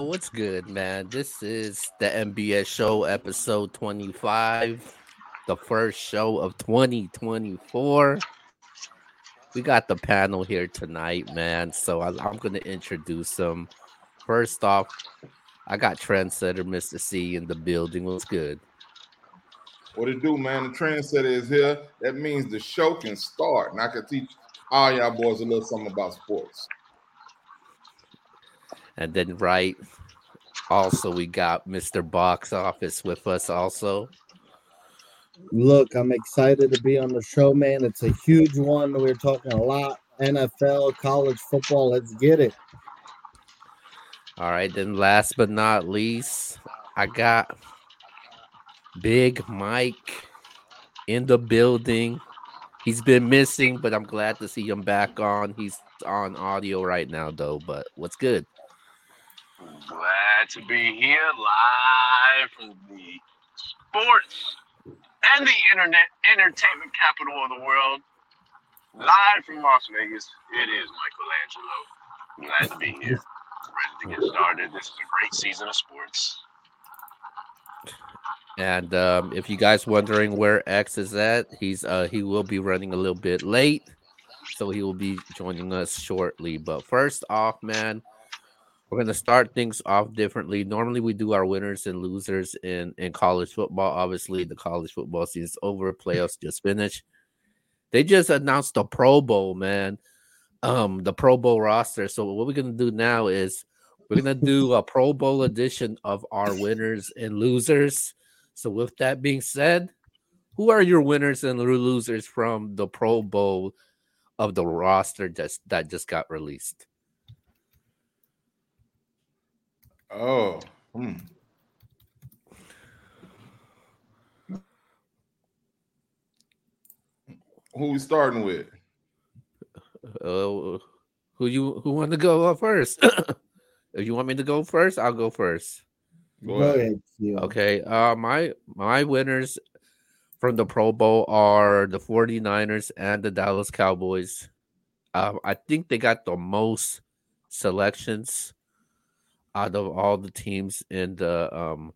What's good, man? This is the NBS show, episode 25, the first show of 2024. We got the panel here tonight, man. So I, am going to introduce them. First off, I got Trendsetter Mr. C in the building. What's good? What it do, man? The Trendsetter is here. That means the show can start, and I can teach all y'all boys a little something about sports. And then right, also we got Mr. Box Office with us also. Look, I'm excited to be on the show, man. It's a huge one. We're talking a lot NFL, college football. Let's get it. All right, then last but not least, I got Big Mike in the building. He's been missing, but I'm glad to see him back on. He's on audio right now, though. But what's good? Glad to be here live from the sports and the internet entertainment capital of the world. Live from Las Vegas, it is Michelangelo. Glad to be here. Ready to get started. This is a great season of sports. And um, if you guys wondering where X is at, he's uh, he will be running a little bit late, so he will be joining us shortly. But first off, man, we're gonna start things off differently. Normally, we do our winners and losers in in college football. Obviously, the college football season's over. Playoffs just finished. They just announced the Pro Bowl, man. Um, the Pro Bowl roster. So what we're gonna do now is we're gonna do a Pro Bowl edition of our winners and losers. So with that being said, who are your winners and losers from the Pro Bowl of the roster just that just got released? Oh. Hmm. Who we starting with? Uh, who you who want to go first? if you want me to go first, I'll go first. Go ahead. Okay. Uh my my winners from the Pro Bowl are the 49ers and the Dallas Cowboys. Um, I think they got the most selections out of all the teams in the um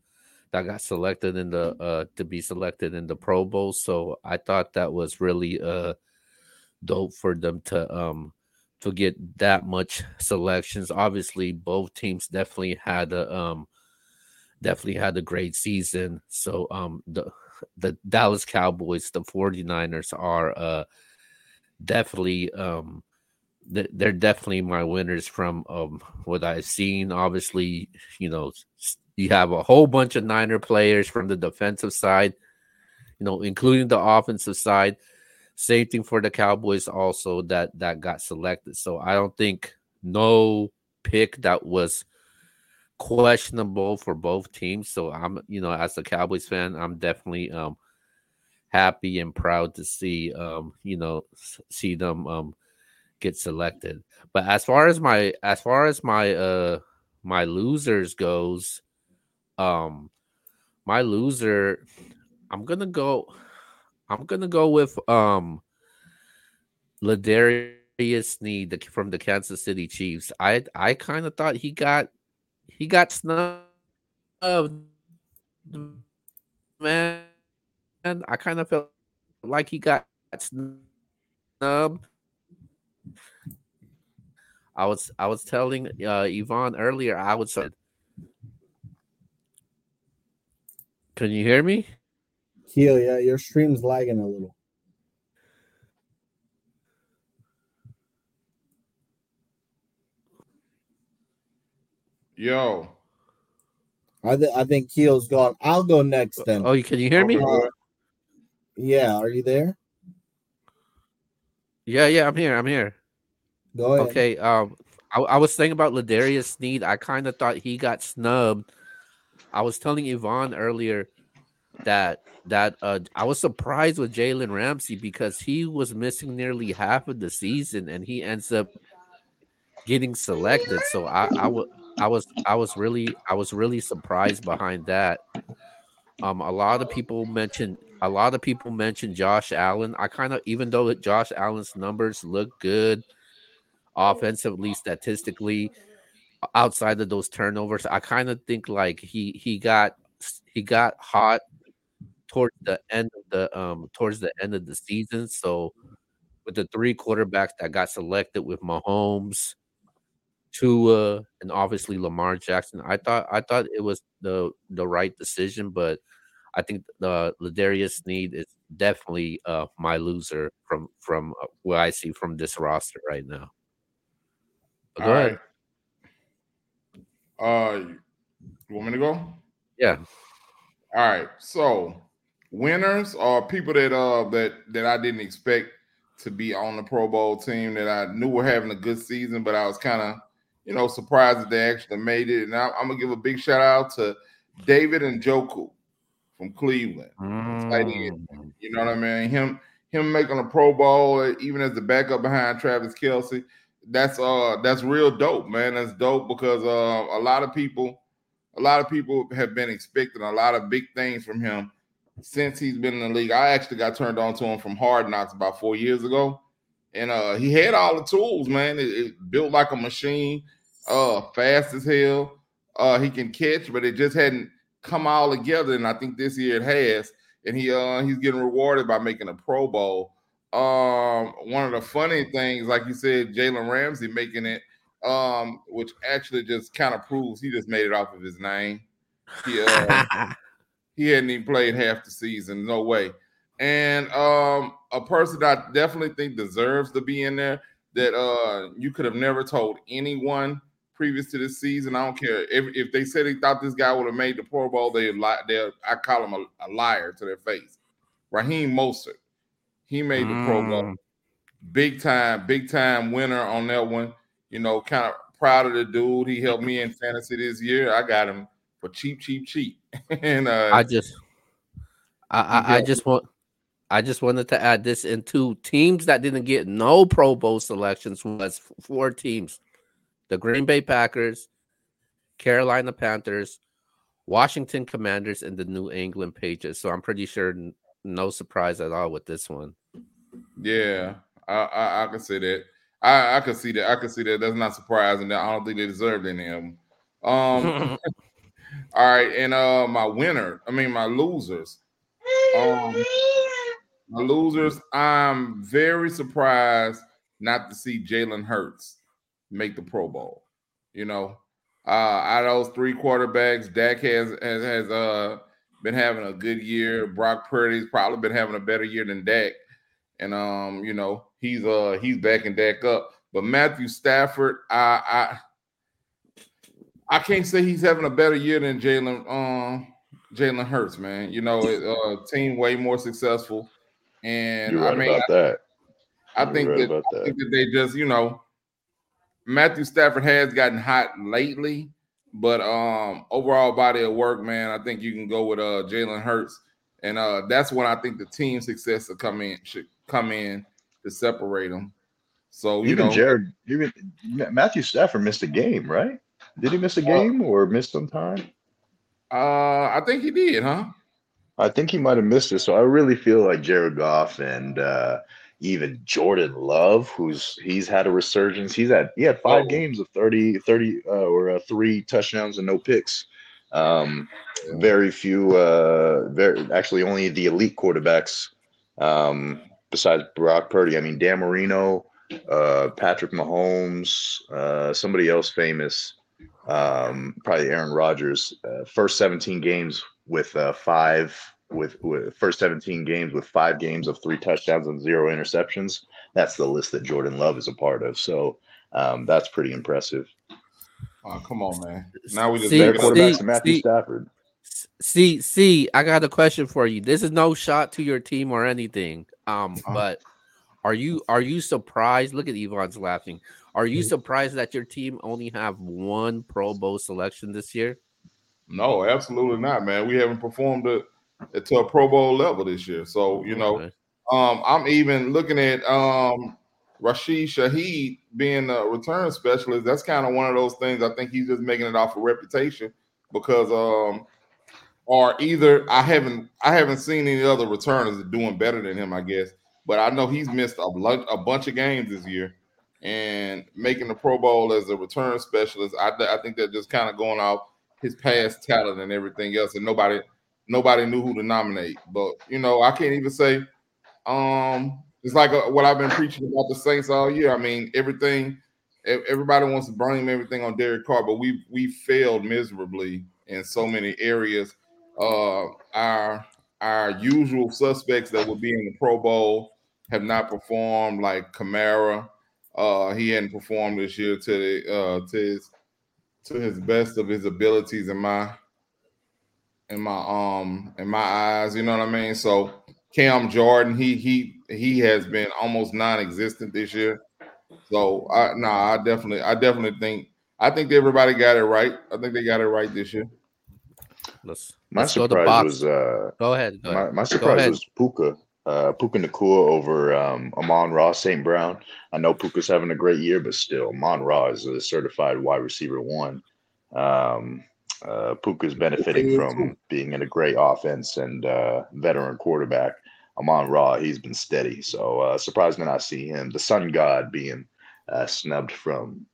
that got selected in the uh to be selected in the Pro Bowl. So I thought that was really uh dope for them to um to get that much selections. Obviously, both teams definitely had a um definitely had a great season. So um the the Dallas Cowboys, the 49ers are uh definitely um they're definitely my winners from um, what I've seen. Obviously, you know, you have a whole bunch of Niner players from the defensive side, you know, including the offensive side. Same thing for the Cowboys, also that that got selected. So I don't think no pick that was questionable for both teams. So I'm, you know, as a Cowboys fan, I'm definitely um happy and proud to see um, you know, see them um get selected. But as far as my as far as my uh my losers goes, um my loser, I'm gonna go I'm gonna go with um L'Jarius Sneed from the Kansas City Chiefs. I I kind of thought he got he got snubbed. Man, I kind of felt like he got snubbed I was I was telling uh, Yvonne earlier. I would say, can you hear me? Keel, yeah, your stream's lagging a little. Yo. I, th- I think Keel's gone. I'll go next then. Oh, can you hear me? Uh, yeah, are you there? Yeah, yeah, I'm here. I'm here. Go ahead. Okay. Um, I, I was thinking about L'Jarius Sneed. I kind of thought he got snubbed. I was telling Yvonne earlier that that uh, I was surprised with Jalen Ramsey because he was missing nearly half of the season and he ends up getting selected. So I, I, w- I was I was really I was really surprised behind that. Um, a lot of people mentioned a lot of people mentioned Josh Allen. I kind of even though Josh Allen's numbers look good offensively, statistically. outside of those turnovers, I kind of think like he he got he got hot towards the end of the um towards the end of the season. So with the three quarterbacks that got selected with Mahomes, Tua, and obviously Lamar Jackson, I thought I thought it was the the right decision, but I think the L'Jarius Sneed is definitely uh my loser from from uh, what I see from this roster right now. Go All ahead. right. Uh, you want me to go? Yeah. All right. So winners are people that uh that that I didn't expect to be on the Pro Bowl team that I knew were having a good season, but I was kind of you know surprised that they actually made it. And I, I'm gonna give a big shout out to David Njoku from Cleveland. Mm. You know what I mean? Him him making a Pro Bowl, even as the backup behind Travis Kelce, that's uh that's real dope, man. That's dope because uh a lot of people, a lot of people have been expecting a lot of big things from him since he's been in the league. I actually got turned on to him from Hard Knocks about four years ago, and uh he had all the tools, man. It, it built like a machine, uh, fast as hell. Uh, he can catch, but it just hadn't come all together. And I think this year it has and he uh he's getting rewarded by making a Pro Bowl. Um, one of the funny things, like you said, Jalen Ramsey making it, um, which actually just kind of proves he just made it off of his name. He uh, he hadn't even played half the season, no way. And um, a person I definitely think deserves to be in there that uh you could have never told anyone previous to this season. I don't care if, if they said they thought this guy would have made the Pro Bowl, they lie. They I call him a, a liar to their face. Raheem Mostert, he made the Pro Bowl, Mm. big time, big time winner on that one. You know, kind of proud of the dude. He helped me in fantasy this year. I got him for cheap, cheap, cheap. and uh, I just I, I, I just want I just wanted to add this into teams that didn't get no Pro Bowl selections was four teams. The Green Bay Packers, Carolina Panthers, Washington Commanders, and the New England Patriots. So I'm pretty sure no surprise at all with this one. Yeah, I, I I can see that. I I can see that. I can see that. That's not surprising. That I don't think they deserved any of them. Um. all right, and uh, my winner. I mean, my losers. Um, my losers. I'm very surprised not to see Jalen Hurts make the Pro Bowl. You know, uh, out of those three quarterbacks, Dak has has, has uh been having a good year. Brock Purdy's probably been having a better year than Dak and um, you know, he's uh he's backing Dak up. But Matthew Stafford, I I I can't say he's having a better year than Jalen um Jalen Hurts, man. You know, it, uh team way more successful. And You're right I mean, about that. I think right that about I that. think that they just, you know, Matthew Stafford has gotten hot lately, but um overall body of work, man, I think you can go with uh Jalen Hurts. And uh that's when I think the team success will come in should come in to separate them. So you Even know, Jared, even Matthew Stafford missed a game, right? Did he miss a game or miss some time? uh I think he did, huh? I think he might have missed it. So I really feel like Jared Goff and uh, even Jordan Love, who's he's had a resurgence. He's had he had five Oh. games of 30, 30 uh, or uh, three touchdowns and no picks. Um, very few, uh, very actually only the elite quarterbacks um, besides Brock Purdy. I mean, Dan Marino, uh, Patrick Mahomes, uh, somebody else famous, um, probably Aaron Rodgers. Uh, first 17 games with uh, five with, with first 17 games with five games of three touchdowns and zero interceptions. That's the list that Jordan Love is a part of. So um, that's pretty impressive. Oh, come on, man. Now we just See- Better quarterbacks see- than Matthew see- Stafford. See, see, I got a question for you. This is no shot to your team or anything. Um, Uh-huh. but are you are you surprised? Look at Yvonne's laughing. Are you Mm-hmm. surprised that your team only have one Pro Bowl selection this year? No, absolutely not, man. We haven't performed it to a Pro Bowl level this year. So, you know, Um, I'm even looking at um Rashid Shaheed being a return specialist. That's kind of one of those things. I think he's just making it off a reputation because um or either I haven't I haven't seen any other returners doing better than him, I guess. But I know he's missed a, a bunch of games this year. and making the Pro Bowl as a return specialist. I, I think they're just kind of going off his past talent and everything else, and nobody nobody knew who to nominate. But you know, I can't even say. Um, it's like a, what I've been preaching about the Saints all year. I mean, everything. Everybody wants to blame everything on Derek Carr, but we we failed miserably in so many areas. Uh, our our usual suspects that would be in the Pro Bowl have not performed, like Kamara. Uh, he hadn't performed this year to the, uh, to his to his best of his abilities in my in my um in my eyes. You know what I mean? So Cam Jordan, he he he has been almost non-existent this year. So I nah, I definitely I definitely think I think everybody got it right. I think they got it right this year. Let's, my let's surprise was uh go ahead. Go my, ahead. my surprise was Puka. Uh, Puka Nacua over um, Amon-Ra St. Brown. I know Puka's having a great year, but still, Amon-Ra is a certified wide receiver one. Um, uh, Puka's benefiting from being in a great offense and uh, veteran quarterback. Amon-Ra, he's been steady. So uh, surprised to not see him. The Sun God being uh, snubbed from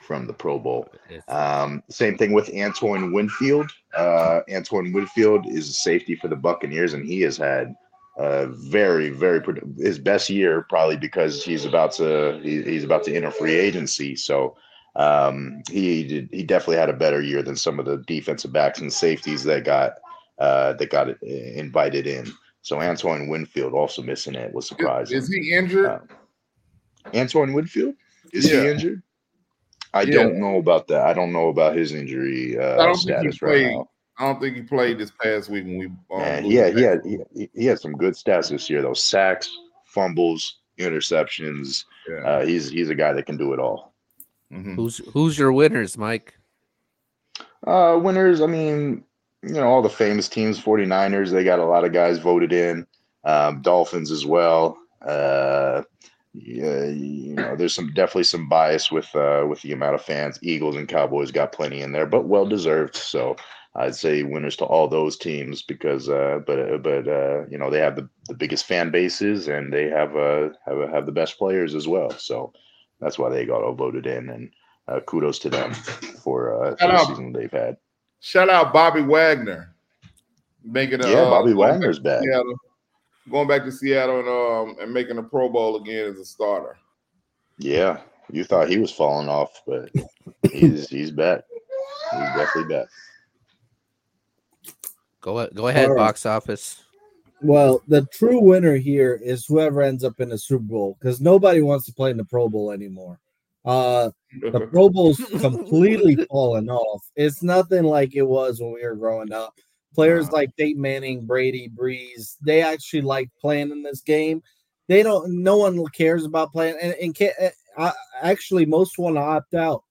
from the Pro Bowl. Um, same thing with Antoine Winfield. Uh, Antoine Winfield is a safety for the Buccaneers, and he has had uh, very, very his best year probably because he's about to he, he's about to enter free agency. So um, he did, he definitely had a better year than some of the defensive backs and safeties that got uh, that got invited in. So Antoine Winfield also missing it was surprising. Is, he injured? Uh, Antoine Winfield is yeah. he injured? I yeah. don't know about that. I don't know about his injury uh, status right now. I don't think he played this past week when we. Um, Man, yeah, he had he, he had some good stats this year. Those sacks, fumbles, interceptions. Yeah. Uh, he's he's a guy that can do it all. Mm-hmm. Who's who's your winners, Mike? Uh, winners. I mean, you know, all the famous teams. 49ers. They got a lot of guys voted in. Um, Dolphins as well. Uh, yeah, you know, there's some definitely some bias with uh, with the amount of fans. Eagles and Cowboys got plenty in there, but well deserved. So I'd say winners to all those teams because, uh, but uh, but uh, you know they have the, the biggest fan bases and they have uh have have the best players as well. So that's why they got all voted in, and uh, kudos to them for, uh, for the season they've had. Shout out Bobby Wagner, making a, yeah, uh, Bobby Wagner's back. Seattle, going back to Seattle and um and making a Pro Bowl again as a starter. Yeah, you thought he was falling off, but he's he's back. He's definitely back. Go go ahead, right. box office. Well, the true winner here is whoever ends up in the Super Bowl because nobody wants to play in the Pro Bowl anymore. Uh, the Pro Bowl's completely fallen off. It's nothing like it was when we were growing up. Players wow. like Dave Manning, Brady, Brees, they actually like playing in this game. They don't. No one cares about playing, and, and can, uh, actually, most want to opt out.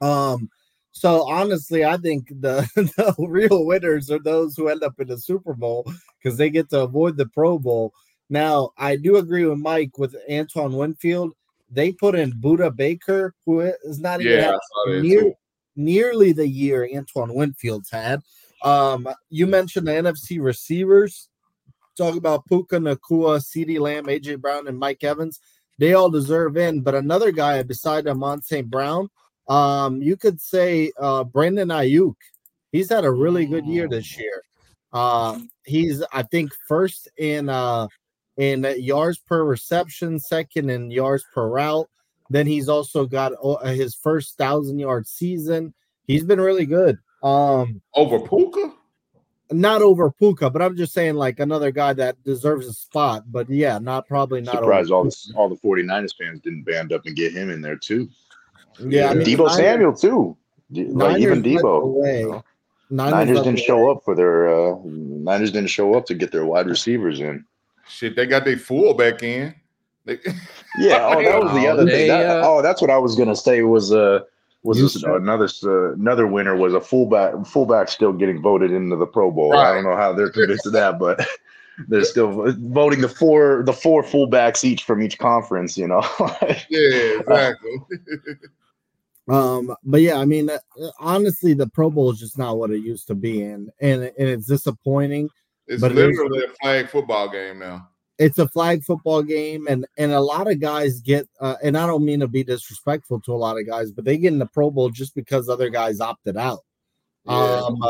Um, so honestly, I think the, the real winners are those who end up in the Super Bowl because they get to avoid the Pro Bowl. Now, I do agree with Mike with Antoine Winfield. They put in Budda Baker, who is not even yeah, near, nearly the year Antoine Winfield's had. Um, you mentioned the NFC receivers. Talk about Puka Nacua, CeeDee Lamb, AJ Brown, and Mike Evans. They all deserve in, but another guy beside Amon St. Brown um, you could say uh, Brandon Aiyuk. He's had a really good year this year. Uh, he's I think first in uh, in yards per reception, second in yards per route. Then he's also got uh, his first thousand yard season. He's been really good. Um, over Puka, not over Puka, but I'm just saying like another guy that deserves a spot. But yeah, not probably not. Surprised all the all the 49ers fans didn't band up and get him in there too. Yeah, I mean, Deebo Niners, Samuel too. Like even Deebo. You know, Niners, Niners didn't show up for their uh, Niners didn't show up to get their wide receivers in. Shit, they got their fool fullback in. They, yeah, oh, that was the other they, thing. That, uh, oh, that's what I was gonna say was uh was this, another uh, another winner was a fullback fullback still getting voted into the Pro Bowl. Right. I don't know how they're convinced of that, but they're still voting the four the four fullbacks each from each conference. You know. yeah, exactly. Um, but yeah, I mean, uh, honestly, the Pro Bowl is just not what it used to be, and and, and it's disappointing. It's but literally a flag football game now. it's a flag football game, and and a lot of guys get, uh, and I don't mean to be disrespectful to a lot of guys, but they get in the Pro Bowl just because other guys opted out. Yeah. Um,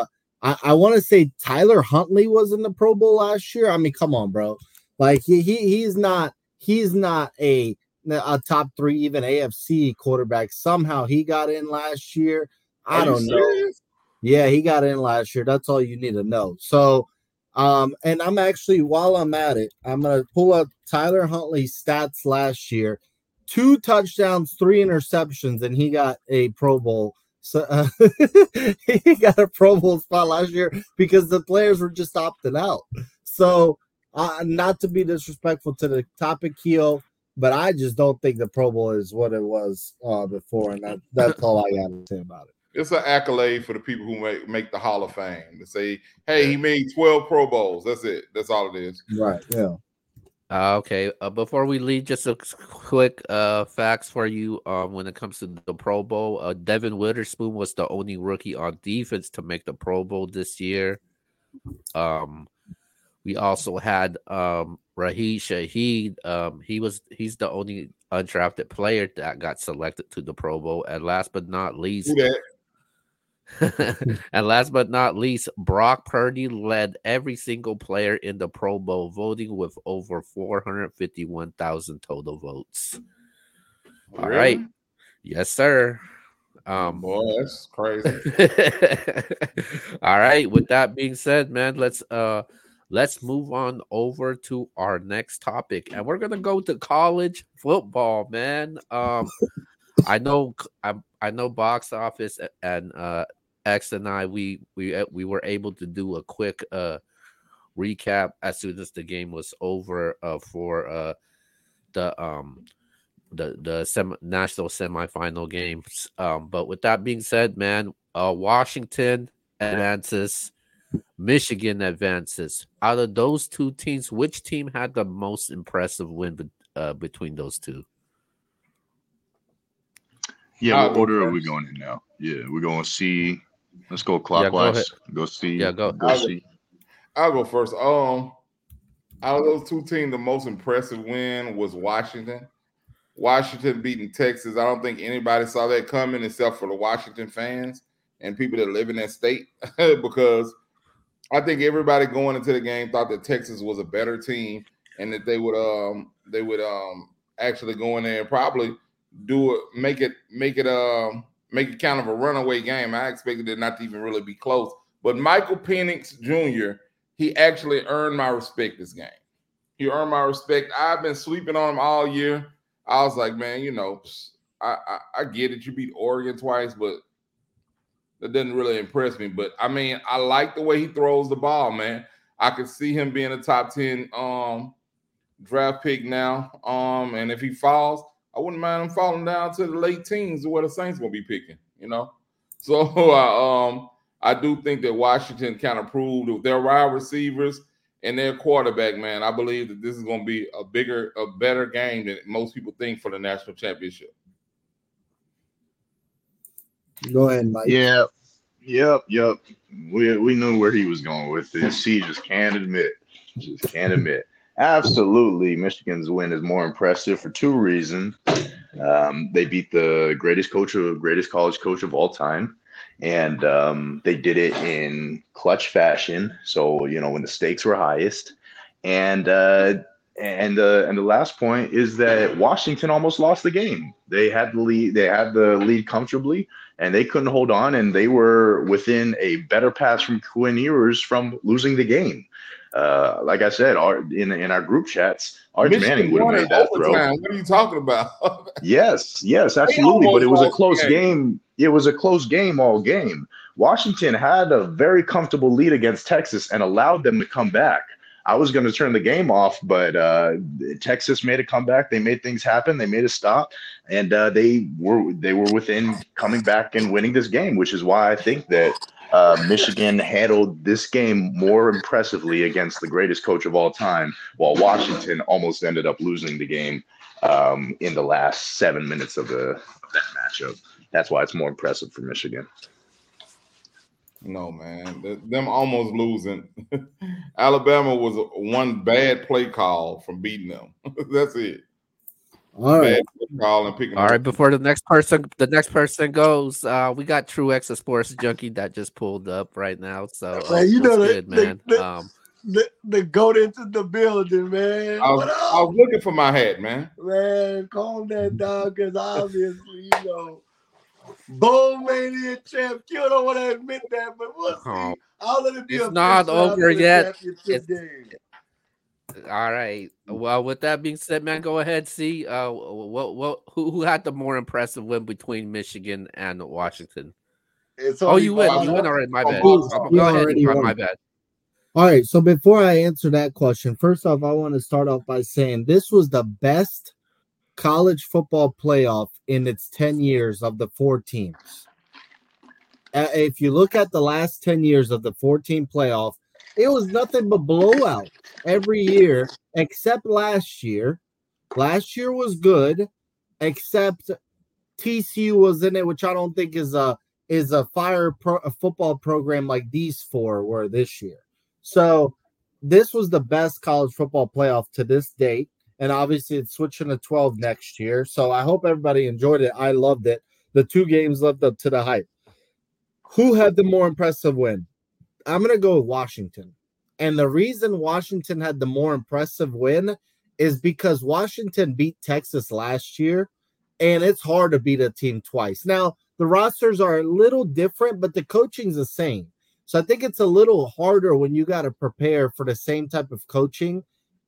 I, I want to say Tyler Huntley was in the Pro Bowl last year. I mean, come on, bro. Like he, he he's not he's not a a top three even AFC quarterback. Somehow he got in last year. I Are don't know. serious? Yeah, he got in last year. That's all you need to know. So, um, and I'm actually while I'm at it, I'm gonna pull up Tyler Huntley's stats last year: two touchdowns, three interceptions, and he got a Pro Bowl. So uh, he got a Pro Bowl spot last year because the players were just opting out. So, uh, not to be disrespectful to the topic, Keo, but I just don't think the Pro Bowl is what it was uh, before, and that, that's all I got to say about it. It's an accolade for the people who make, make the Hall of Fame to say, hey, he made 12 Pro Bowls. That's it. That's all it is. Right? Yeah. Uh, okay. Uh, before we leave, just a quick uh, facts for you. Um, when it comes to the Pro Bowl, uh, Devon Witherspoon was the only rookie on defense to make the Pro Bowl this year. Um, we also had um Rashid Shaheed. Um, he was he's the only undrafted player that got selected to the Pro Bowl. And last but not least, and last but not least, Brock Purdy led every single player in the Pro Bowl voting with over 451,000 total votes. All right. Really? Yes, sir. Um Boy, that's crazy. All right, with that being said, man, let's uh let's move on over to our next topic. And we're going to go to college football, man. Um I know I I know box office and uh X and I we we uh, we were able to do a quick uh recap as soon as the game was over uh for uh the um the the sem- national semifinal games. Um but with that being said, man, uh Washington advances, Michigan advances. Out of those two teams, which team had the most impressive win be- uh, between those two? Yeah, what order are we going in now? Yeah, we're going to see. Let's go go clockwise. ahead. go, see. Yeah, go- Go I'll go- see. I'll go first. Um, out of those two teams, the most impressive win was Washington. Washington beating Texas. I don't think anybody saw that coming except for the Washington fans and people that live in that state because I think everybody going into the game thought that Texas was a better team and that they would um they would um actually go in there and probably do it make it make it um make it kind of a runaway game. I expected it not to even really be close. But Michael Penix Jr. he actually earned my respect this game. He earned my respect. I've been sleeping on him all year. I was like, man, you know, I, I, I get it. You beat Oregon twice, but that doesn't really impress me. But I mean, I like the way he throws the ball, man. I could see him being a top 10 um draft pick now. Um, and if he falls, I wouldn't mind him falling down to the late teens where the Saints gonna be picking, you know. So I um I do think that Washington kind of proved their wide receivers and their quarterback, man. I believe that this is to be a bigger, a better game than most people think for the national championship. Go ahead, Mike. Yeah. Yep. Yep. We we knew where he was going with this. He just can't admit. Just can't admit. Absolutely, Michigan's win is more impressive for two reasons. Um, they beat the greatest coach of greatest college coach of all time, and um, they did it in clutch fashion. So you know when the stakes were highest, and uh, and uh, and the last point is that Washington almost lost the game. They had the lead. They had the lead comfortably, and they couldn't hold on. And they were within a better pass from Quinn Ewers from losing the game. Uh, like I said, our in in our group chats, Arch Manning would have made that throw. overtime. What are you talking about? Yes, yes, absolutely. But it was a close game. game. It was a close game all game. Washington had a very comfortable lead against Texas and allowed them to come back. I was going to turn the game off, but uh, Texas made a comeback. They made things happen. They made a stop, and uh, they were they were within coming back and winning this game, which is why I think that uh, Michigan handled this game more impressively against the greatest coach of all time, while Washington almost ended up losing the game um, in the last seven minutes of the of that matchup. That's why it's more impressive for Michigan. No, man. Them almost losing. Alabama was one bad play call from beating them. That's it. All right. Bad play call and picking. All them before the next person, the next person goes, uh, we got True X a Sports Junkie that just pulled up right now. So uh, Man, you know what's the- good, man. the- um, The, the goat into the building, man. I was, I was looking for my hat, man. Man, calm that down, because obviously, you know, Bowl Mania champ. You don't want to admit that, but we'll see. Oh. I'll let it be It's a not over yet. It's- game. all right. Well, with that being said, man, go ahead. See, uh, what, what, who, who had the more impressive win between Michigan and Washington? It's Oh, you win. five- You win already. My Oh, bad. you- Um, you Go ahead. already Ron, won. My bad. All right. So before I answer that question, first off, I want to start off by saying this was the best college football playoff in its 10 years of the four teams. If you look at the last 10 years of the 14 playoff, it was nothing but blowout every year except last year. Last year was good, except TCU was in it, which I don't think is a is a fire pro, a football program like these four were this year. So this was the best college football playoff to this date. And obviously it's switching to 12 next year. So I hope everybody enjoyed it. I loved it. The two games lived up to the hype. Who had the more impressive win? I'm gonna go with Washington. And the reason Washington had the more impressive win is because Washington beat Texas last year, and it's hard to beat a team twice. Now, the rosters are a little different, but the coaching's the same. So I think it's a little harder when you got to prepare for the same type of coaching.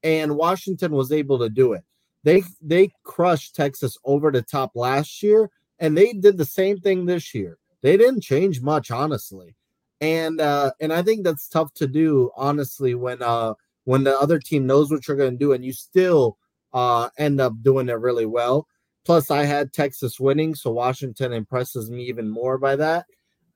And Washington was able to do it. They they crushed Texas over the top last year, and they did the same thing this year. They didn't change much, honestly. And uh, and I think that's tough to do, honestly, when uh when the other team knows what you're going to do, and you still uh end up doing it really well. Plus, I had Texas winning, so Washington impresses me even more by that.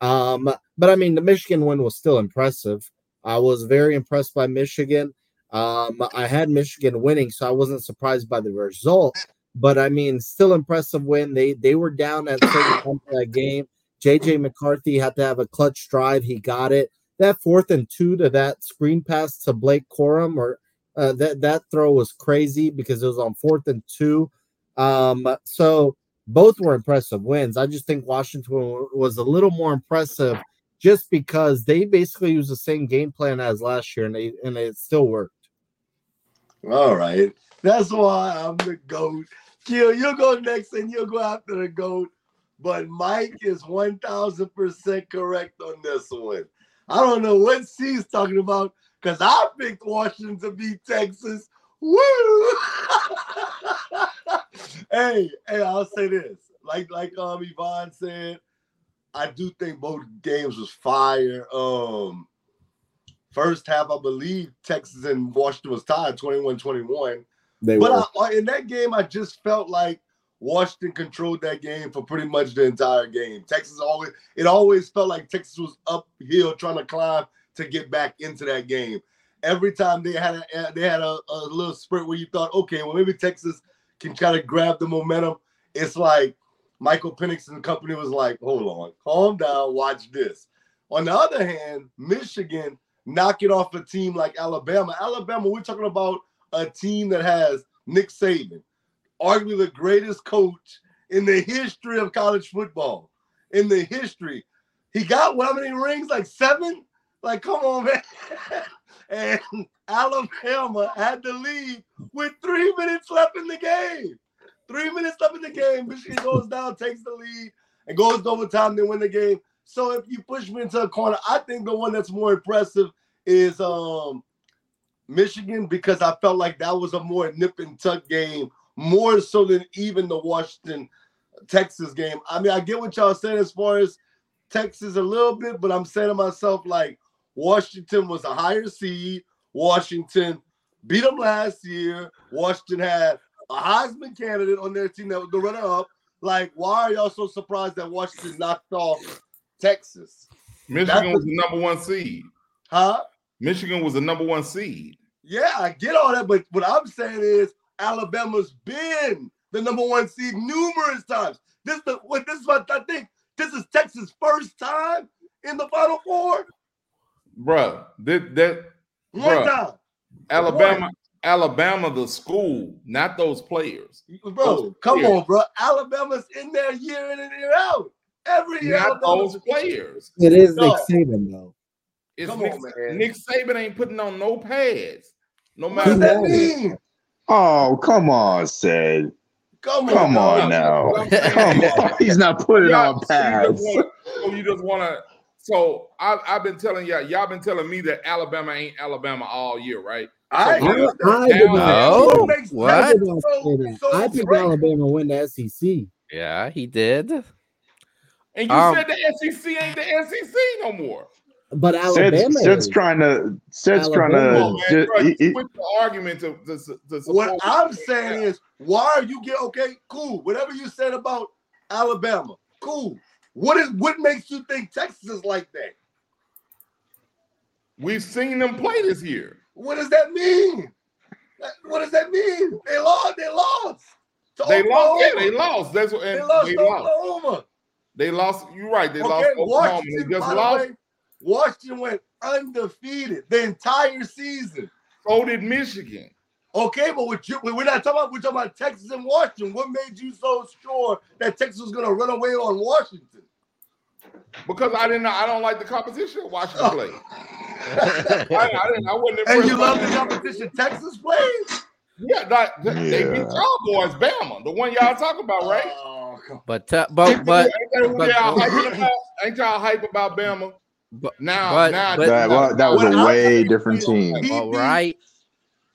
Um, but I mean, the Michigan win was still impressive. I was very impressed by Michigan. Um, I had Michigan winning, so I wasn't surprised by the result. But I mean, still impressive win. They they were down at certain point of that game. JJ McCarthy had to have a clutch drive. He got it. That fourth and two to that screen pass to Blake Corum, or uh, that that throw was crazy because it was on fourth and two. Um, so both were impressive wins. I just think Washington was a little more impressive just because they basically used the same game plan as last year and they and it still worked. All right. That's why I'm the GOAT. Kill, you'll go next and you'll go after the GOAT. But Mike is 1000% correct on this one. I don't know what C's talking about because I picked Washington to beat Texas. Woo! hey, hey, I'll say this. Like like um Yvonne said, I do think both games was fire. Um first half, I believe Texas and Washington was tied 21-21. They But. I, in that game, I just felt like Washington controlled that game for pretty much the entire game. Texas always it always felt like Texas was uphill trying to climb to get back into that game. Every time they had a they had a, a little spurt where you thought, okay, well maybe Texas can kind of grab the momentum. It's like Michael Penix and company was like, hold on, calm down, watch this. On the other hand, Michigan knocking off a team like Alabama. Alabama, we're talking about a team that has Nick Saban, arguably the greatest coach in the history of college football. In the history, he got how many rings? Like seven? Like, come on, man. and Alabama had the lead with three minutes left in the game. Three minutes left in the game. Michigan goes down, takes the lead, and goes to overtime, They win the game. So if you push me into a corner, I think the one that's more impressive is um Michigan because I felt like that was a more nip and tuck game, more so than even the Washington Texas game. I mean, I get what y'all saying as far as Texas a little bit, but I'm saying to myself, like, Washington was a higher seed. Washington beat them last year. Washington had a Heisman candidate on their team that was the runner up. Like, why are y'all so surprised that Washington knocked off Texas? Michigan was the number one seed. Huh? Michigan was the number one seed. Yeah, I get all that, but what I'm saying is Alabama's been the number one seed numerous times. This the what this is what I think. This is Texas' first time in the Final Four? Bruh, that, that One Bruh. time. Alabama, Alabama, the school, not those players. Bro, come players. on, bro. Alabama's in there year in and year out. Every year. Not those players. It is Nick Saban though. It's Come Nick, on, man. Nick Saban ain't putting on no pads. No What matter does that what. mean? Oh, come on, said. Come on, Come on now. Come on. He's not putting Yeah, on so you just pads. So you just want to. So I, I've been telling y'all, y'all been telling me that Alabama ain't Alabama all year, right? I So agree with I did not. What? I Texas did not so- say that. so I picked great? Alabama to win the SEC. Yeah, he did. And you Um, said the SEC ain't the SEC no more. But Sid's, Alabama, Sid's is. trying to. Sid's trying Alabama. Come on, to. man, ju- bro, he- he- the argument to, to, to What I'm saying is, why are you get okay? Cool. Whatever you said about Alabama, cool. What is what makes you think Texas is like that? we've seen them play this year. What does that mean? What does that mean? They lost. They lost. To They lost. Yeah, they lost. That's what. They lost they to lost. Oklahoma. They lost. You're right. They okay, lost Oklahoma. Washington. They just lost. way, Washington went undefeated the entire season. So did Michigan. Okay, but what you, we're not talking about. We're talking about Texas and Washington. What made you so sure that Texas was going to run away on Washington? Because I didn't. I don't like the competition of Washington oh. play. I, I didn't. I wasn't And you love the that. competition Texas plays? Yeah, that, that- they beat Yeah. y'all boys, Bama, the one y'all talking about, right? Oh, come But uh, but but ain't but- y'all hyping about? Ain't y'all hype about Bama? but Now, But- now but- that, well, that was a way different is- team. He all beat- right.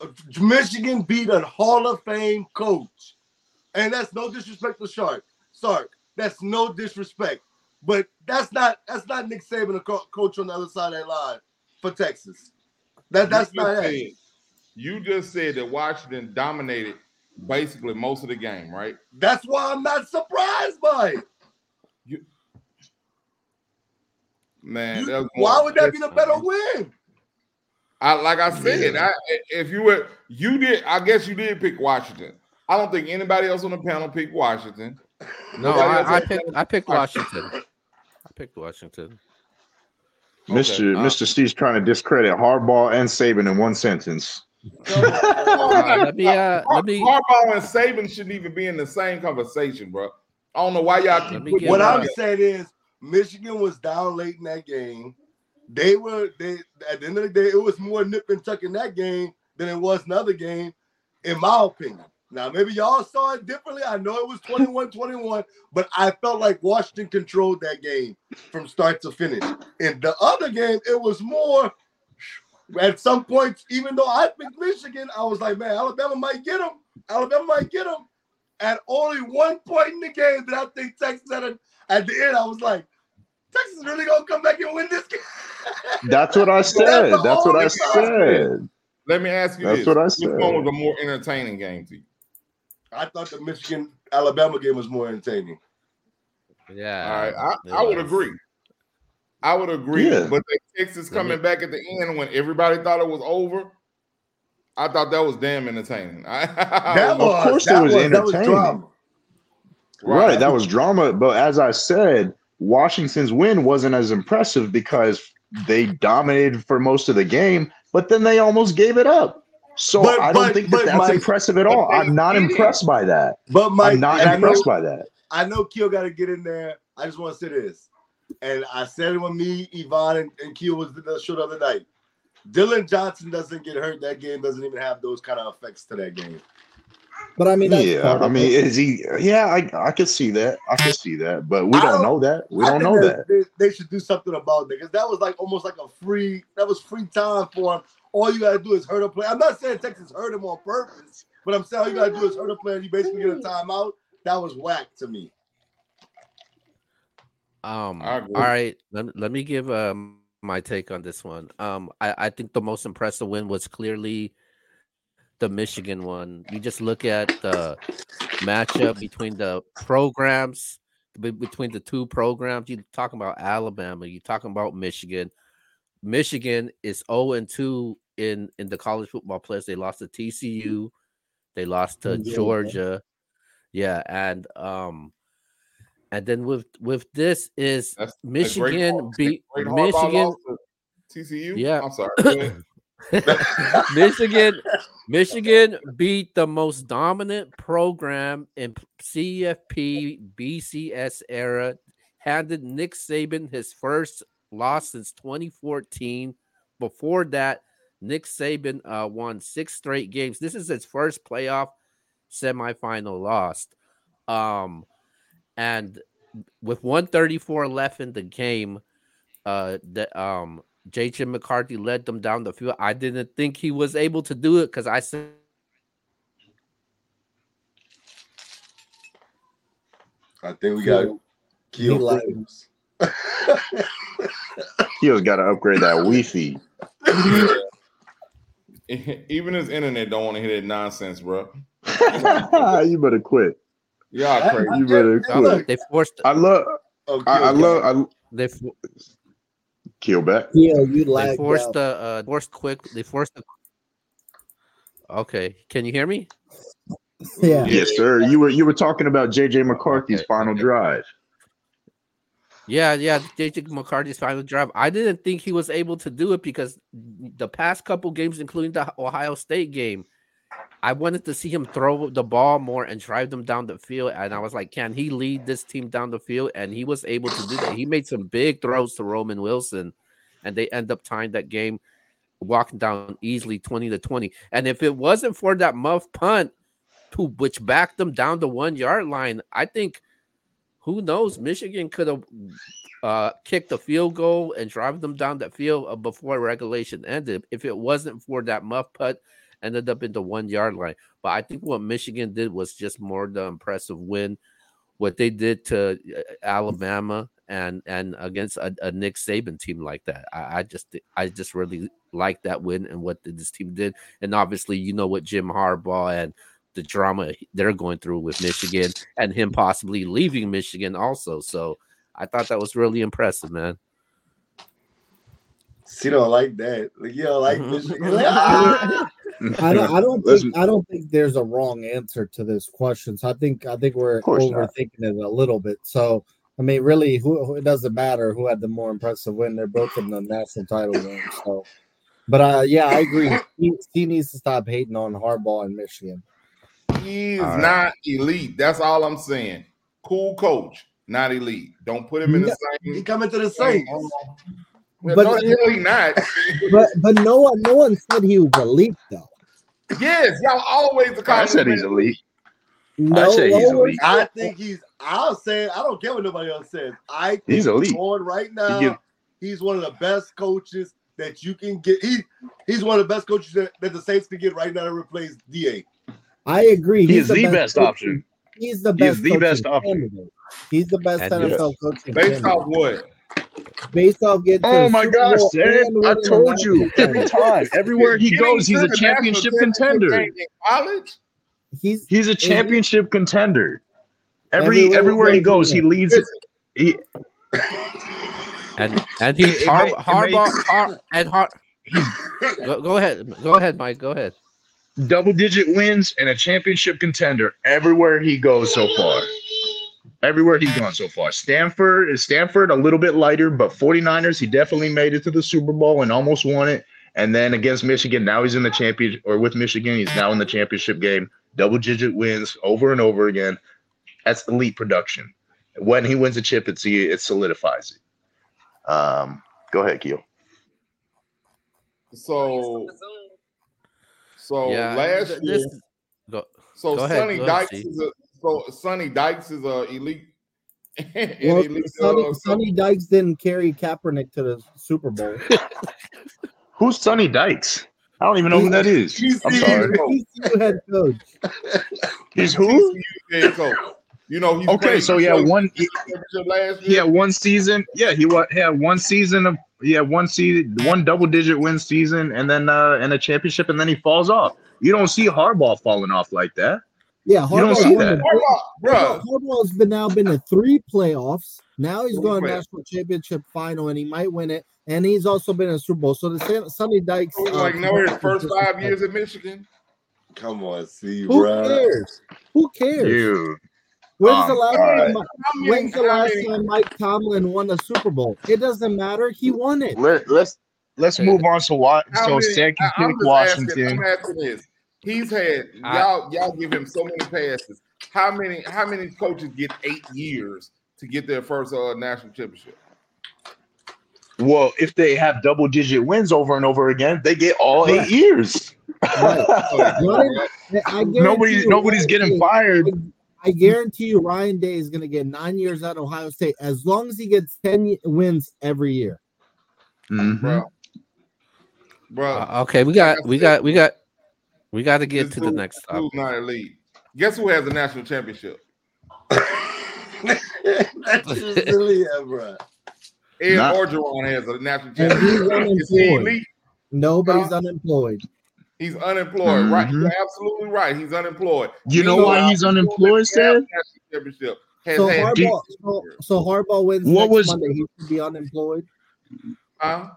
on. Michigan beat a Hall of Fame coach. And that's no disrespect to Shark. Sark. That's no disrespect. But that's not that's not Nick Saban, a co- coach on the other side of that line for Texas. That that's you not said, it. you just said that Washington dominated basically most of the game, right? That's why I'm not surprised by it. Man, You- that why would that be the better win? I like I said, Yeah. I, if you were you did, I guess you did pick Washington. I don't think anybody else on the panel picked Washington. No, I, I picked I picked Washington. I picked Washington. Mr. uh, Mr. Steve's trying to discredit Harbaugh and Saban in one sentence. Let me uh, Har- let me Harbaugh and Saban shouldn't even be in the same conversation, bro. I don't know why y'all keep Let putting What I'm saying is Michigan was down late in that game. They were they at the end of the day, it was more nip and tuck in that game than it was another game, in my opinion. Now, maybe y'all saw it differently. I know it was 21-21, but I felt like Washington controlled that game from start to finish. In the other game, it was more at some point, even though I picked Michigan, I was like, man, Alabama might get them. Alabama might get them. At only one point in the game that I think Texas had a, at the end, I was like, Texas really gonna come back and win this game. That's what I said. the That's what I only said. Let me ask you That's this: what I Which said. one was a more entertaining game to you? I thought the Michigan Alabama game was more entertaining. yeah. All right, I, I would agree. I would agree. Yeah. But the Texas Let coming back at the end when everybody thought it was over, I thought that was damn entertaining. I, That Of was course it that was was, that was entertaining. drama. Right, that was drama. But as I said, Washington's win wasn't as impressive because they dominated for most of the game, but then they almost gave it up. So But- I don't but- think but that that's Mike- impressive at all. I'm not impressed by that. But Mike, I'm not and I know, impressed by that. I know Keel got to get in there. I just want to say this, and I said it with me, Yvonne, and, and Keel was the show the other night. Dillon Johnson doesn't get hurt. That game doesn't even have those kind of effects to that game. But I mean, that's Yeah, I mean, it. is he? Yeah, I I could see that. I could see that, but we don't don't- know that. We I don't know that that. They, they should do something about it because that was like almost like a free. That was free time for him. All you gotta do is hurt a player. I'm not saying Texas hurt him on purpose, but I'm saying all you gotta do is hurt a player. and You basically get a timeout. That was whack to me. Um, all right, let, me- let me give um my take on this one. Um, I, I think the most impressive win was clearly the Michigan one. You just look at the matchup between the programs, between the two programs. You're talking about Alabama, you're talking about Michigan. Michigan is 0 and 2 in in the college football players. They lost to TCU, they lost to. Georgia. Yeah, and um And then with with this is That's Michigan beat Michigan. TCU. Yeah. I'm sorry. Michigan, Michigan beat the most dominant program in CFP BCS era. Handed Nick Saban his first loss since 2014. Before that, Nick Saban uh, won six straight games. This is his first playoff semifinal loss. Um, and with 134 left in the game, uh, the um JJ McCarthy led them down the field. I didn't think he was able to do it because I said I think we got He Keel lied. Williams. Keel's got to upgrade that Wi-Fi. Even his internet don't want to hear that nonsense, bro. you better quit. Y'all crazy. You better Hey, look. quit. they forced I love. Oh, I, I love. I, they fo- Keel back. Yeah, you they forced out. the uh forced quick they forced the okay can you hear me Yeah. Yes, sir. You were you were talking about JJ McCarthy's Okay, final drive. yeah yeah JJ McCarthy's final drive I didn't think he was able to do it because the past couple games including the Ohio State game I wanted to see him throw the ball more and drive them down the field and I was like can he lead this team down the field? And he was able to do that. He made some big throws to Roman Wilson and they end up tying that game walking down easily 20 to 20 and if it wasn't for that muff punt to which backed them down the one yard line i think who knows michigan could have uh kicked a field goal and drive them down that field uh, before regulation ended. If it wasn't for that muff punt ended up in the one yard line but i think what michigan did was just more the impressive win what they did to uh, alabama and and against a, a Nick Saban team like that. I, I just I just really like that win and what this team did. And obviously, you know what Jim Harbaugh and the drama they're going through with Michigan and him possibly leaving Michigan also. So I thought that was really impressive, man. She don't like that. Like you don't like. Michigan. Like! I don't. I don't think. I don't think there's a wrong answer to this question. So I think. I think we're course not. overthinking it a little bit. So I mean, really, who, who- it doesn't matter who had the more impressive win. They're both in the national title game. So, but uh, yeah, I agree. He, he needs to stop hating on Harbaugh in Michigan. He's is All right. not elite. That's all I'm saying. Cool coach, not elite. Don't put him in the he same. coming to the Saints. Well, But- no, the he not. But but no one no one said he was elite though. Yes, y'all always the I said he's elite. No, say he's elite. I think he's. I'll say. I don't care what nobody else says. I think He's elite. going right now. give- he's one of the best coaches that you can get. He he's one of the best coaches that, that the Saints can get right now to replace Da. I agree. He is the best best option. He's the He is best. the best option. candidate. He's the best And. NFL coaching. Based candidate. off what? Based off getting. Oh my Super gosh, Bowl Ted, and I winning told you every time, everywhere he goes, he's a championship contender. game in college. He's He's a championship contender. Every Everywhere everywhere he he goes, he goes. leads. He, And and he It- it Har- may- Harbaugh Har- and Har- go, go ahead, go ahead, Mike, go ahead. double digit wins and a championship contender everywhere he goes so far. Everywhere he's gone so far. Stanford is Stanford a little bit lighter, but 49ers, he definitely made it to the Super Bowl and almost won it. And then against Michigan, now he's in the champion or with Michigan, he's now in the championship game. Double digit wins over and over again. That's elite production. When he wins a chip, it's it solidifies it. Um, go ahead, Keel. So, so yeah, last th- year, this go, so go ahead, Sonny ahead, Dykes is a so Sonny Dykes is a elite. an well, elite, Sonny, uh, Sonny Dykes didn't carry Kaepernick to the Super Bowl. Who's Sonny Dykes? I don't even know who that is. I'm He's- sorry. He's the head coach. He's who? head coach. You know, he's Okay, so yeah, one championship last he had one season. Yeah, he wa- he had one season of yeah one season, one double digit win season, and then uh and a championship, and then he falls off. You don't see Harbaugh falling off like that. Yeah, You don't Harbaugh's see won that. the- Harbaugh, bruh. Harbaugh's been now been to three playoffs. Now he's Three going to national championship final, and he might win it. And he's also been in a Super Bowl. So the San- Sonny Dykes, It was uh, like no, his first five years at Michigan. Come on, see, bro. Who bro. cares? Who cares? Dude, When's the Um, last all time? right. Mi- How many- When's the last time Mike Tomlin won a Super Bowl? It doesn't matter. He won it. Let, let's let's move on. So what? So second I- I'm pick just asking- I'm asking this. He's had I- y'all y'all give him so many passes. How many how many coaches get eight years to get their first uh, national championship? Well, if they have double digit wins over and over again, they get all eight years. Right. Ryan- I guarantee nobody's you, nobody's getting Day- fired. I guarantee you, Ryan Day is going to get nine years at Ohio State as long as he gets ten wins every year. Mhm. Bro. Bro, Uh, okay, we got we got we got we got to get this to the next this topic. not elite. Guess who has a national championship? That's just silly, yeah, bro. Ed Not- Orgeron has a national And he's championship. Is he unemployed. Nobody's Huh? unemployed. He's unemployed, right? Mhm. You're absolutely right. He's unemployed. You We know why he's unemployed, have Championship has So had Harbaugh, so, so Harbaugh wins What next was- Monday. He should be unemployed. Huh?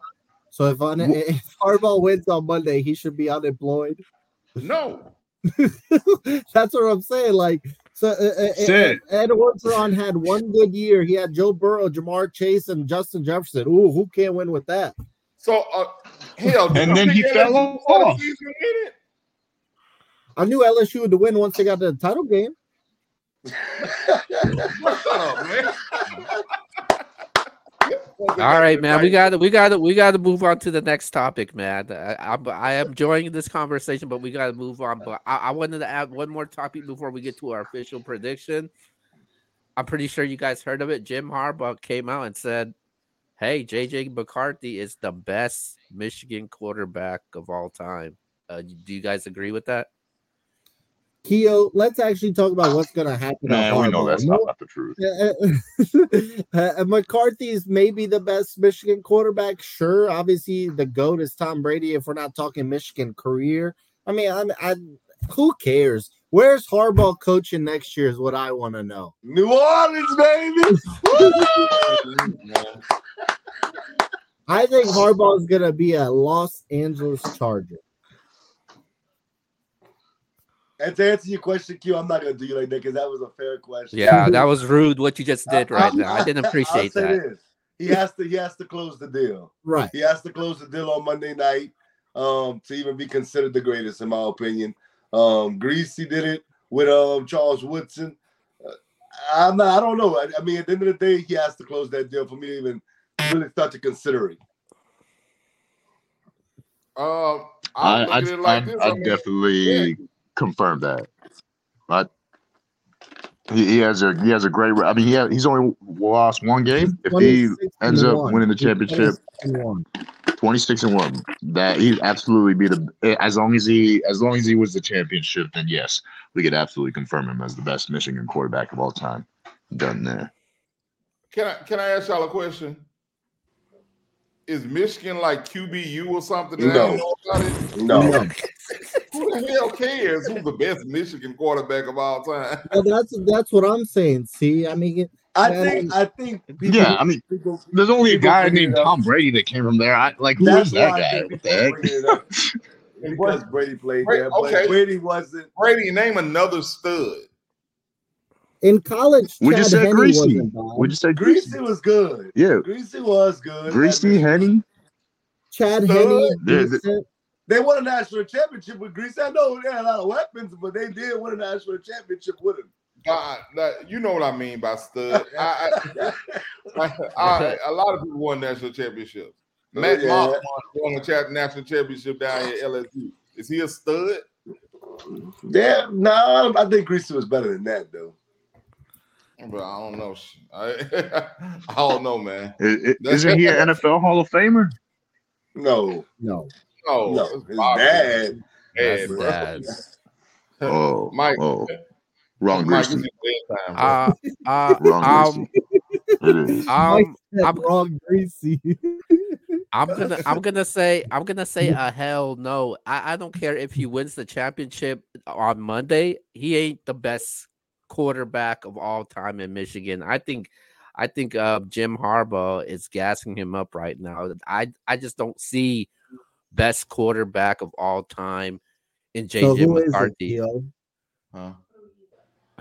So if, un- if Harbaugh wins on Monday, he should be unemployed. No. That's what I'm saying. Like, so uh, uh, Ed, Ed Orgeron had one good year. He had Joe Burrow, Ja'Marr Chase, and Justin Jefferson. Ooh, who can't win with that? So uh, hell, And then he fell LSU before the off. I knew LSU would win once they got to the title game. Shut up, man. All right, man. We got to we got to we got to move on to the next topic, man. I, I'm I am enjoying this conversation, but we got to move on. But I, I wanted to add one more topic before we get to our official prediction. I'm pretty sure you guys heard of it. Jim Harbaugh came out and said, "Hey, JJ McCarthy is the best Michigan quarterback of all time." Uh, do you guys agree with that? Keo, let's actually talk about what's going to happen. Man, we know that's not, not the truth. uh, uh, uh, uh McCarthy's maybe the best Michigan quarterback. Sure, obviously the goat is Tom Brady. If we're not talking Michigan career, I mean, I'm, I who cares? Where's Harbaugh coaching next year? Is what I want to know. New Orleans, baby. I think Harbaugh is gonna be a Los Angeles Charger. And to answer your question, Q, I'm not gonna do you like that because that was a fair question. Yeah, that was rude what you just did right now. I didn't I'll appreciate say that. this. He has to. He has to close the deal. Right. He has to close the deal on Monday night um, to even be considered the greatest, in my opinion. Um, Griese did it with um, Charles Woodson. Uh, I'm not. I don't know. I, I mean, at the end of the day, he has to close that deal for me to even really start to consider it. Um, I I'm I, looking at it I, like. I I mean, definitely confirm that. I, he, he has a he has a great. I mean, he ha he's only lost one game. If he ends up one. winning the championship, 26 and one. twenty six and one, that he'd absolutely be the. Eh, as long as he as long as he was the championship, then yes, we could absolutely confirm him as the best Michigan quarterback of all time. Done there. Can I can I ask y'all a question? Is Michigan like QBU or something? No. ain't know? No, No. Who the hell cares who's the best Michigan quarterback of all time? Well, that's that's what I'm saying. See, I mean, I think. I think. People, Yeah, I mean, people, there's only a guy named. Tom Brady that came from there. I like who that's is that guy? What the heck? bring it up. because Brady played Brady- there, but okay. Brady wasn't. Brady, name another stud. In college, We Chad just said Henne Griese. wasn't. We just said Griese Griese. was good. Yeah, Griese was good. Griese, Henne. Chad Stud. Henne, Yeah, the- decent. They won a national championship with Griese. I know they had a lot of weapons, but they did win a national championship with him. God, you know what I mean by stud. I, I, I, a lot of people won national championships. Matt yeah. Moss won, won a cha- national championship down here at LSU. Is he a stud? yeah, no, I think Griese was better than that, though. But I don't know. I, I don't know, man. I- I- Isn't he an NFL Hall of Famer? No, No, No, no, it's his Bobby. dad. That's bro. bad. Oh, Mike- oh, wrong Mike, Griese. it's your bedtime, bro. Uh, uh, Wrong um, Griese. It is. Mike um, I'm- wrong, Griese. I'm gonna I'm gonna say I'm gonna say a hell no. I, I don't care if he wins the championship on Monday. He ain't the best quarterback of all time in Michigan. I think I think uh, Jim Harbaugh is gassing him up right now. I I just don't see best quarterback of all time in so JJ who is it, McCarthy. Keo? Huh?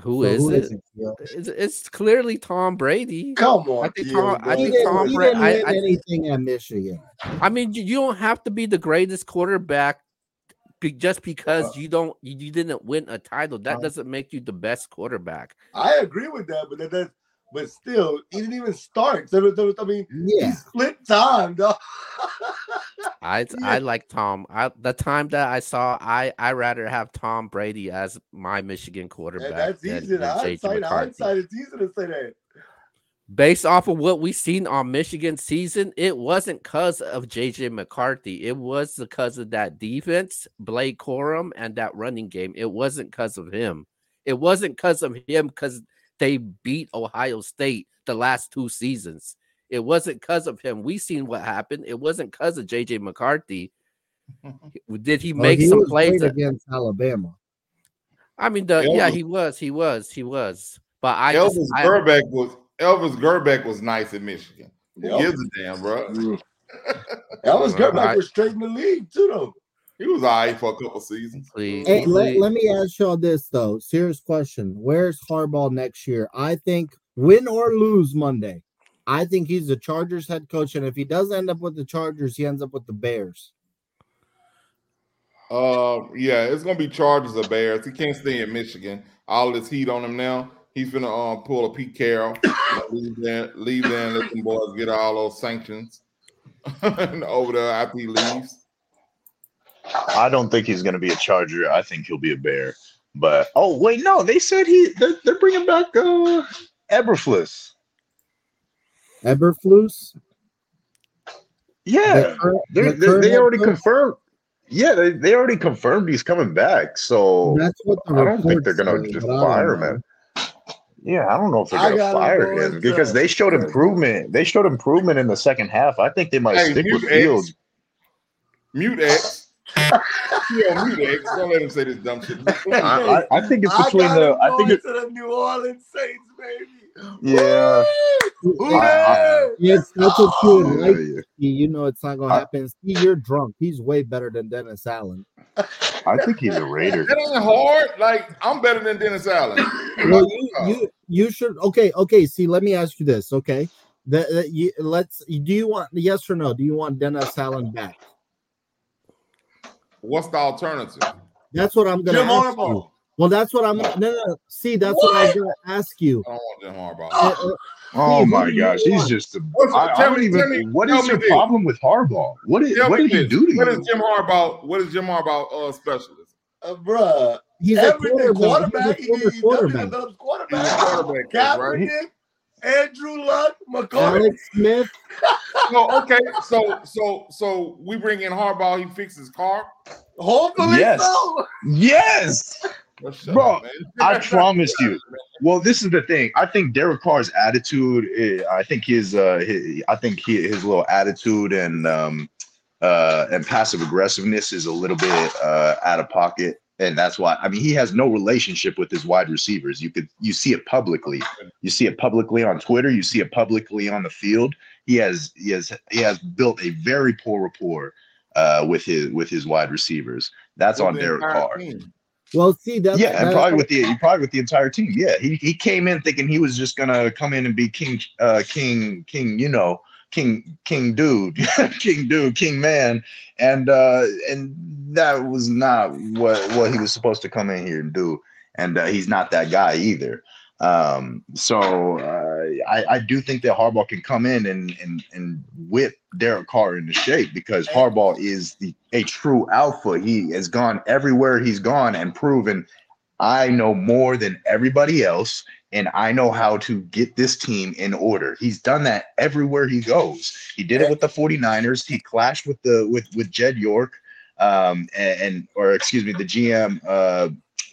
Who So is who it? is it? It's, it's clearly Tom Brady. Come on, I think Tom- I think didn't, Tom he I- I- anything at Michigan. I mean, you- you don't have to be the greatest quarterback be, just because you don't you, you didn't win a title. That Uh, doesn't make you the best quarterback. I agree with that, but that, that but still, he didn't even start. So, so- I mean, Yeah. he split time, dog. I I like Tom. I the time that I saw, I I rather have Tom Brady as my Michigan quarterback. And that's than- easy. than JJ Hindsight, hindsight, it's easy to say that. Based off of what we seen on Michigan season, it wasn't because of JJ McCarthy. It was because of that defense, Blake Corum, and that running game. It wasn't because of him. It wasn't because of him because they beat Ohio State the last two seasons. It wasn't because of him. We seen what happened. It wasn't because of JJ McCarthy. Did he Well, make he some was plays? that- against Alabama. I mean, the yeah, he was, he was, he was. But I just, Elvis I, was Elvis Grbac was nice at Michigan. Who Yep. gives a damn, bro? That was good. I- Like, was straight in the league, too, though. He was all right for a couple seasons. please, Hey, let, let me ask y'all this though. Serious question. Where's Harbaugh next year? I think win or lose Monday. I think he's the Chargers head coach, and if he does end up with the Chargers, he ends up with the Bears. Uh, yeah, it's gonna be Chargers or Bears. He can't stay in Michigan. All this heat on him now. He's gonna um pull a Pete Carroll, leave there, leave there, and let them boys get all those sanctions over there after he leaves. I don't think he's going to be a Charger. I think he'll be a Bear. But oh wait, no, they said he they're, they're bringing back uh Eberflus. Eberflus. Yeah, The current- they the they, current they already coach? confirmed. Yeah, they, they already confirmed he's coming back. So That's what the I don't think they're gonna say, just but I fire know. him. Yeah, I don't know if they're I gonna got him fire going him because they showed improvement. They showed improvement in the second half. I think they might Hey, stick with mute X. Fields. Mute X. yeah, mute X. Don't let him say this dumb shit. I, I, I think it's between got the. I think going it. to the New Orleans Saints, baby. Yeah. Woo! I- I- Yes, that's what you oh, would Yeah, like. yeah. You know it's not gonna I- happen. See, you're drunk. He's way better than Dennis Allen. I think he's a Raider. That ain't hard. Like I'm better than Dennis Allen. Well, you you you should. Okay, okay. See, let me ask you this. Okay, that that you let's. Do you want yes or no? Do you want Dennis Allen back? What's the alternative? That's what I'm gonna Jim ask you. Harbaugh. Well, that's what I'm. No, no, no. See, that's what, I'm gonna ask you. I don't want Jim Harbaugh. Uh, uh, Oh Steve, what my gosh, he's want? just a. What's- I, I tell don't me- even. tell me- what tell is your this. problem with Harbaugh? What is? Tell What me did he do to What you? is Jim Harbaugh? What is Jim Harbaugh uh specialist? Uh, bruh. He's a Everything quarterback. quarterback. He's He, a he, former he quarterback. He's quarterback. a quarterback, coach, right? Kaepernick, Andrew Luck, McCoy. Alex Smith. No, okay. So so so we bring in Harbaugh, he fixes Carr. Hopefully Yes. so. Yes, Well, Bro, up. I promised you. Well, this is the thing. I think Derek Carr's attitude. eh, I think his. Uh, his I think he, his little attitude and um, uh, and passive aggressiveness is a little bit uh, out of pocket, and that's why. I mean, he has no relationship with his wide receivers. You could you see it publicly. You see it publicly on Twitter. You see it publicly on the field. He has he has he has built a very poor rapport uh, with his with his wide receivers. That's on Derek entire Carr. team. Well, see, that Yeah, and probably with the probably with the entire team. Yeah, he, he came in thinking he was just gonna come in and be king, uh, king, king. You know, king, king dude, king dude, king man, and uh, and that was not what what he was supposed to come in here and do. And uh, he's not that guy either. Um, so uh, I, I do think that Harbaugh can come in and and and whip Derek Carr into shape because Harbaugh is the a true alpha. He has gone everywhere he's gone and proven I know more than everybody else, and I know how to get this team in order. He's done that everywhere he goes. He did it with the 49ers. He clashed with the with with Jed York, um, and, and or excuse me, the GM uh,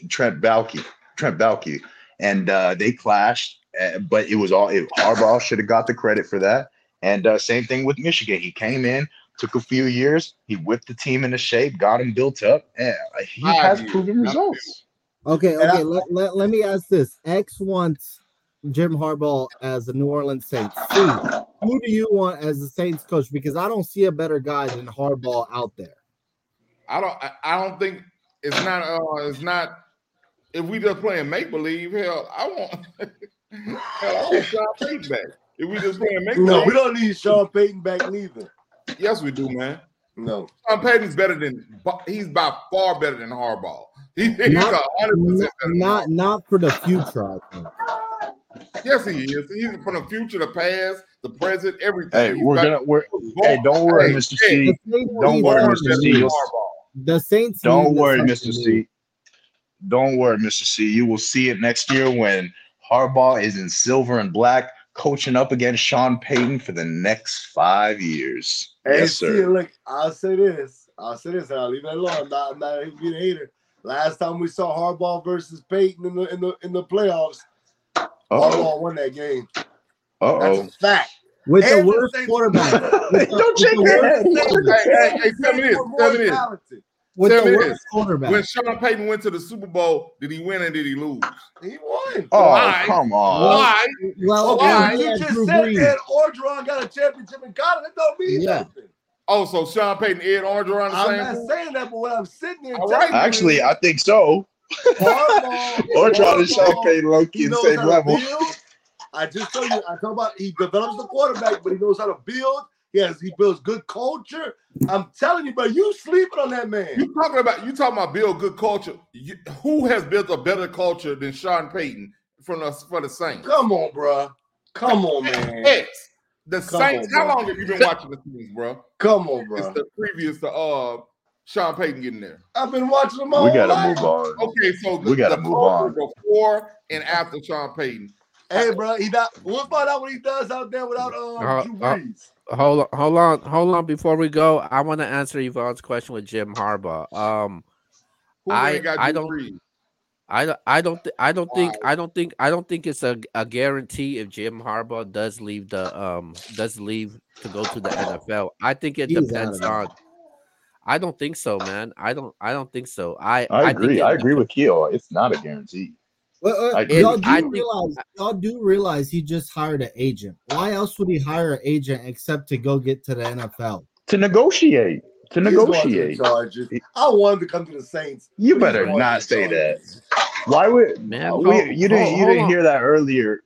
Trent Baalke, Trent Baalke, and uh, they clashed. Uh, but it was all it, Harbaugh should have got the credit for that. And uh, same thing with Michigan. He came in, took a few years, he whipped the team into shape, got him built up, and he Five has proven results. Okay, And I- okay. let, let, let me ask this. X wants Jim Harbaugh as the New Orleans Saints. C, who do you want as the Saints coach? Because I don't see a better guy than Harbaugh out there. I don't I, I don't think it's not uh it's not if we just playing make believe, hell, I want hell, I want Sean Payton back. If we just playing make believe, No, we don't need Sean Payton back neither. yes, we do, man. No. Sean Payton's better than he's by far better than Harbaugh. He, he's Not- hundred percent Not, not not for the future. I think. Yes, he is. He's from the future, the past, the present, everything. Hey, He's we're better gonna. We're. than Hey, don't worry, Hey, Mr. C. The Saints Don't worry, Mr. C. Harbaugh. The Saints. Don't worry, Mr. C. Don't worry, Mr. C. You will see it next year when Harbaugh is in silver and black, coaching up against Sean Payton for the next five years. Hey, yes, see, sir. look, I'll say this. I'll say this, and I'll leave it alone. I'm not, I'm not being a hater. Last time we saw Harbaugh versus Payton in the in the in the playoffs, Uh oh. Harbaugh won that game. Uh That's oh. a fact. With And the worst Saints- quarterback. With the- Don't with shake your head. quarterback. Hey, hey, hey, tell me this. Were more Tell me this. With Tell the worst this. quarterback. When Sean Payton went to the Super Bowl, did he win or did he lose? He won. Oh, Why? come on. Why? Well, Okay, well, why? you just Drew said Brees. that Orgeron got a championship in college. That don't mean Yeah. nothing. Oh, so Sean Payton, Ed orange Orgeron, the I'm same? not pool? saying that, but when I'm sitting here, All telling right. Actually, is I think so. Harbaugh, Or trying to Sean Payton low key he the same level. I just told you, I talk about he develops the quarterback, but he knows how to build. Yes, he builds good culture. I'm telling you, bro, you sleeping on that man. You talking about you talking about build good culture? You, who has built a better culture than Sean Payton from the for the Saints? Come on, bro. Come on, man. X. The Come Saints. on, how long have you been watching the Saints, bro? Come on, bro. It's the previous to uh Sean Payton getting there. I've been watching them all We gotta life. move on. Okay, so the, We gotta the move on. before and after Sean Payton. Hey, bro, he not. We'll find out what he does out there without um, Uh, Drew uh, Brees. Hold on, hold on, hold on. Before we go, I want to answer Yvonne's question with Jim Harbaugh. Um, Who I- got I don't- Brees? I don't, I don't, th- I don't think, I don't think, I don't think it's a, a guarantee if Jim Harbaugh does leave the um does leave to go to the NFL. I think it He's depends on. I don't think so, man. I don't, I don't think so. I, I think agree. it I agree with Keo. It's not a guarantee. Well, uh, I y'all do I think- realize y'all do realize he just hired an agent. Why else would he hire an agent except to go get to the NFL? To negotiate. To He's going to the negotiate. Chargers. I want him to come to the Saints. You better not the say that. Why would Man, we, hold- you didn't hold- you hold didn't hear that earlier?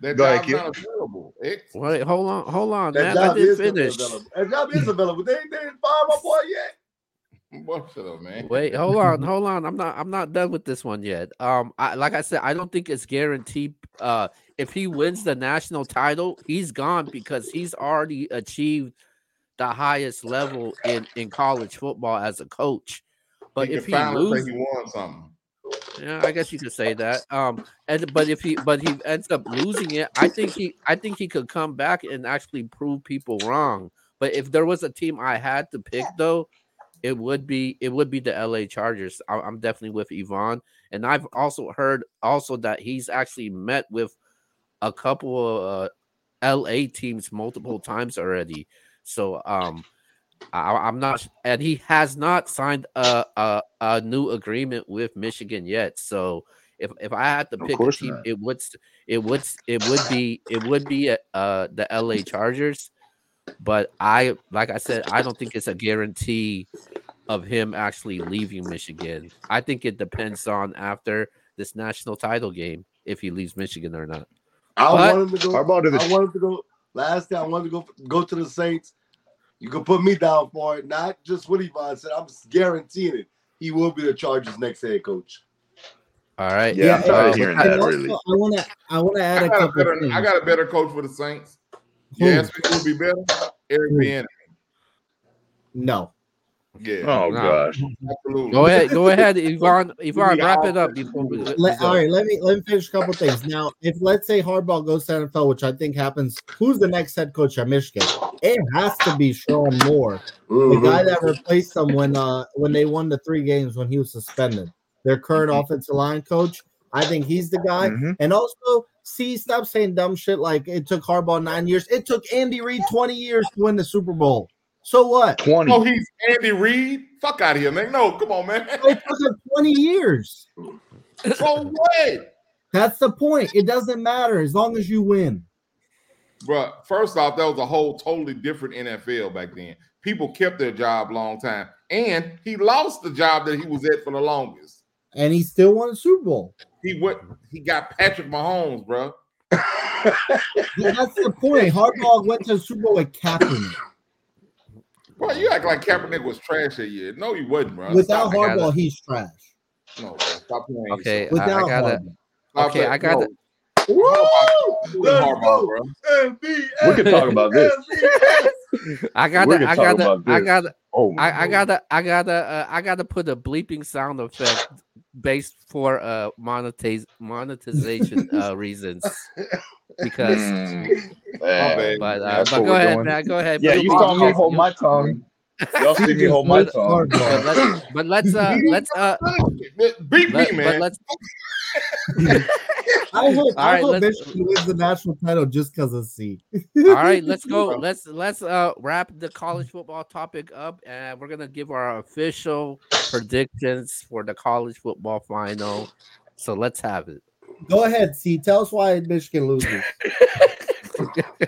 That Go ahead, job's Q. not available. X. Wait, hold on, hold on, That man. I job didn't is finish. available. That job is available. They, they didn't fire my boy yet. Boy, shut up, man. Wait, hold on, hold on. I'm not I'm not done with this one yet. Um I like I said, I don't think it's guaranteed uh if he wins the national title, he's gone because he's already achieved the highest level in in college football as a coach. But he if can he loses, he won something. yeah, I guess you could say that. Um, and but if he but he ends up losing it, I think he I think he could come back and actually prove people wrong. But if there was a team I had to pick though, it would be it would be the LA Chargers. I, I'm definitely with Yvonne, and I've also heard also that he's actually met with a couple of uh, LA teams multiple times already. So um, I, I'm not, and he has not signed a, a a new agreement with Michigan yet. So if if I had to pick a team, not. it would it would it would be it would be uh the LA Chargers. But I like I said, I don't think it's a guarantee of him actually leaving Michigan. I think it depends on after this national title game if he leaves Michigan or not. I But- want him to go. Harbaugh to the I wanted to go. Last time I wanted to go go to the Saints. You can put me down for it. Not just what Yvonne said. I'm guaranteeing it. He will be the Chargers' next head coach. All right. Yeah, I'm tired of hearing with that. And really. I want to I want to add I a got a couple better. things. I got a better coach for the Saints. You Who? ask me would be better? Eric Who? Bieniemy. No. Yeah, Oh No. gosh. absolutely. Go ahead, go ahead, Yvonne. Yvonne, the wrap it up before. Let, all right, let me let me finish a couple things. Now, if let's say Harbaugh goes to NFL, which I think happens, who's the next head coach at Michigan? It has to be Sean Moore, the Mhm. guy that replaced him when uh when they won the three games when he was suspended. Their current offensive line coach. I think he's the guy. Mhm. And also, see, stop saying dumb shit like it took Harbaugh nine years. It took Andy Reid 20 years to win the Super Bowl. So what? Twenty. Oh, he's Andy Reid. Fuck out of here, man. No, come on, man. It took him 20 years. so what? That's the point. It doesn't matter as long as you win. Bro, first off, that was a whole totally different NFL back then. People kept their job long time, and he lost the job that he was at for the longest. and he still won a Super Bowl. He went. He got Patrick Mahomes, bro. Yeah, That's the point. Harbaugh went to the Super Bowl with Kaepernick. Bro, you act like Kaepernick was trash that year. No, he wasn't, bro. Without I gotta- Harbaugh, he's trash. no, bro. Stop playing. Okay, I, I gotta. Harbaugh. Okay. I gotta. Woo! Harbaugh, bro. We can talk about this. I gotta. I gotta. I gotta. Oh, my I, I gotta. I gotta. Uh, I gotta put a bleeping sound effect based for uh monetize monetization uh reasons because. Mm, My But uh, but go ahead, man. Go ahead. Yeah, you saw me hold my tongue. Y'all see me hold my tongue. But let's. But let's. Uh, let's. Uh. Beat Let, me, but man. let's. I hope, All I hope let's- Michigan wins the national title just because of C. All right, let's go. Let's let's uh wrap the college football topic up, and we're gonna give our official predictions for the college football final. So let's have it. Go ahead, C. Tell us why Michigan loses.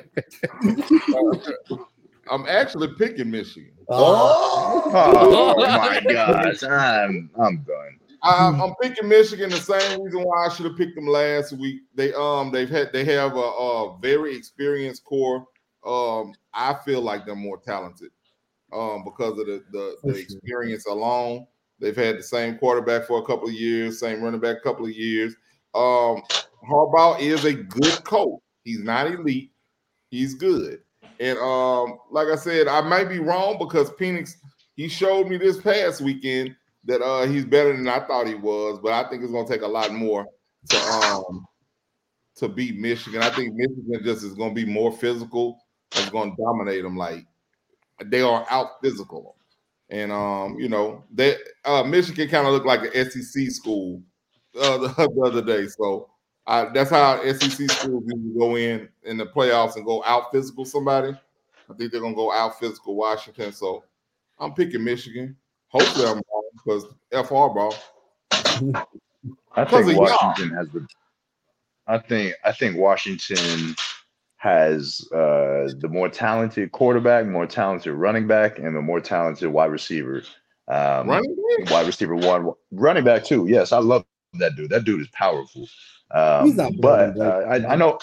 I'm actually picking Michigan. Oh, Oh my gosh, I'm I'm done. I'm, I'm picking Michigan the same reason why I should have picked them last week. They um they've had they have a, a very experienced core. Um, I feel like they're more talented um because of the the, the experience alone. They've had the same quarterback for a couple of years, same running back a couple of years. Um, Harbaugh is a good coach. He's not elite. He's good. And um, like I said, I might be wrong because Penix he showed me this past weekend that uh he's better than I thought he was, but I think it's gonna take a lot more to um to beat Michigan. I think Michigan just is gonna be more physical. It's gonna dominate them like they are out physical. And um, you know, that uh Michigan kind of looked like an SEC school uh, the, the other day. So I, that's how SEC schools usually go in in the playoffs and go out physical somebody. I think they're gonna go out physical Washington. So I'm picking Michigan. Hopefully I'm because F Harbaugh. I think of y'all. Washington has the. I think I think Washington has uh, the more talented quarterback, more talented running back, and the more talented wide receiver. Um, Running back? wide receiver one, running back too. Yes, I love that dude. That dude is powerful. Um, He's not but uh. I, I know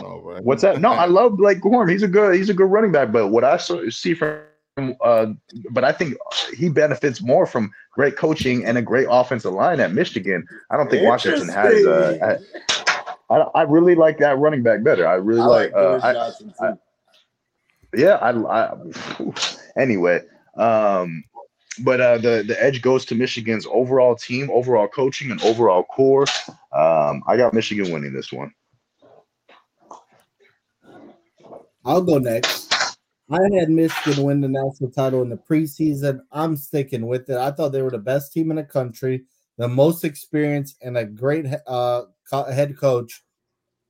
No, man. what's that. No, I love Blake Corum. He's a good. He's a good running back. But what I saw, see from, uh, but I think he benefits more from great coaching and a great offensive line at Michigan. I don't think Washington has. Uh, I, I, I really like that running back better. I really I like. like uh, I, I- yeah, I, I anyway. Um, but uh, the the edge goes to Michigan's overall team, overall coaching, and overall core. Um, I got Michigan winning this one. I'll go next. I had Michigan win the national title in the preseason. I'm sticking with it. I thought they were the best team in the country, the most experienced, and a great uh, head coach.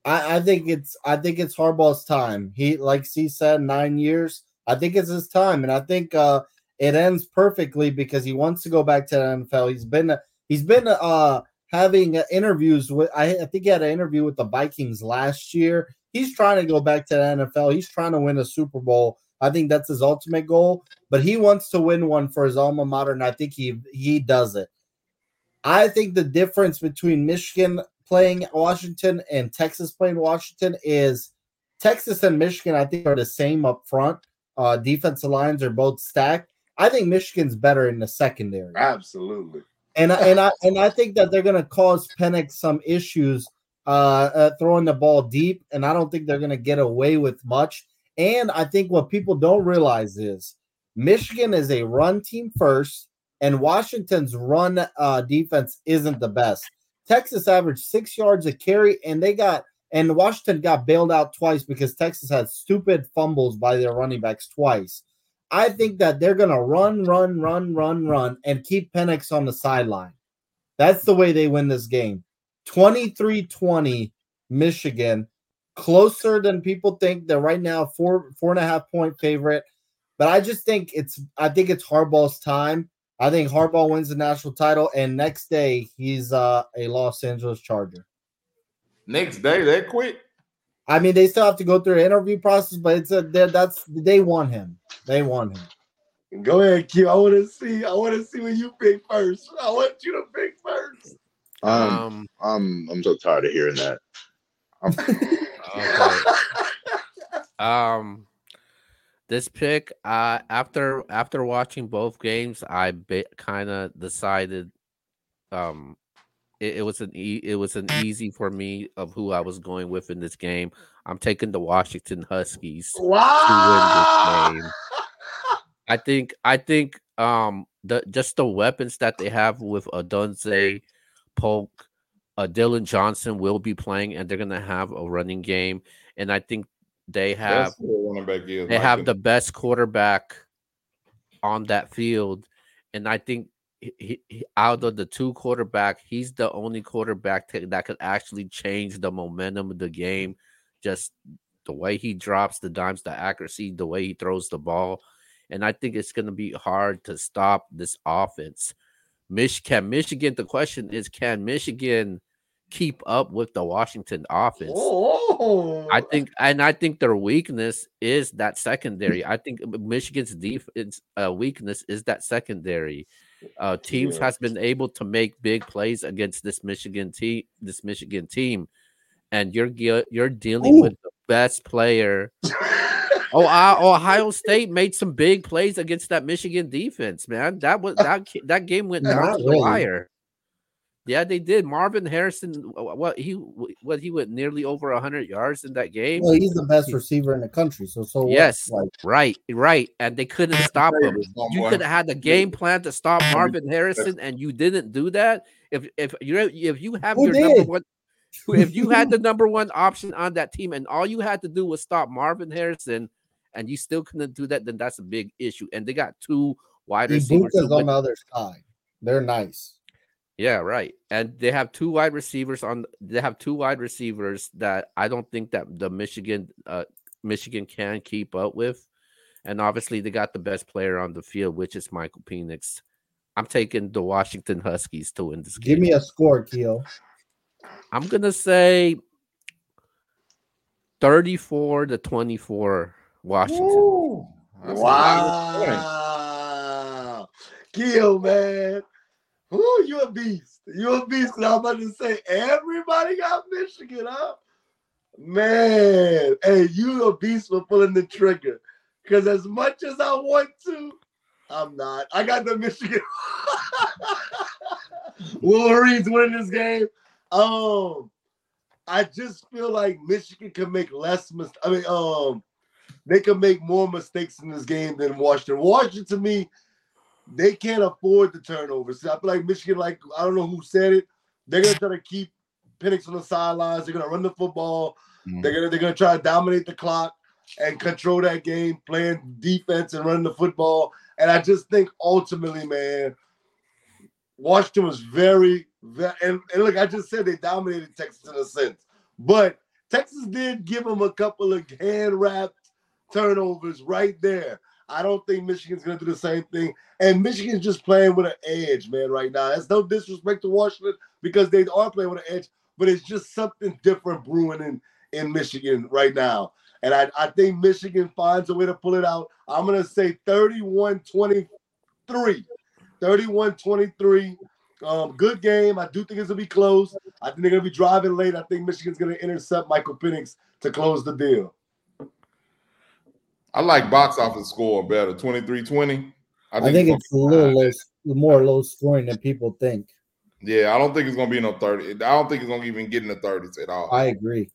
I, I think it's I think it's Harbaugh's time. He like C said, nine years. I think it's his time, and I think uh, it ends perfectly because he wants to go back to the NFL. He's been he's been uh, having uh, interviews with. I, I think he had an interview with the Vikings last year. He's trying to go back to the NFL. He's trying to win a Super Bowl. I think that's his ultimate goal. But he wants to win one for his alma mater, and I think he he does it. I think the difference between Michigan playing Washington and Texas playing Washington is Texas and Michigan, I think, are the same up front. Uh, defensive lines are both stacked. I think Michigan's better in the secondary. Absolutely. And I, and I and I think that they're going to cause Penix some issues uh, uh, throwing the ball deep, and I don't think they're going to get away with much. And I think what people don't realize is Michigan is a run team first, and Washington's run uh, defense isn't the best. Texas averaged six yards a carry, and they got and Washington got bailed out twice because Texas had stupid fumbles by their running backs twice. I think that they're gonna run, run, run, run, run, and keep Penix on the sideline. That's the way they win this game. 23-20, Michigan. Closer than people think. They're right now four, four and a half point favorite. But I just think it's I think it's Harbaugh's time. I think Harbaugh wins the national title, and next day he's uh, a Los Angeles Charger. Next day, they quit. I mean, they still have to go through an interview process, but it's a that's they want him. They want him. Go ahead, Q. I want to see. I want to see when you pick first. I want you to pick first. Um, Um, I'm I'm so tired of hearing that. Okay. Um, this pick, uh, after after watching both games, I kind of decided, um, it, it was an e- it was an easy for me of who I was going with in this game. I'm taking the Washington Huskies wow. to win this game. I think I think um the just the weapons that they have with Odunze, Polk, uh, Dillon Johnson will be playing, and they're gonna have a running game, and I think they have the back they have the best quarterback on that field, and I think he, he- out of the two quarterback, he's the only quarterback that, that could actually change the momentum of the game. Just the way he drops the dimes, the accuracy, the way he throws the ball, and I think it's going to be hard to stop this offense. Mich- can Michigan? The question is, can Michigan keep up with the Washington offense? Oh, I think, and I think their weakness is that secondary. I think Michigan's defense uh, weakness is that secondary. Uh, teams Yeah. has been able to make big plays against this Michigan team. This Michigan team, and you're you're dealing Ooh. with the best player. Oh, Ohio State made some big plays against that Michigan defense. Man, that was that that game went down to the wire. Yeah, they did. Marvin Harrison, wh- what he what he went nearly over hundred yards in that game. Well, he's the best receiver in the country. So, so? Yes, Like, right, right, and they couldn't stop him. You could have had the game plan to stop Marvin Harrison, and you didn't do that. If if you if you have Who your number one, if you had the number one option on that team, and all you had to do was stop Marvin Harrison, and you still couldn't do that, then that's a big issue. And they got two wide receivers. who on the other side. They're nice. Yeah, right. And they have two wide receivers on. They have two wide receivers that I don't think that the Michigan, uh, Michigan can keep up with. And obviously, they got the best player on the field, which is Michael Penix. I'm taking the Washington Huskies to win this game. Give me a score, Keo. I'm gonna say 34 to 24 Washington. Woo. That's a lot of points. wow. Kill, man. Ooh, you a beast. You a beast. And I'm about to say, everybody got Michigan, huh? Man, hey, you a beast for pulling the trigger. Because as much as I want to, I'm not. I got the Michigan Wolverines winning this game. Um, I just feel like Michigan can make less mistakes. I mean, um, they can make more mistakes in this game than Washington. Washington, to me, they can't afford the turnovers. I feel like Michigan, like I don't know who said it, they're gonna try to keep Penix on the sidelines. They're gonna run the football. Mm-hmm. They're gonna they're gonna try to dominate the clock and control that game, playing defense and running the football. And I just think ultimately, man, Washington was very, very and, and look, I just said they dominated Texas in a sense, but Texas did give them a couple of hand wrapped turnovers right there. I don't think Michigan's gonna do the same thing. And Michigan's just playing with an edge, man, right now. That's no disrespect to Washington because they are playing with an edge, but it's just something different brewing in, in Michigan right now. And I, I think Michigan finds a way to pull it out. I'm gonna say 31-23. 31-23. Um, good game. I do think it's gonna be close. I think they're gonna be driving late. I think Michigan's gonna intercept Michael Penix to close the deal. I like box office score better. 23-20. I think it's a little low, more low scoring than people think. Yeah, I don't think it's gonna be no 30. I don't think it's gonna even get in the 30s at all. I agree.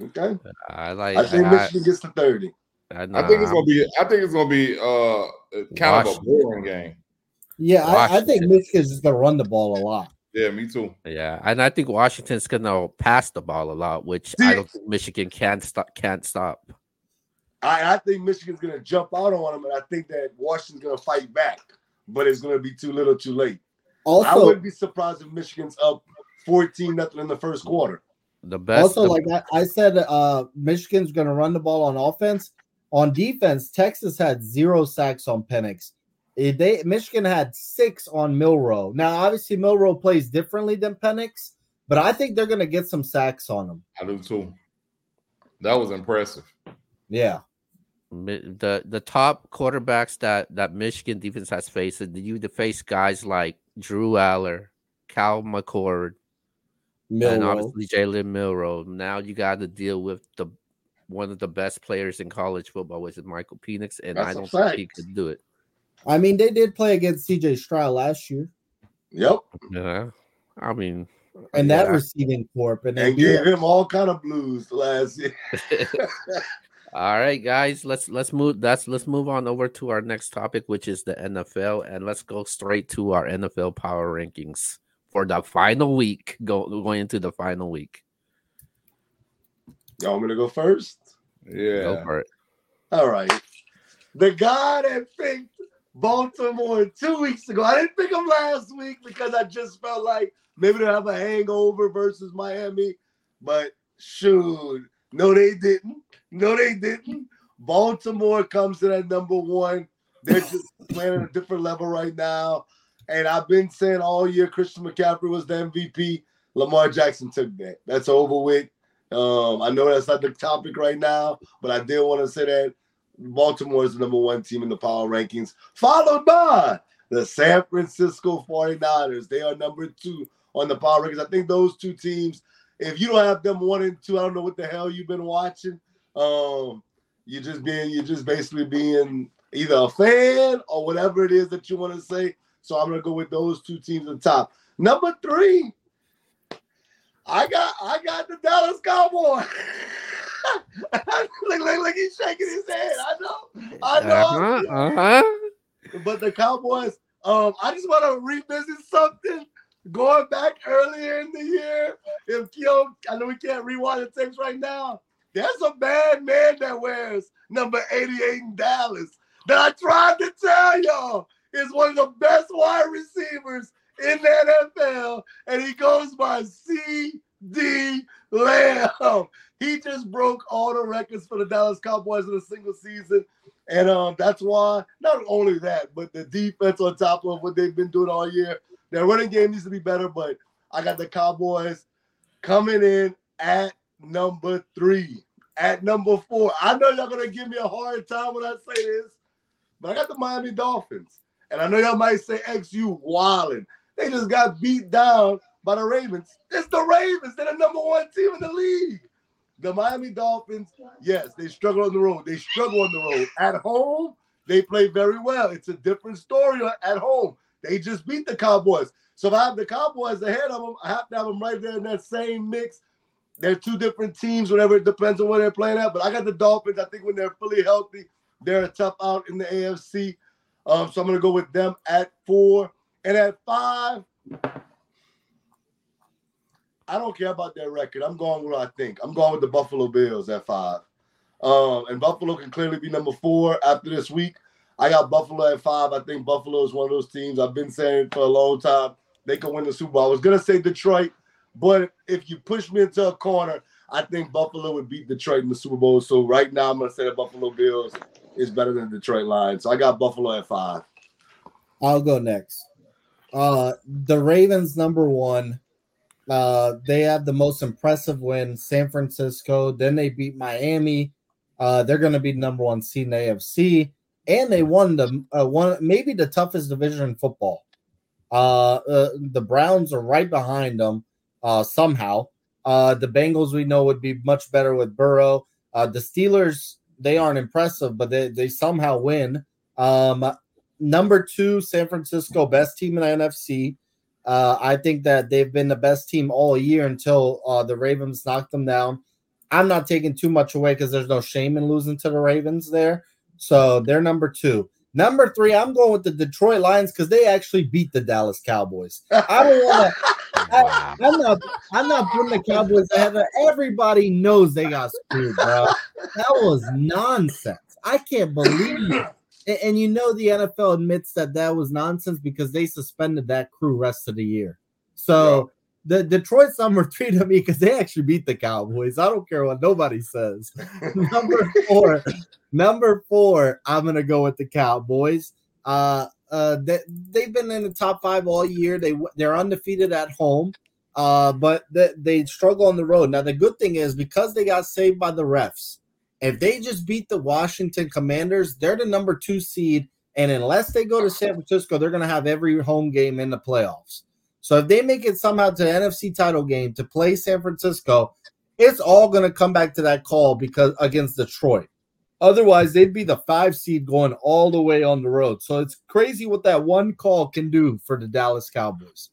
Okay. I like. I think I, Michigan gets to 30. I, I think it's gonna be I think it's gonna be uh kind of a boring game. Yeah, I, I think Washington. Michigan's just gonna run the ball a lot. Yeah, me too. Yeah, and I think Washington's gonna pass the ball a lot, which I don't think Michigan can stop. Can't stop. I, I think Michigan's gonna jump out on them, and I think that Washington's gonna fight back, but it's gonna be too little, too late. Also, I wouldn't be surprised if Michigan's up 14 nothing in the first quarter. The best. also, the- like I, I said, uh, Michigan's gonna run the ball on offense. On defense, Texas had zero sacks on Penix. They Michigan had six on Milroe. Now, obviously, Milroe plays differently than Penix, but I think they're gonna get some sacks on him. I do too. That was impressive. Yeah. Mi- the the top quarterbacks that that Michigan defense has faced, you to face guys like Drew Allar, Kyle McCord, and obviously Jalen Milroe. Now you got to deal with the one of the best players in college football, which is Michael Penix, and I That's a don't think he could do it. I mean, they did play against CJ Stroud last year, Yep. Yeah, I mean, and that yeah. receiving corp, and they And gave him. him all kind of blues last year. All right, guys, let's let's move. That's let's move on over to our next topic, which is the NFL, and let's go straight to our NFL power rankings for the final week. Go going into the final week. Y'all want me to go first? Yeah. Go Yeah. for it. All right. The guy that picked Baltimore two weeks ago. I didn't pick him last week because I just felt like maybe they'll have a hangover versus Miami. But shoot, no, they didn't. No, they didn't. Baltimore comes to that number one. They're just playing at a different level right now. And I've been saying all year Christian McCaffrey was the MVP. Lamar Jackson took that. That's over with. Um, I know that's not the topic right now, but I did want to say that Baltimore is the number one team in the power rankings, followed by the San Francisco 49ers. They are number two on the power rankings. I think those two teams, if you don't have them one and two, I don't know what the hell you've been watching. Um, you're just being, you're just basically being either a fan or whatever it is that you want to say. So I'm gonna go with those two teams at the top. Number three, I got I got the Dallas Cowboys. look, look, look, he's shaking his head. I know, I know. Uh-huh, uh-huh. But the Cowboys, um, I just want to revisit something going back earlier in the year. If Keo, I know we can't rewind the tapes right now. There's a bad man that wears number 88 in Dallas that I tried to tell y'all is one of the best wide receivers in the NFL, and he goes by CeeDee Lamb. He just broke all the records for the Dallas Cowboys in a single season. And um, that's why, not only that, but the defense on top of what they've been doing all year. Their running game needs to be better, but I got the Cowboys coming in at number three. At number four. I know y'all gonna give me a hard time when I say this, but I got the Miami Dolphins. And I know y'all might say XU wildin'. They just got beat down by the Ravens. It's the Ravens. They're the number one team in the league. The Miami Dolphins, yes, they struggle on the road. They struggle on the road. At home, they play very well. It's a different story at home. They just beat the Cowboys. So if I have the Cowboys ahead of them, I have to have them right there in that same mix. They're two different teams, whatever it depends on where they're playing at. But I got the Dolphins. I think when they're fully healthy, they're a tough out in the AFC. Um, so I'm gonna go with them at four. And at five, I don't care about their record. I'm going with what I think. I'm going with the Buffalo Bills at five. Um, and Buffalo can clearly be number four after this week. I got Buffalo at five. I think Buffalo is one of those teams I've been saying for a long time. They can win the Super Bowl. I was gonna say Detroit, but if you push me into a corner, I think Buffalo would beat Detroit in the Super Bowl. So right now, I'm gonna say the Buffalo Bills is better than Detroit Lions. So I got Buffalo at five. I'll go next. Uh, the Ravens number one. Uh, they have the most impressive win, San Francisco. Then they beat Miami. Uh, they're going to be number one seed in AFC, and they won the uh, one maybe the toughest division in football. Uh, uh, the Browns are right behind them. Uh, somehow. Uh, the Bengals we know would be much better with Burrow. Uh, the Steelers they aren't impressive, but they they somehow win. Um, number two, San Francisco, best team in the NFC. Uh, I think that they've been the best team all year until uh, the Ravens knocked them down. I'm not taking too much away because there's no shame in losing to the Ravens there. So they're number two. Number three, I'm going with the Detroit Lions because they actually beat the Dallas Cowboys. I don't want to. Wow. I'm not. I'm not putting the Cowboys ahead. of Everybody knows they got screwed, bro. That was nonsense. I can't believe. And, and you know the NFL admits that that was nonsense because they suspended that crew rest of the year. So the Detroit's number three to me because they actually beat the Cowboys. I don't care what nobody says. number four, number four, I'm gonna go with the Cowboys. Uh, uh, they, they've been in the top five all year. They they're undefeated at home, uh, but they, they struggle on the road. Now the good thing is because they got saved by the refs, If they just beat the Washington Commanders, they're the number two seed. And unless they go to San Francisco, they're going to have every home game in the playoffs. So if they make it somehow to the NFC title game to play San Francisco, it's all going to come back to that call because against Detroit. Otherwise, they'd be the five seed going all the way on the road. So it's crazy what that one call can do for the Dallas Cowboys.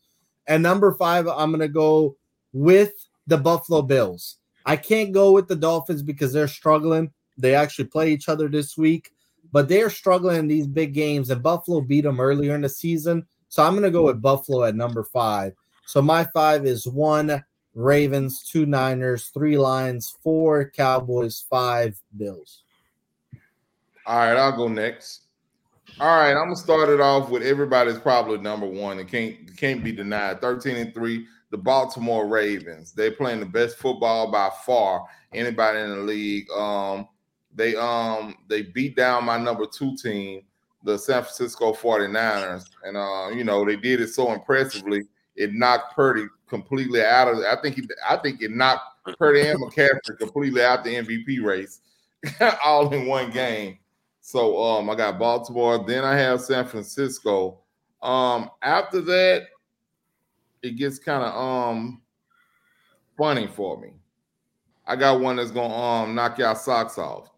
And number five, I'm going to go with the Buffalo Bills. I can't go with the Dolphins because they're struggling. They actually play each other this week, but they're struggling in these big games. And Buffalo beat them earlier in the season. So I'm going to go with Buffalo at number five. So my five is one Ravens, two Niners, three Lions, four Cowboys, five Bills. All right, I'll go next. All right, I'm gonna start it off with everybody's probably number one and can't can't be denied. 13 and 3, the Baltimore Ravens. They're playing the best football by far. Anybody in the league. Um, they um they beat down my number two team, the San Francisco 49ers. And uh, you know, they did it so impressively. It knocked Purdy completely out of I think he, I think it knocked Purdy and McCaffrey completely out the MVP race all in one game. So um, I got Baltimore. Then I have San Francisco. Um, after that, it gets kind of um funny for me. I got one that's gonna um knock y'all socks off.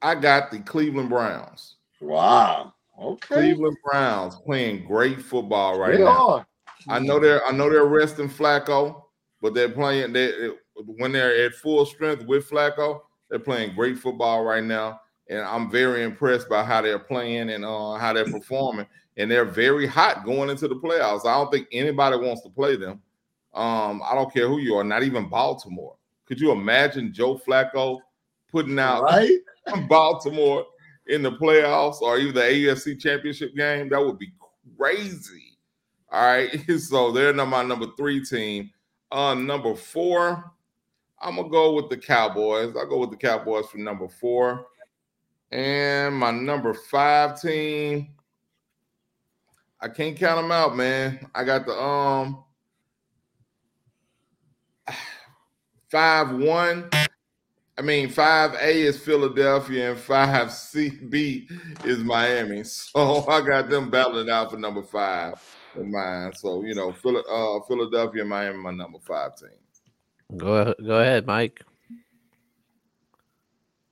I got the Cleveland Browns. Wow. Okay. Cleveland Browns playing great football right They now. are. I know they're I know they're resting Flacco, but they're playing they when they're at full strength with Flacco, they're playing great football right now. And I'm very impressed by how they're playing and uh, how they're performing. And they're very hot going into the playoffs. I don't think anybody wants to play them. Um, I don't care who you are, not even Baltimore. Could you imagine Joe Flacco putting out Right? Baltimore in the playoffs or even the AFC championship game? That would be crazy. All right. So they're my number three team. Uh number four, I'm gonna go with the Cowboys. I'll go with the Cowboys for number four. And my number five team, I can't count them out, man. I got the um five one. I mean, five A is Philadelphia and five C B is Miami. So I got them battling out for number five in mine. So you know, uh, Philadelphia Miami, my number five team. Go go ahead, Mike.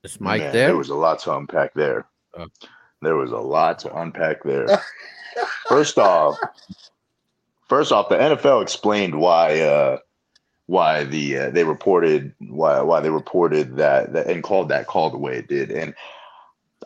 Is Mike Man, there? There was a lot to unpack there. Oh. There was a lot to unpack there. first off, first off, the NFL explained why uh, why the uh, they reported why why they reported that, that and called that call the way it did, and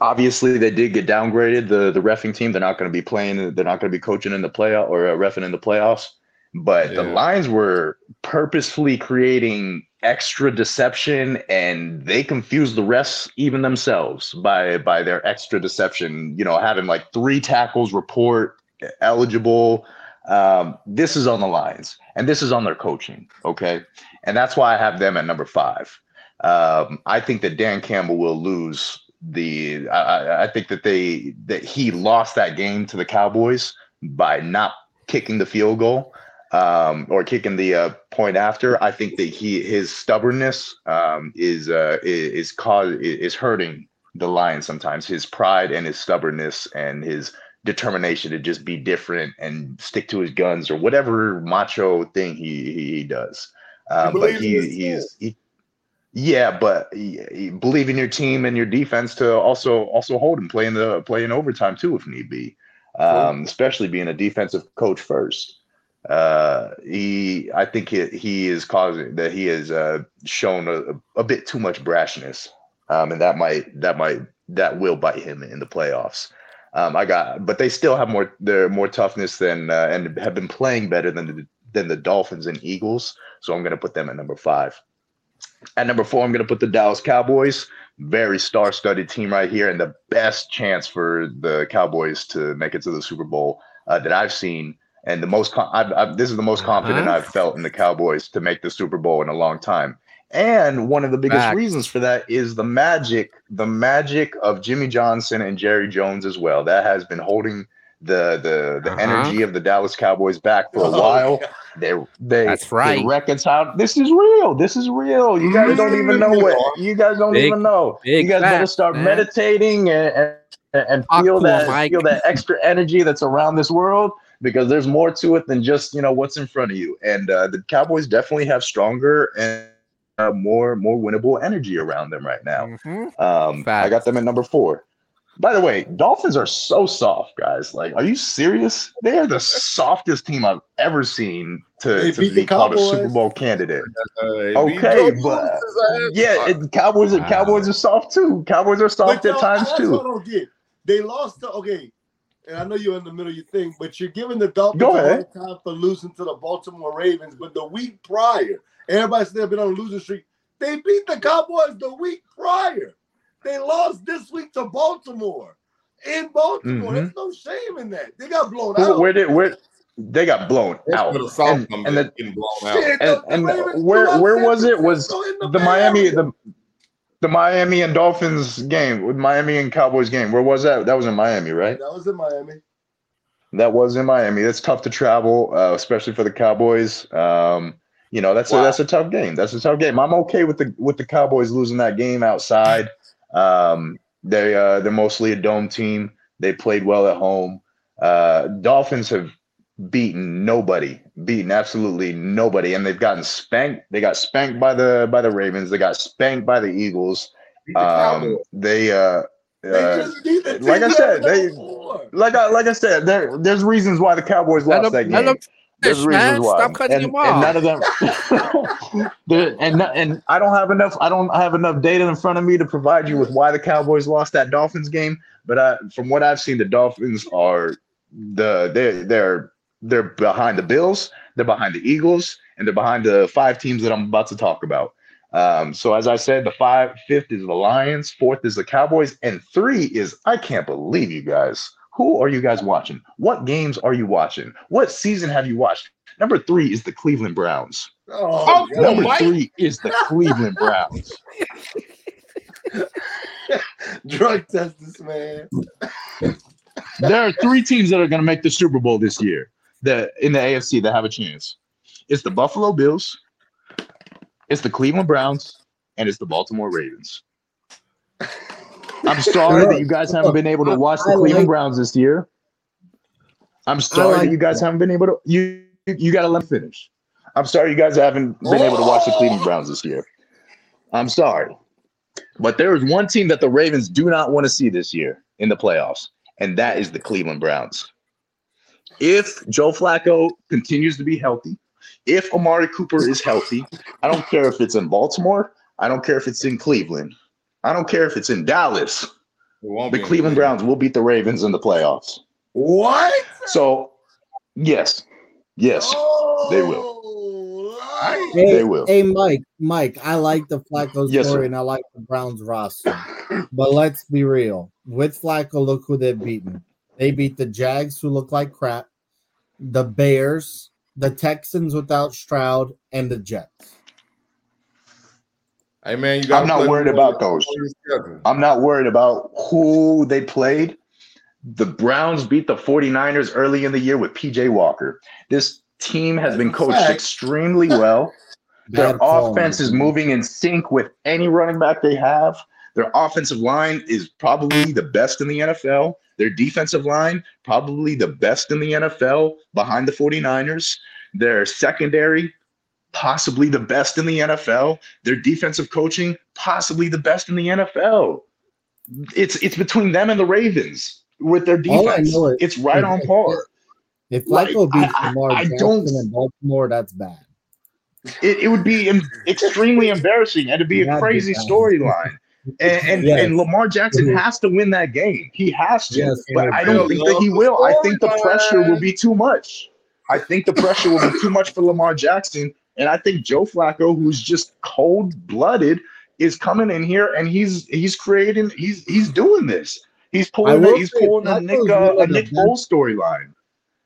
obviously they did get downgraded. The the refing team they're not going to be playing. They're not going to be coaching in the playoff or uh, refing in the playoffs. But the Lions were purposefully creating extra deception, and they confuse the refs even themselves by by their extra deception. You know, having like three tackles report eligible. Um, this is on the Lions, and this is on their coaching. Okay, and that's why I have them at number five. Um, I think that Dan Campbell will lose the. I, I- I think that they that he lost that game to the Cowboys by not kicking the field goal um, or kicking the uh, point after. I think that he his stubbornness um, is uh, is is cause is hurting the Lions sometimes. His pride and his stubbornness and his determination to just be different and stick to his guns or whatever macho thing he he, he does. Um, but he he's he, yeah, but he, he believe in your team and your defense to also also hold and play in the play in overtime too if need be. Um, especially being a defensive coach first. Uh, he, I think he, he is causing that he has uh, shown a, a bit too much brashness, um, and that might that might that will bite him in the playoffs. Um, I got, but they still have more they're more toughness than uh, and have been playing better than the, than the Dolphins and Eagles. So I'm going to put them at number five. At number four, I'm going to put the Dallas Cowboys. Very star-studded team right here, and the best chance for the Cowboys to make it to the Super Bowl uh, that I've seen, and the most. Con- I've, I've, this is the most confident Uh-huh. I've felt in the Cowboys to make the Super Bowl in a long time. And one of the biggest Facts. reasons for that is the magic, the magic of Jimmy Johnson and Jerry Jones as well. That has been holding the the the Uh-huh. energy of the Dallas Cowboys back for a Oh, while. God. They they That's right. they reconciled. This is real. This is real. You guys don't even know what. You guys don't Big- even know. You guys better facts, start man. meditating and and, and feel to 'em, that Mike. feel that extra energy that's around this world because there's more to it than just you know what's in front of you. And uh, the Cowboys definitely have stronger and uh, more more winnable energy around them right now. Mhm. Um, I got them at number four. By the way, Dolphins are so soft, guys. Like, are you serious? They are the softest team I've ever seen to, to be the called a Super Bowl candidate. Uh, Okay, but yeah, it, Cowboys are Wow. Cowboys are soft too. Cowboys are soft But at yo, times that's what I too. They lost to okay, and I know you're in the middle of your thing, but you're giving the Dolphins Go a hard time for losing to the Baltimore Ravens. But the week prior, everybody said they've been on a losing streak. They beat the Cowboys the week prior. They lost this week to Baltimore. In Baltimore, Mhm. there's no shame in that. They got blown Who, out. where did where they got blown That's out? where And, and the, blown out. Shit, and, and where where was it? Was Francisco the Miami the the Miami and Dolphins game with Miami and Cowboys game? Where was that? That was in Miami, right? That was in Miami. That was in Miami. That's tough to travel, uh, especially for the Cowboys. Um, you know, that's Wow. a that's a tough game. That's a tough game. I'm okay with the with the Cowboys losing that game outside. Um, they uh, they're mostly a dome team. They played well at home. Uh, Dolphins have beaten nobody, beaten absolutely nobody, and they've gotten spanked. They got spanked by the by the Ravens. They got spanked by the Eagles. The Um, Cowboys. they uh, They uh, just beat the like I said, they- like I like I said, there there's reasons why the Cowboys lost them- that game. There's reasons why. Stop cutting and, him and none of them. And and I don't have enough. I don't have enough data in front of me to provide you with why the Cowboys lost that Dolphins game. But I, from what I've seen, the Dolphins are the they're they're they're behind the Bills, they're behind the Eagles, and they're behind the five teams that I'm about to talk about. Um, so as I said, the five fifth is the Lions, fourth is the Cowboys, and three is I can't believe you guys. Who are you guys watching? What games are you watching? What season have you watched? Number three is the Cleveland Browns. Oh, Oh, Number Mike. three is the Cleveland Browns. drug test this man. There are three teams that are going to make the Super Bowl this year that in the AFC that have a chance. It's the Buffalo Bills, it's the Cleveland Browns, and it's the Baltimore Ravens. I'm sorry that you guys haven't been able to watch the Cleveland Browns this year. I'm sorry that you guys haven't been able to. You you got to let me finish. I'm sorry you guys haven't been able to watch the Cleveland Browns this year. I'm sorry, but there is one team that the Ravens do not want to see this year in the playoffs, and that is the Cleveland Browns. If Joe Flacco continues to be healthy, if Amari Cooper is healthy, I don't care if it's in Baltimore, I don't care if it's in Cleveland, I don't care if it's in Dallas. It The be Cleveland Browns will beat the Ravens in the playoffs. What? So, yes, yes, they will. Oh, Hey, They will. hey, Mike, Mike, I like the Flacco Yes, story sir. and I like the Browns roster. but let's be real. With Flacco, look who they've beaten. They beat the Jags, who look like crap, the Bears, the Texans without Stroud, and the Jets. Hey man, you got. I'm not worried about those. I'm not worried about who they played. The Browns beat the 49ers early in the year with PJ Walker. This team has been coached extremely well. Their offense is moving in sync with any running back they have. Their offensive line is probably the best in the NFL. Their defensive line, probably the best in the NFL behind the 49ers. Their secondary, possibly the best in the NFL. Their defensive coaching, possibly the best in the NFL. It's it's between them and the Ravens with their defense. is- It's right on par. If Like, beats I- I- Lamar I Jackson don't- in Baltimore, that's bad. It, it would be em- extremely embarrassing and it'd be a crazy storyline. And and, Yes. and Lamar Jackson Mhm. has to win that game. He has to. Yes, but I don't think that he will. I think the pressure will be too much. I think the pressure will be too much for Lamar Jackson. And I think Joe Flacco, who's just cold blooded, is coming in here and he's he's creating he's he's doing this. He's pulling a, he's pulling a Nick uh, a Nick Foles storyline.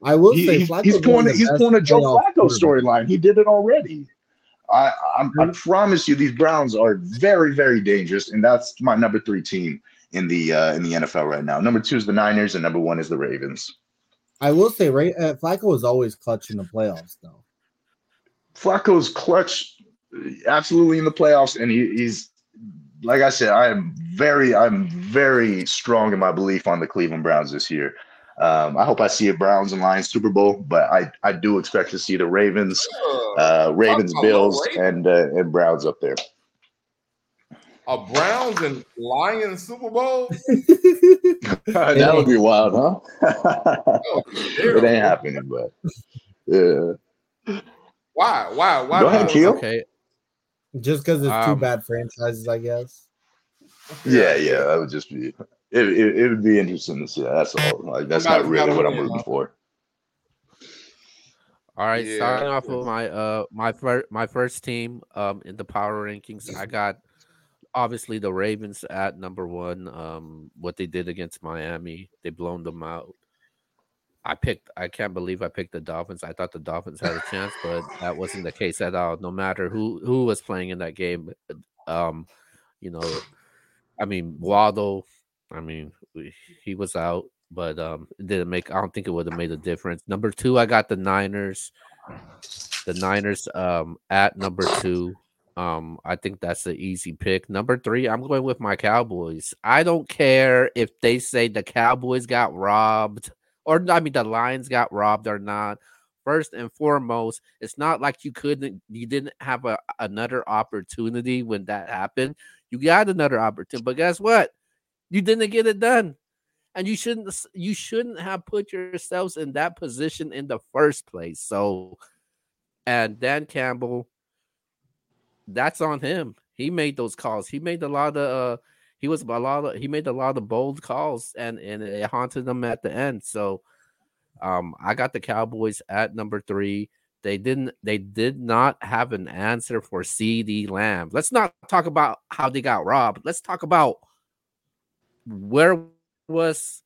I will He- say Flacco's he's pulling he's pulling a Joe Flacco storyline. He did it already. I, I I promise you, these Browns are very very dangerous, and that's my number three team in the uh, in the NFL right now. Number two is the Niners, and number one is the Ravens. I will say, right, uh, Flacco is always clutch in the playoffs, though. Flacco's clutch, absolutely in the playoffs, and he, he's like I said, I am very, I'm very strong in my belief on the Cleveland Browns this year. Um, I hope I see a Browns and Lions Super Bowl, but I, I do expect to see the Ravens, uh, Ravens, Bills, and uh, and Browns up there. A Browns and Lions Super Bowl? that would be wild, huh? Oh, it ain't happening, but yeah. Why? Why? Why? Go ahead, not? Keel. Okay. Just because it's two Um, bad franchises, I guess. Yeah, yeah, that would just be. It, it, it would be interesting to see. That's all. Like that's not Somebody's really gotta what I'm win, rooting for. All right, Yeah. starting off with my uh my first my first team um in the power rankings, I got obviously the Ravens at number one. Um, what they did against Miami, they blown them out. I picked. I can't believe I picked the Dolphins. I thought the Dolphins had a chance, but that wasn't the case at all. No matter who who was playing in that game, um, you know, I mean Waddle. I mean, he was out, but um, it didn't make. I don't think it would have made a difference. Number two, I got the Niners. The Niners um at number two. Um, I think that's the easy pick. Number three, I'm going with my Cowboys. I don't care if they say the Cowboys got robbed or I mean the Lions got robbed or not. First and foremost, it's not like you couldn't you didn't have a, another opportunity when that happened. You got another opportunity, but guess what? You didn't get it done. And you shouldn't you shouldn't have put yourselves in that position in the first place. So and Dan Campbell, that's on him. He made those calls. He made a lot of uh he was a lot of he made a lot of bold calls and and it haunted them at the end. So um I got the Cowboys at number three. They didn't they did not have an answer for CeeDee Lamb. Let's not talk about how they got robbed. Let's talk about where was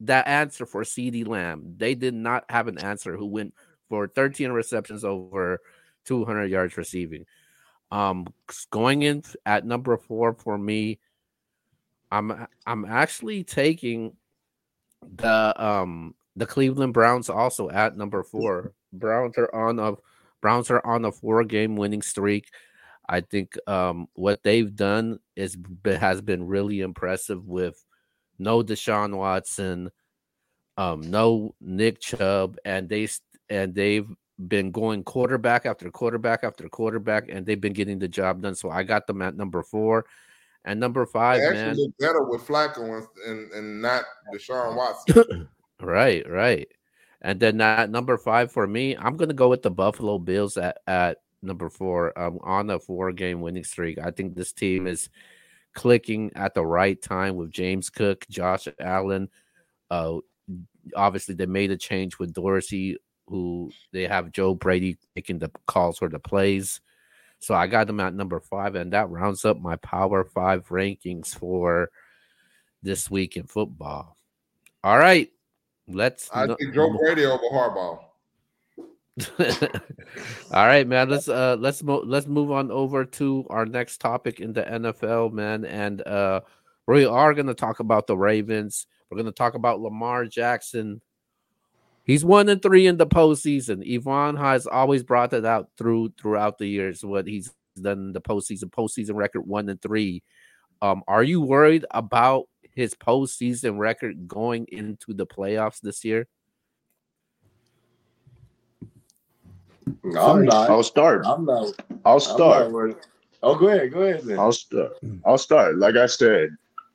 that answer for CeeDee Lamb. They did not have an answer who went for 13 receptions over 200 yards receiving. Um, going in at number four for me, I'm I'm actually taking the um the Cleveland Browns also at number four. Browns are on a Browns are on a four game winning streak. I think um what they've done is has been really impressive with no Deshaun Watson, um, no Nick Chubb, and they and they've been going quarterback after quarterback after quarterback, and they've been getting the job done. So I got them at number four, and number five, They man. actually look better with Flacco and, and, and not Deshaun Watson. Right, right. And then at number five for me, I'm gonna go with the Buffalo Bills at, at number four. Um, on a four game winning streak. I think this team is clicking at the right time with James Cook, Josh Allen. Uh, obviously they made a change with Dorsey, who they have Joe Brady making the calls for the plays. So I got them at number five, and that rounds up my Power Five rankings for this week in football. All right, let's. I think Joe Brady over Harbaugh. All right, man. Let's uh let's mo- let's move on over to our next topic in the NFL, man. And uh we are gonna talk about the Ravens. We're gonna talk about Lamar Jackson. He's one and three in the postseason. Yvonne has always brought that out through throughout the years what he's done in the postseason. Postseason record one and three. Um, are you worried about his postseason record going into the playoffs this year? I'm not. I'll start. I'm not. I'll start. not. Oh, go ahead. Go ahead. Then. I'll start. I'll start. Like I said,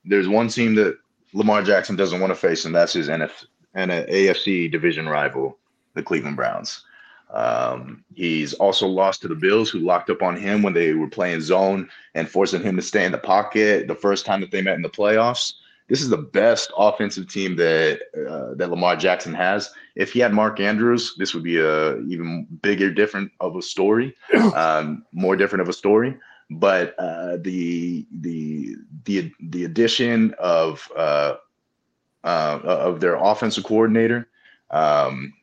there's one team that Lamar Jackson doesn't want to face, and that's his NF and an AFC division rival, the Cleveland Browns. Um, he's also lost to the Bills, who locked up on him when they were playing zone and forcing him to stay in the pocket the first time that they met in the playoffs. This is the best offensive team that uh, that Lamar Jackson has. If he had Mark Andrews, this would be a even bigger, different of a story, um, more different of a story. But uh, the the the the addition of uh, uh, of their offensive coordinator um,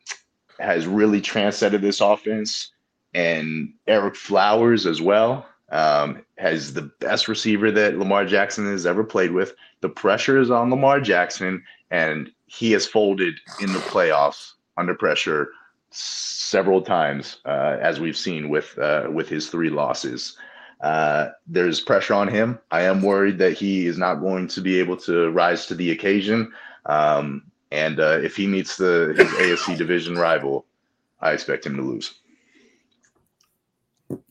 has really transcended this offense, and Eric Flowers as well um, has the best receiver that Lamar Jackson has ever played with. The pressure is on Lamar Jackson, and he has folded in the playoffs under pressure several times, uh, as we've seen with uh, with his three losses. Uh, there's pressure on him. I am worried that he is not going to be able to rise to the occasion. Um, and uh, if he meets the his AFC division rival, I expect him to lose.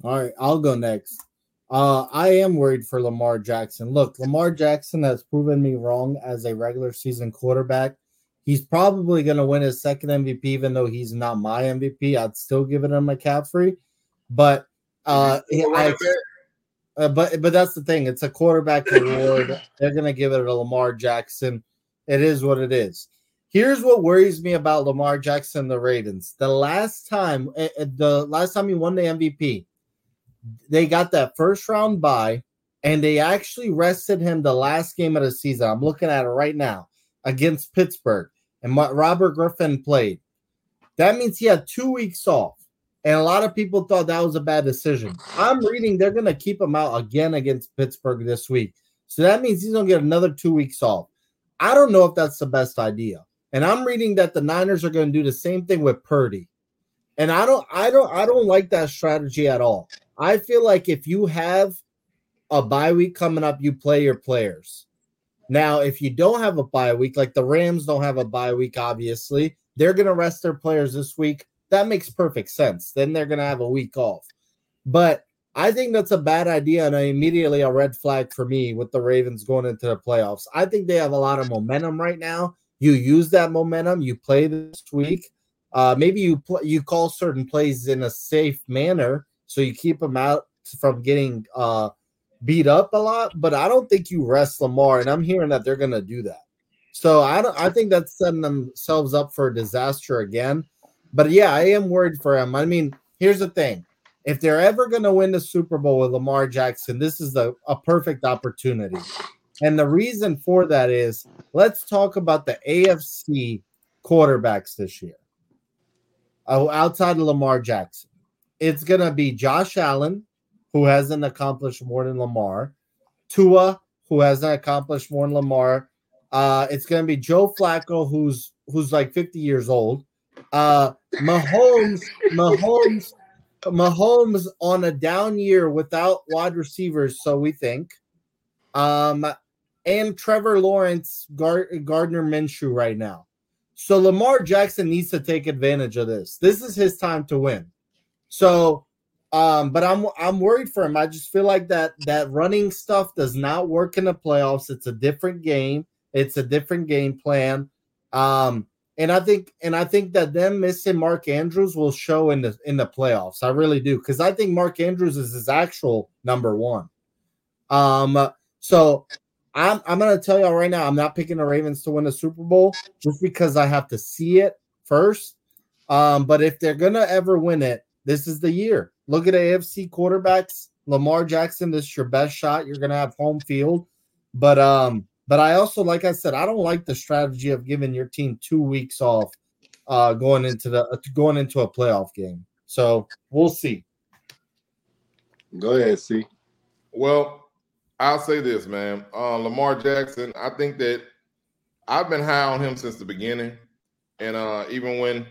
All right, I'll go next. Uh, I am worried for Lamar Jackson. Look, Lamar Jackson has proven me wrong as a regular season quarterback. He's probably going to win his second MVP, even though he's not my MVP. I'd still give it him a McCaffrey, but uh, I, uh, but but that's the thing. It's a quarterback award. They're going to give it to Lamar Jackson. It is what it is. Here's what worries me about Lamar Jackson, the Ravens. The last time, eh, eh, the last time he won the MVP, they got that first round bye, and they actually rested him the last game of the season. I'm looking at it right now against Pittsburgh and Robert Griffin played. That means he had two weeks off. And a lot of people thought that was a bad decision. I'm reading they're going to keep him out again against Pittsburgh this week. So that means he's going to get another two weeks off. I don't know if that's the best idea. And I'm reading that the Niners are going to do the same thing with Purdy. And I don't I don't I don't like that strategy at all. I feel like if you have a bye week coming up, you play your players. Now, if you don't have a bye week, like the Rams don't have a bye week, obviously, they're going to rest their players this week. That makes perfect sense. Then they're going to have a week off. But I think that's a bad idea and immediately a red flag for me with the Ravens going into the playoffs. I think they have a lot of momentum right now. You use that momentum, you play this week. Uh, maybe you pl- you call certain plays in a safe manner so you keep them out from getting uh, beat up a lot, but I don't think you rest Lamar, and I'm hearing that they're going to do that. So I don't. I think that's setting themselves up for a disaster again. But yeah, I am worried for him. I mean, here's the thing: if they're ever going to win the Super Bowl with Lamar Jackson, this is a perfect opportunity. And the reason for that is let's talk about the AFC quarterbacks this year. Oh, outside of Lamar Jackson, it's going to be Josh Allen, who hasn't accomplished more than Lamar, Tua, who hasn't accomplished more than Lamar. Uh, it's going to be Joe Flacco, who's who's like 50 years old. Uh, Mahomes, Mahomes, Mahomes on a down year without wide receivers, so we think. Um, and Trevor Lawrence, Gar- Gardner Minshew right now. So Lamar Jackson needs to take advantage of this. This is his time to win. So um, but I'm I'm worried for him. I just feel like that that running stuff does not work in the playoffs. It's a different game. It's a different game plan. Um, and I think and I think that them missing Mark Andrews will show in the in the playoffs. I really do because I think Mark Andrews is his actual number one. Um, so I'm I'm gonna tell y'all right now, I'm not picking the Ravens to win the Super Bowl just because I have to see it first. Um, but if they're gonna ever win it, this is the year. Look at AFC quarterbacks. Lamar Jackson, this is your best shot. You're gonna have home field. But um, but I also, like I said, I don't like the strategy of giving your team two weeks off uh going into the uh, going into a playoff game. So we'll see. Go ahead, see. Well, I'll say this, man. Uh, Lamar Jackson, I think that I've been high on him since the beginning. And uh, even when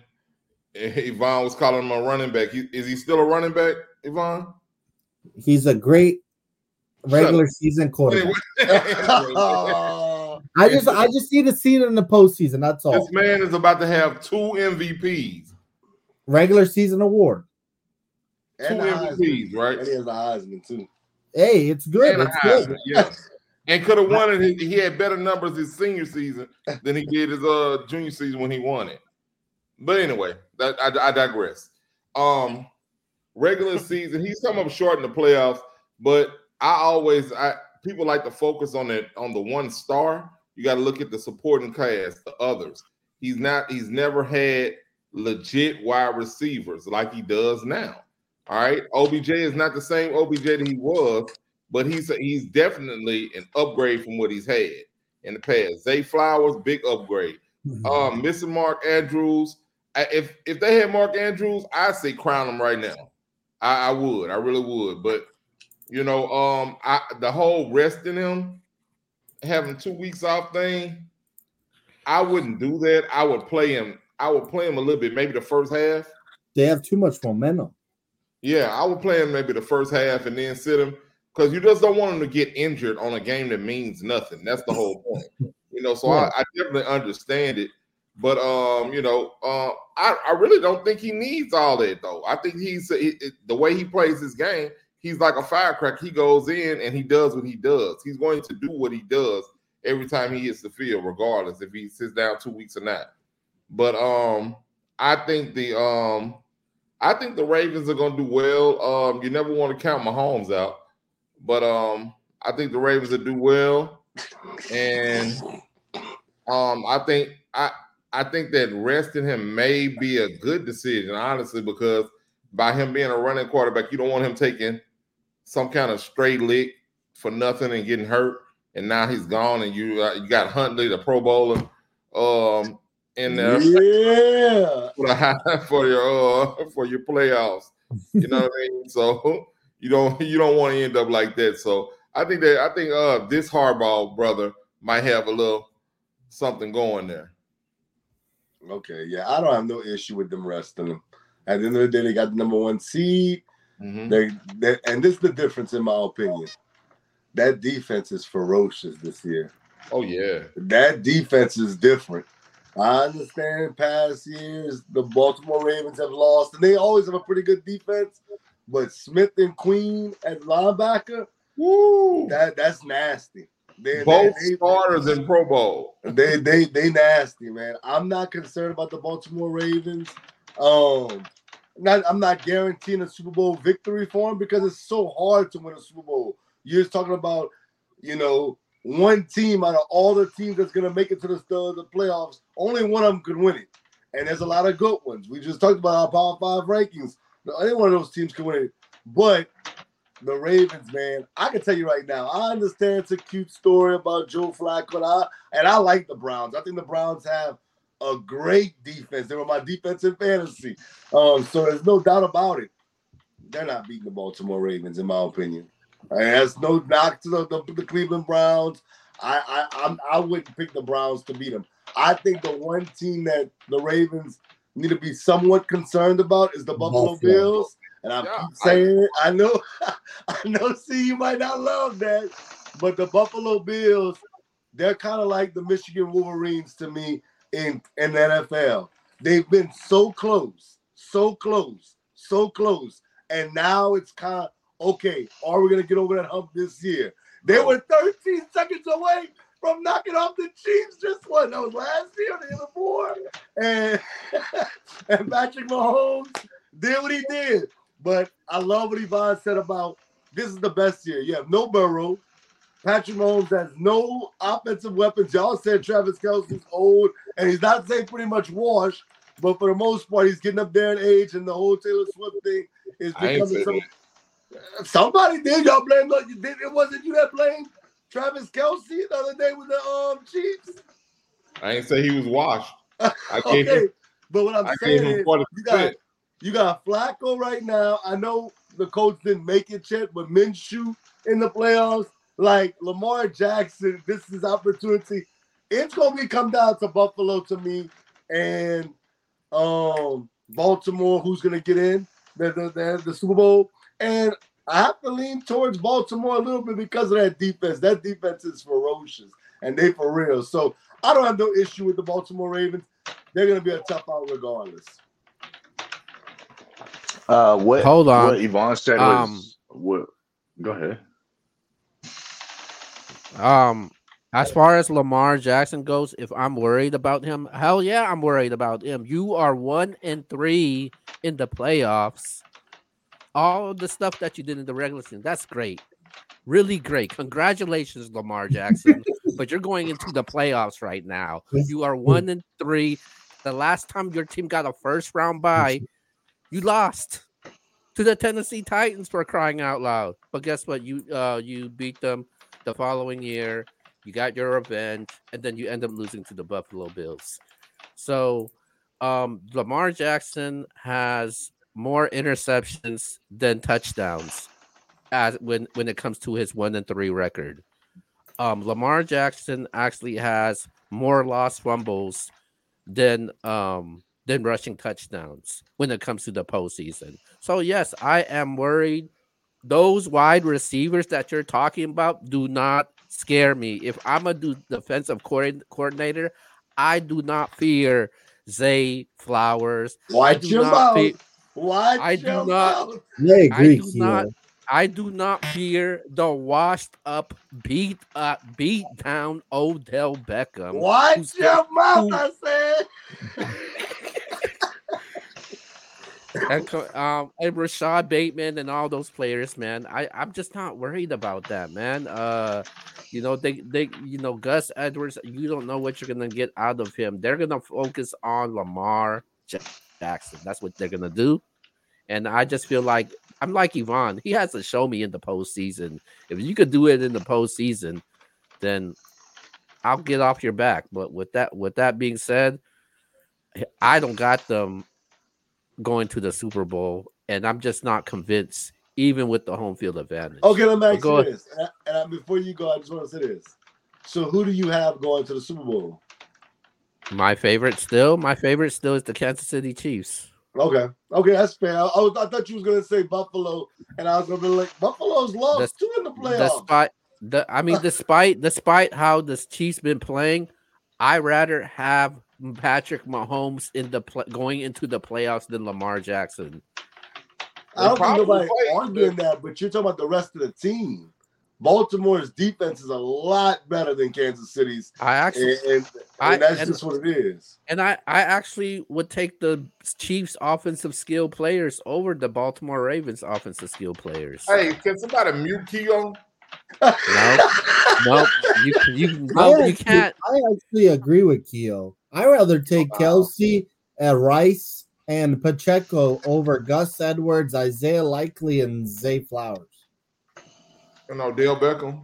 Yvonne was calling him a running back. He, is he still a running back, Yvonne? He's a great regular season quarterback. I just I just need to see it in the postseason. That's all. This man is about to have two MVPs. Regular season award. And two MVPs, right? And he has a Heisman too. Hey, it's good. And it's good. Yeah. And could have won it. He had better numbers his senior season than he did his uh junior season when he won it. But anyway, that, I, I digress. Um, regular season, he's come up short in the playoffs, but I always I people like to focus on it on the one star. You got to look at the supporting cast, the others. He's not. He's never had legit wide receivers like he does now. All right, OBJ is not the same OBJ that he was, but he's a, he's definitely an upgrade from what he's had in the past. Zay Flowers, big upgrade. Mm-hmm. Um, missing Mark Andrews, if if they had Mark Andrews, I'd say crown him right now. I, I, would, I really would. But you know, um, I the whole resting him, having two weeks off thing, I wouldn't do that. I would play him. I would play him a little bit, maybe the first half. They have too much momentum. Yeah, I would play him maybe the first half and then sit him because you just don't want him to get injured on a game that means nothing. That's the whole point. You know, so Yeah. I, I definitely understand it. But um, you know, uh, I, I really don't think he needs all that though. I think he's the way he plays his game. He's like a firecracker. He goes in and he does what he does. He's going to do what he does every time he hits the field, regardless if he sits down two weeks or not. But um, I think the um, I think the Ravens are going to do well. Um, you never want to count Mahomes out, but um, I think the Ravens will do well, and um, I think I I think that resting him may be a good decision, honestly, because by him being a running quarterback, you don't want him taking some kind of straight lick for nothing and getting hurt, and now he's gone, and you uh, you got Huntley, the Pro Bowler, um, in there Yeah. for your uh, for your playoffs. You know what I mean? So you don't you don't want to end up like that. So I think that I think uh this Harbaugh brother might have a little something going there. Okay. Yeah. I don't have no issue with them resting him. At the end of the day, they got the number one seed. Mhm. They, they and this is the difference in my opinion. That defense is ferocious this year. Oh yeah. That defense is different. I understand past years the Baltimore Ravens have lost, and they always have a pretty good defense. But Smith and Queen at linebacker, Woo! that that's nasty. They, Both they, starters in Pro Bowl. they they they nasty, man. I'm not concerned about the Baltimore Ravens. Um, not I'm not guaranteeing a Super Bowl victory for them because it's so hard to win a Super Bowl. You're just talking about, you know, one team out of all the teams that's gonna make it to the, the, the playoffs. Only one of them could win it, and there's a lot of good ones. We just talked about our Power Five rankings. Any one of those teams can win it, but the Ravens, man, I can tell you right now. I understand it's a cute story about Joe Flacco, and I and I like the Browns. I think the Browns have a great defense. They were my defensive fantasy, um, so there's no doubt about it. They're not beating the Baltimore Ravens, in my opinion. And that's no knock to the, the, the Cleveland Browns. I I I'm, I wouldn't pick the Browns to beat them. I think the one team that the Ravens need to be somewhat concerned about is the Buffalo Buffalo. Bills. And I Yeah, saying it. I know, I know. See, you might not love that, but the Buffalo Bills, they're kind of like the Michigan Wolverines to me in in the NFL. They've been so close, so close, so close, and now it's kind of okay. Are we gonna get over that hump this year? They were 13 seconds away from knocking off the Chiefs. Just what? That was last year, in the year before, and and Patrick Mahomes did what he did. But I love what Yvonne said about this is the best year. You have no Burrow. Patrick Mahomes has no offensive weapons. Y'all said Travis Kelce's old, and he's not saying pretty much washed, but for the most part, he's getting up there in age, and the whole Taylor Swift thing is becoming some. Somebody did. Y'all blame. You did. It wasn't you that blamed Travis Kelce the other day with the um Chiefs. I ain't say he was washed. I Okay, him but what I'm I saying is, you got. You got Flacco right now. I know the coach didn't make it yet, but Minshew in the playoffs, like Lamar Jackson, this is opportunity. It's gonna be come down to Buffalo to me and um Baltimore, who's gonna get in the the, the, the Super Bowl. And I have to lean towards Baltimore a little bit because of that defense. That defense is ferocious and they for real. So I don't have no issue with the Baltimore Ravens. They're gonna be a tough out regardless. Uh, what? Hold on. What Yvonne said was Um, what? Go ahead. Um, as far as Lamar Jackson goes, if I'm worried about him, hell yeah, I'm worried about him. You are one and three in the playoffs. All the stuff that you did in the regular season, that's great. Really great. Congratulations, Lamar Jackson. but you're going into the playoffs right now. You are one and three. The last time your team got a first round bye, you lost to the Tennessee Titans for crying out loud. But guess what? You uh you beat them the following year. You got your revenge, and then you end up losing to the Buffalo Bills. So um Lamar Jackson has more interceptions than touchdowns as when when it comes to his one and three record. Um Lamar Jackson actually has more lost fumbles than um than rushing touchdowns when it comes to the postseason. So yes, I am worried. Those wide receivers that you're talking about do not scare me. If I'm a defensive coordinator, I do not fear Zay Flowers. I Watch do your not mouth. fe- Watch I do your not- mouth. I agree, do not- I do not fear the washed up, beat up, beat down Odell Beckham. Watch your mouth, who- I said. and, um, and Rashod Bateman and all those players, man. I I'm just not worried about that, man. Uh, you know they they you know Gus Edwards. You don't know what you're gonna get out of him. They're gonna focus on Lamar Jackson. That's what they're gonna do. And I just feel like I'm like Yvonne. He has to show me in the postseason. If you could do it in the postseason, then I'll get off your back. But with that with that being said, I don't got them going to the Super Bowl, and I'm just not convinced, even with the home field advantage. Okay, let me ask you this. And, I, and I- before you go, I just want to say this. So, who do you have going to the Super Bowl? My favorite still, my favorite still is the Kansas City Chiefs. Okay, okay, that's fair. I, I was, I thought you was gonna say Buffalo, and I was gonna be like, Buffalo's lost That's- two in the playoffs. Despite the, I mean, despite despite how the Chiefs been playing, I rather have Patrick Mahomes in the pl- going into the playoffs than Lamar Jackson. I don't think Probably nobody play, arguing that, but you're talking about the rest of the team. Baltimore's defense is a lot better than Kansas City's, I actually and, and I- that's and- just what it is. and I I actually would take the Chiefs offensive skill players over the Baltimore Ravens offensive skill players. Hey, can somebody mute Keo? No, no, you you I no, you can't. I actually agree with Keo. I would rather take Wow. Kelce, uh, Rice, and Pacheco over Gus Edwards, Isaiah Likely, and Zay Flowers. You know, Dale Beckham.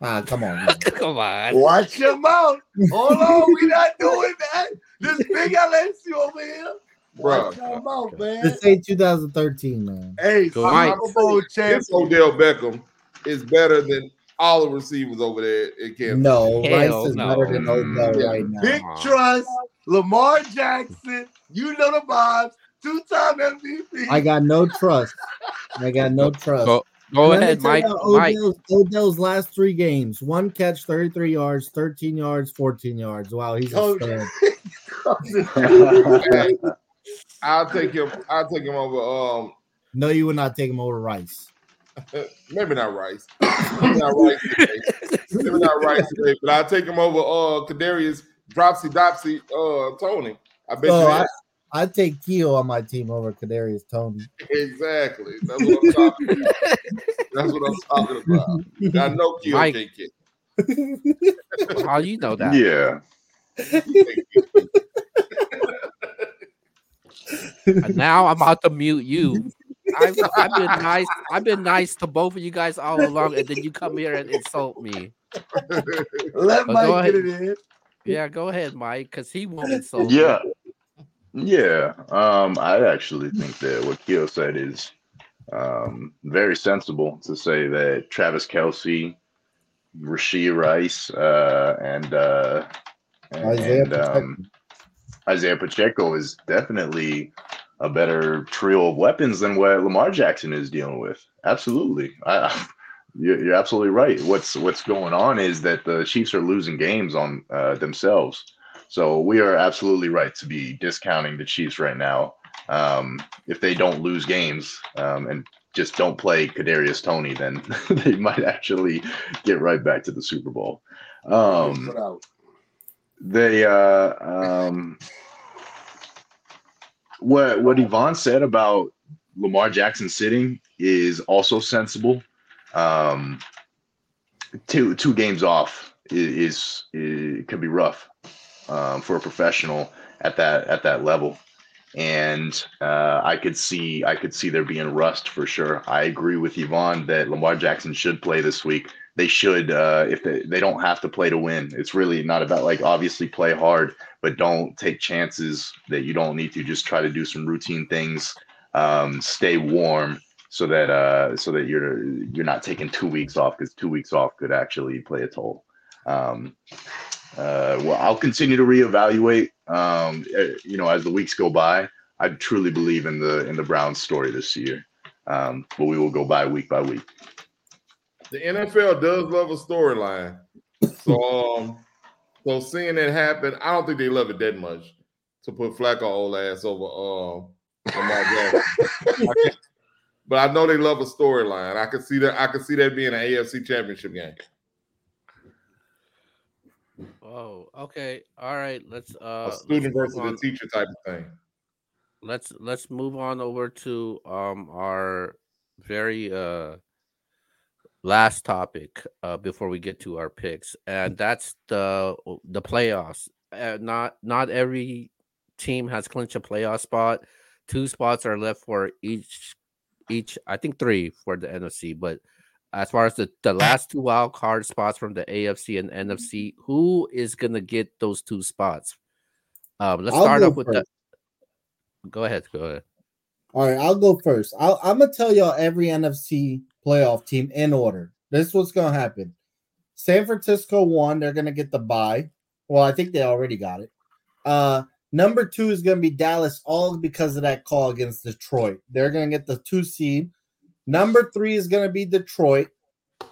Ah, come on. Come on. Watch your mouth. Hold on, We're not doing that. This big LSU over here. Watch Bruh. your mouth, man. This ain't 2013, man. Hey, Go Mike. Super Bowl champ. Odell Beckham is better than all the receivers over there in Kansas. No, Hell Rice is no. better than Odell Yeah. right now. Big trust, Lamar Jackson. You know the vibes. Two-time MVP. I got no trust. I got no trust. Go, go ahead, tell you Mike. about Mike. Odell's, Odell's last three games: one catch, thirty-three yards, thirteen yards, fourteen yards. Wow, he's a stud. I'll take him. I'll take him over. Um, No, you would not take him over Rice. maybe not Rice. maybe not Rice today. Maybe not Rice today, but I'll take him over. Uh, Kadarius Dropsy Dopsy. Uh, Toney. I bet So you. I. I'd take Keo on my team over Kadarius Toney. Exactly. That's what I'm talking about. That's what I'm talking about. I know Keo Mike. can't kick. How you know that? Yeah. And now I'm about to mute you. I've, I've been nice. I've been nice to both of you guys all along, and then you come here and insult me. Let go Mike get it in. Yeah, go ahead, Mike, because he won't insult. Yeah. Yeah. Um, I actually think that what Keo said is um, very sensible to say that Travis Kelce, Rashee Rice, uh, and uh, and, Isaiah and, um, Isaiah Pacheco is definitely a better trio of weapons than what Lamar Jackson is dealing with. Absolutely. I, you're, you're absolutely right. What's what's going on is that the Chiefs are losing games on uh, themselves. So we are absolutely right to be discounting the Chiefs right now. Um, if they don't lose games um, and just don't play Kadarius Toney, then they might actually get right back to the Super Bowl. Um, they uh um what what Yvonne said about Lamar Jackson sitting is also sensible. Um two two games off is, is could be rough um, for a professional at that at that level. And uh, I could see I could see there being rust for sure. I agree with Yvonne that Lamar Jackson should play this week they should uh, if they, they don't have to play to win it's really not about like obviously play hard but don't take chances that you don't need to just try to do some routine things um, stay warm so that uh, so that you're you're not taking two weeks off because two weeks off could actually play a toll um, uh, well, I'll continue to reevaluate. Um, eh, you know, as the weeks go by, I truly believe in the in the Browns story this year. Um, but we will go by week by week. The NFL does love a storyline. So um, so seeing it happen, I don't think they love it that much to put Flacco old ass over uh Lamar Jackson. I but I know they love a storyline. I could see that. I could see that being an AFC Championship game. Oh, okay. All right. Let's uh a student versus a teacher type of thing. let's let's move on over to um our very uh last topic uh before we get to our picks and that's the the playoffs. Uh, not not every team has clinched a playoff spot. Two spots are left for each each i think three for the nfc but as far as the, the last two wild card spots from the afc and nfc who is gonna get those two spots? Um let's I'll start off with the go ahead go ahead All right, I'll go first. I'll, I'm gonna tell y'all every NFC playoff team in order. This is what's gonna happen. San Francisco won. They're gonna get the bye. Well, I think they already got it. Uh, number two is gonna be Dallas, all because of that call against Detroit. They're gonna get the two seed. Number three is gonna be Detroit.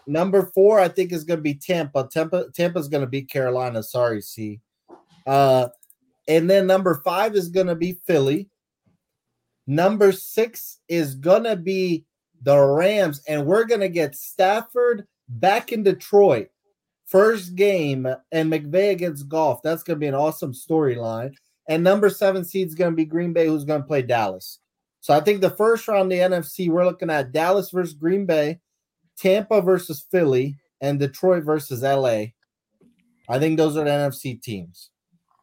Number four, I think, is gonna be Tampa. Tampa, Tampa's gonna beat Carolina. Sorry, C. Uh, and then number five is gonna be Philly. Number six is gonna be the Rams, and we're gonna get Stafford back in Detroit. First game and McVay against Goff. That's gonna be an awesome storyline. And number seven seed is gonna be Green Bay, who's gonna play Dallas. So I think the first round the NFC, we're looking at Dallas versus Green Bay, Tampa versus Philly, and Detroit versus LA. I think those are the NFC teams.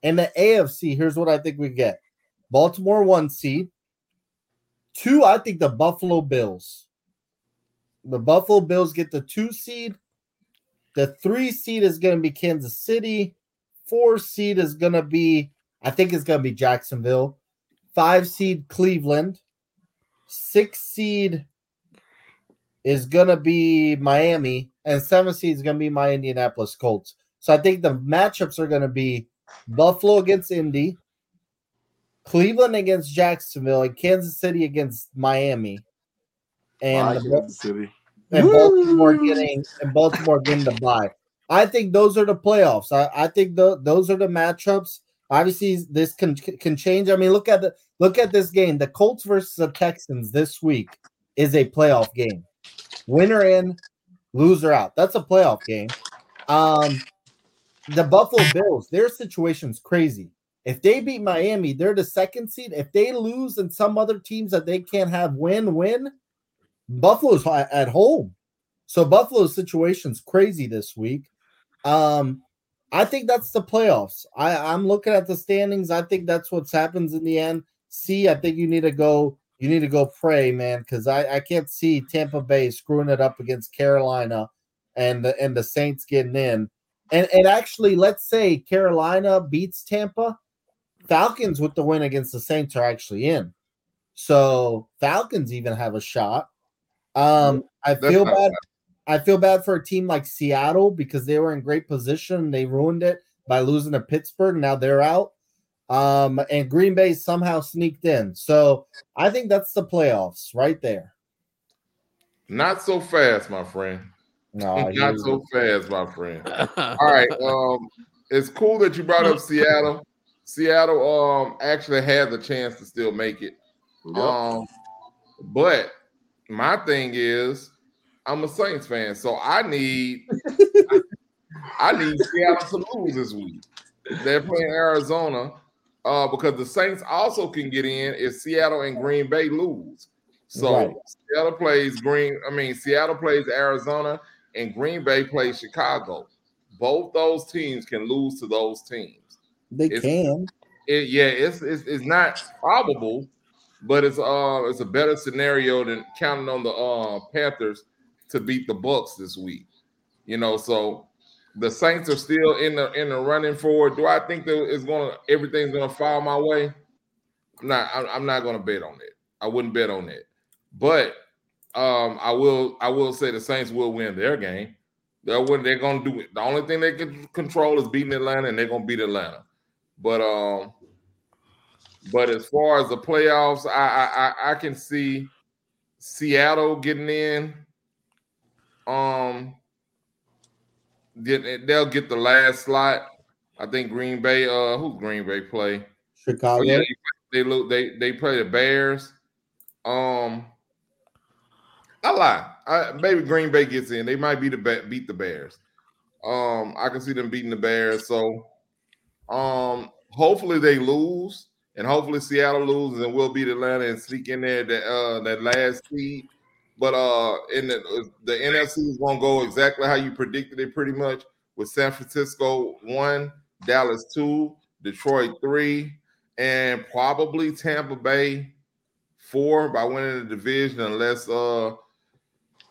In the AFC, here's what I think we get Baltimore one seed. Two, I think the Buffalo Bills. The Buffalo Bills get the two seed. The three seed is going to be Kansas City. Four seed is going to be, I think it's going to be Jacksonville. Five seed Cleveland. Six seed is going to be Miami. And seven seed is going to be my Indianapolis Colts. So I think the matchups are going to be Buffalo against Indy, Cleveland against Jacksonville, and Kansas City against Miami. And, the- Kansas City. and Baltimore getting and Baltimore getting the bye. I think those are the playoffs. I, I think tho- those are the matchups. Obviously, this can can change. I mean, look at the look at this game. The Colts versus the Texans this week is a playoff game. Winner in, loser out. That's a playoff game. Um, the Buffalo Bills, their situation's crazy. If they beat Miami, they're the second seed. If they lose and some other teams that they can't have win win, Buffalo's at home. So Buffalo's situation's crazy this week. Um, I think that's the playoffs. I, I'm looking at the standings. I think that's what happens in the end. See, I think you need to go. You need to go pray, man, because I, I can't see Tampa Bay screwing it up against Carolina and the and the Saints getting in. And and actually, let's say Carolina beats Tampa, Falcons with the win against the Saints are actually in. So Falcons even have a shot. Um, I That's feel not bad. I feel bad for a team like Seattle because they were in great position. They ruined it by losing to Pittsburgh. Now they're out. Um, and Green Bay somehow sneaked in. So I think that's the playoffs right there. Not so fast, my friend. No, Not so fast, my friend. All right. Um, it's cool that you brought up Seattle. Seattle um actually has a chance to still make it. Um, but my thing is, I'm a Saints fan, so I need I need Seattle to lose this week. They're playing Arizona uh, because the Saints also can get in if Seattle and Green Bay lose. So Right. Seattle plays Green. I mean, Seattle plays Arizona, and Green Bay plays Chicago. Both those teams can lose to those teams. They It's- can. It, yeah, it's, it's it's not probable, but it's uh it's a better scenario than counting on the uh Panthers to beat the Bucs this week. You know, so the Saints are still in the in the running for it. Do I think that it's gonna everything's gonna fall my way? I'm not. I'm, not gonna bet on it. I wouldn't bet on it. But um, I will. I will say the Saints will win their game. They're what they're gonna do. It. The only thing they can control is beating Atlanta, and they're gonna beat Atlanta. But um, but as far as the playoffs, I I I, I can see Seattle getting in. Um, get they'll get the last slot. I think Green Bay. Uh, who Green Bay play? Chicago. Oh, yeah, they look. They they play the Bears. Um, I lie. I, maybe Green Bay gets in. They might be the beat the Bears. Um, I can see them beating the Bears. So, um, hopefully they lose, and hopefully Seattle loses, and we'll beat Atlanta and sneak in there that uh that last seed. But uh, in the the NFC is gonna go exactly how you predicted it, pretty much. With San Francisco one, Dallas two, Detroit three, and probably Tampa Bay four by winning the division, unless uh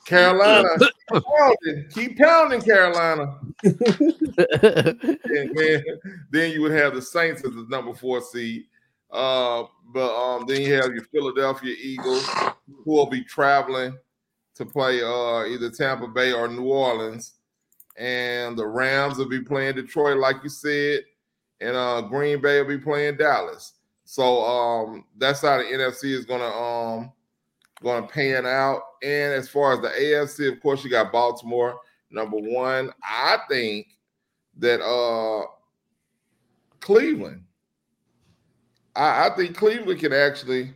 Carolina keep pounding, keep pounding Carolina. and then, then you would have the Saints as the number four seed. Uh, but um, then you have your Philadelphia Eagles, who will be traveling to play uh, either Tampa Bay or New Orleans, and the Rams will be playing Detroit, like you said, and uh, Green Bay will be playing Dallas. So um, that's how the NFC is gonna um gonna pan out. And as far as the AFC, of course, you got Baltimore number one. I think that uh Cleveland. I, I think Cleveland can actually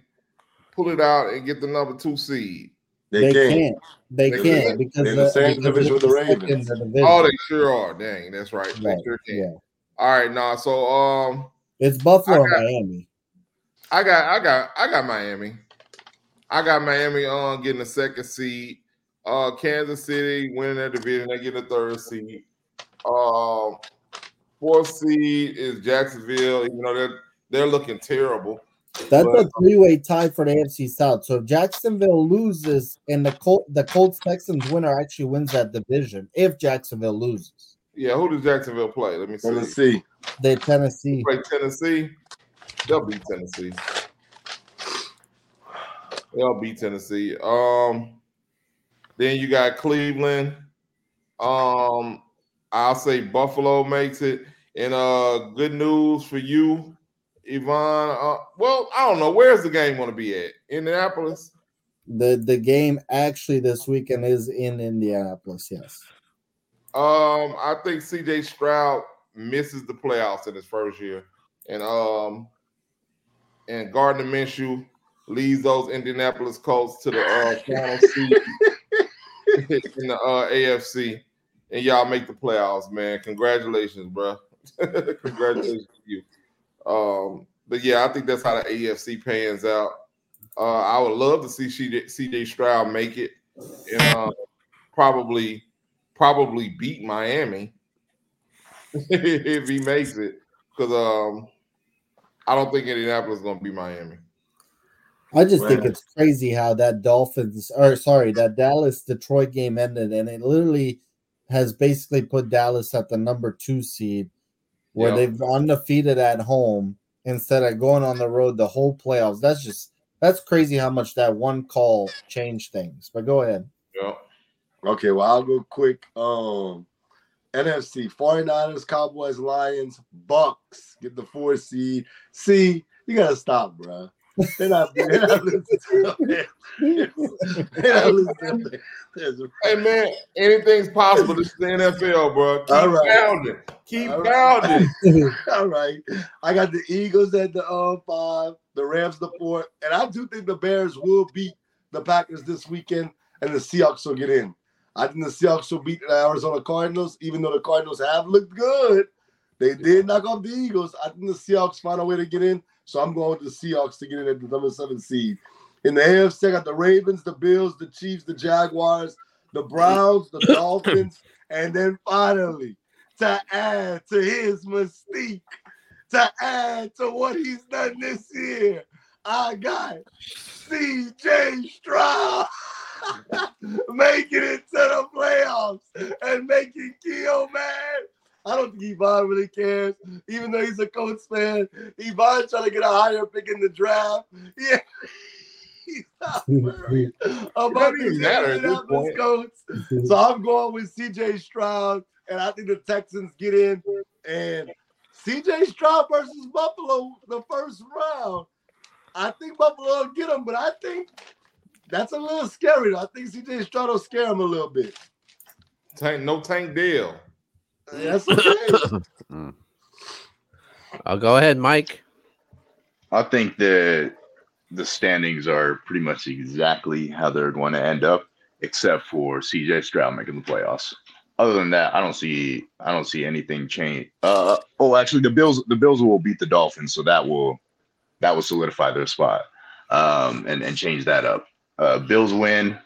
pull it out and get the number two seed. They, They, they can't. can't. They, They can't can't. because They're in the the- same because division with the Ravens. the. Oh, they sure are. Dang, that's right. They sure can. yeah. All right, now so um It's Buffalo I and got- Miami. I got I got I got Miami. I got Miami on getting the second seed. Uh Kansas City winning their division, they get a third seed. Um fourth seed is Jacksonville, even though they're they're looking terrible. That's But- a three-way tie for the AFC South. So if Jacksonville loses and the Col- the Colts Texans winner actually wins that division, if Jacksonville loses, Yeah, who does Jacksonville play? Let me see. Tennessee. they Tennessee. Play Tennessee. They'll beat Tennessee. They'll beat Tennessee. Um, then you got Cleveland. Um, I'll say Buffalo makes it. And uh, good news for you, Yvonne. Uh, well, I don't know. Where's the game going to be at? Indianapolis. The the game actually this weekend is in Indianapolis. Yes. Um, I think CJ Stroud misses the playoffs in his first year, and um, and Gardner Minshew leads those Indianapolis Colts to the uh, final seed in the uh, AFC, and y'all make the playoffs, man. Congratulations, bro. Congratulations to you. Um, but yeah, I think that's how the AFC pans out. Uh, I would love to see CJ, Stroud make it, and uh, probably probably beat Miami if he makes it. Because um, I don't think Indianapolis is going to beat Miami. I just think it's crazy how that Dolphins or sorry, that Dallas Detroit game ended, and it literally has basically put Dallas at the number two seed, where Yeah. they've undefeated at home instead of going on the road the whole playoffs. That's just that's crazy how much that one call changed things. But go ahead. Yeah. Okay, well, I'll go quick. Um, NFC 49ers, Cowboys, Lions, Bucs get the four seed. See, you gotta stop, bro. They're not, they're not listening to them. They're not listening to them. Hey man, anything's possible. This is the NFL, bro. Keep All right. pounding. Keep All right. pounding. All right. I got the Eagles at the uh, five, the Rams the four, and I do think the Bears will beat the Packers this weekend, and the Seahawks will get in. I think the Seahawks will beat the Arizona Cardinals, even though the Cardinals have looked good. They did knock off the Eagles. I think the Seahawks find a way to get in, so I'm going with the Seahawks to get in at the number seven seed. In the AFC, I got the Ravens, the Bills, the Chiefs, the Jaguars, the Browns, the Dolphins, and then finally, to add to his mystique, to add to what he's done this year, I got CJ Stroud making it to the playoffs and making Keo mad. I don't think Yvonne really cares, even though he's a Colts fan. Yvonne trying to get a higher pick in the draft. Yeah. He's not worried about doesn't even matter at this Indianapolis point. Colts. So I'm going with CJ Stroud, and I think the Texans get in. And CJ Stroud versus Buffalo, the first round. I think Buffalo will get him, but I think that's a little scary. I think CJ Stroud will scare him a little bit. Tank, no tank deal. That's okay. I'll go ahead, Mike. I think that the standings are pretty much exactly how they're going to end up, except for CJ Stroud making the playoffs. Other than that, I don't see I don't see anything change. Uh, oh, actually, the Bills the Bills will beat the Dolphins, so that will that will solidify their spot um, and and change that up. Uh, Bills win,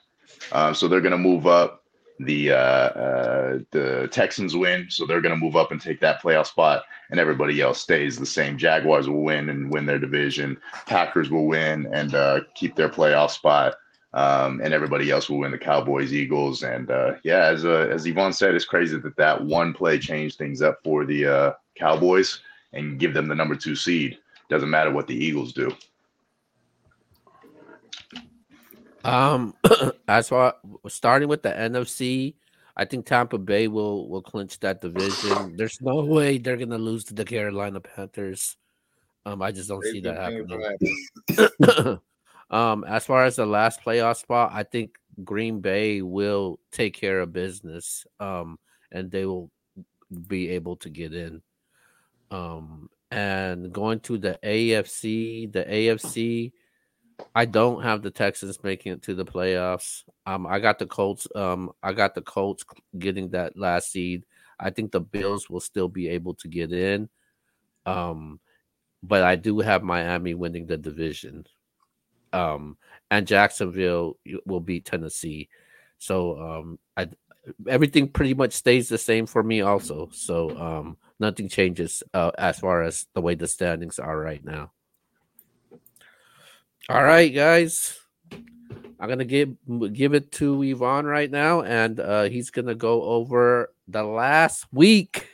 uh, so they're going to move up. The uh, uh, the Texans win, so they're going to move up and take that playoff spot, and everybody else stays the same. Jaguars will win and win their division. Packers will win and uh, keep their playoff spot, um, and everybody else will win. The Cowboys, Eagles, and uh, yeah, as uh, as Yvonne said, it's crazy that that one play changed things up for the uh, Cowboys and give them the number two seed. Doesn't matter what the Eagles do. Um, as far starting with the NFC, I think Tampa Bay will will clinch that division. There's no way they're gonna lose to the Carolina Panthers. Um, I just don't see that happening. um, as far as the last playoff spot, I think Green Bay will take care of business. Um, and they will be able to get in. Um, and going to the AFC, the AFC, I don't have the Texans making it to the playoffs. Um, I got the Colts. Um, I got the Colts getting that last seed. I think the Bills will still be able to get in. Um, but I do have Miami winning the division. Um, and Jacksonville will beat Tennessee. So um, I everything pretty much stays the same for me also. So um, nothing changes uh, as far as the way the standings are right now. All right, guys. I'm gonna give give it to Yvonne right now, and uh, he's gonna go over the last week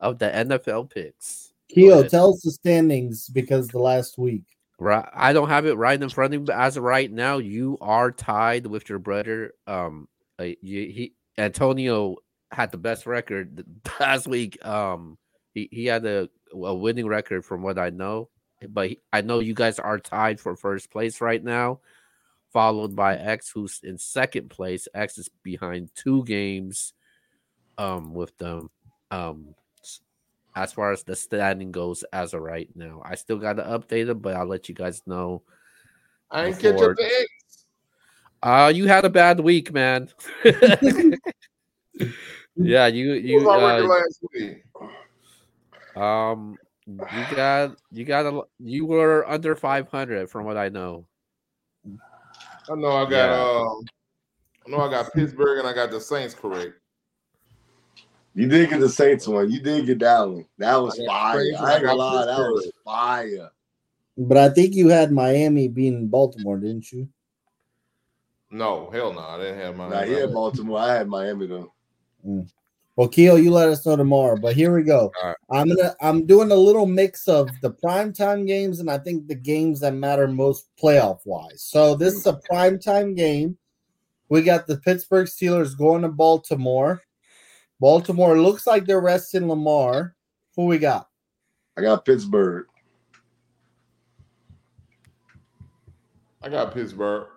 of the NFL picks. Keo, tell us the standings because the last week. Right, I don't have it right in front of me, but as of right now, you are tied with your brother. Um, uh, you, he Antonio had the best record last week. Um, he, he had a, a winning record from what I know, but I know you guys are tied for first place right now, followed by X, who's in second place. X is behind two games, um, with them. Um, as far as the standing goes, as of right now, I still got to update them, but I'll let you guys know. I ain't before- up to Uh, you had a bad week, man. yeah, you you was our record uh, last week? um you got you got a you were under 500 from what I know. I know I got Yeah. um, I know I got Pittsburgh and I got the Saints correct. You did get the Saints one. You did get that one. That was I fire. I I ain't gonna got lie. That was Pittsburgh. fire. But I think you had Miami being Baltimore, didn't you? No, hell no, I didn't have my. Nah, he had Baltimore. I had Miami though. Well, Keo, you let us know tomorrow. But here we go. Right. I'm gonna I'm doing a little mix of the primetime games and I think the games that matter most playoff wise. So this is a primetime game. We got the Pittsburgh Steelers going to Baltimore. Baltimore looks like they're resting Lamar. Who we got? I got Pittsburgh. I got Pittsburgh.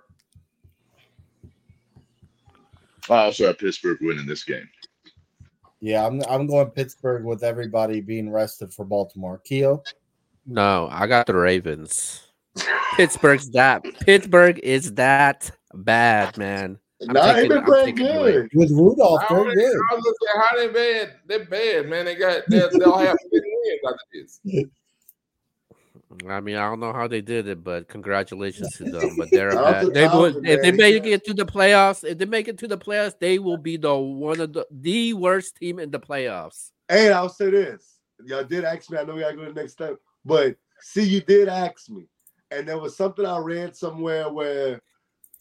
I also have Pittsburgh winning this game. Yeah, I'm I'm going Pittsburgh with everybody being rested for Baltimore. Keo. No, I got the Ravens. Pittsburgh's that Pittsburgh is that bad, man. I'm Nah, they taking- been playing taking the Ravens. good. With Rudolph, they're already- good. I was looking how they bad. They're bad, man. They got they they'll have 10 wins after this. I mean, I don't know how they did it, but congratulations to them. But they're Shout out bad. to they would if they make it to the playoffs. If they make it to the playoffs, they will be the one of the the worst team in the playoffs. And I'll say this. Y'all did ask me. I know we gotta go to the next step. But see, you did ask me. And there was something I read somewhere where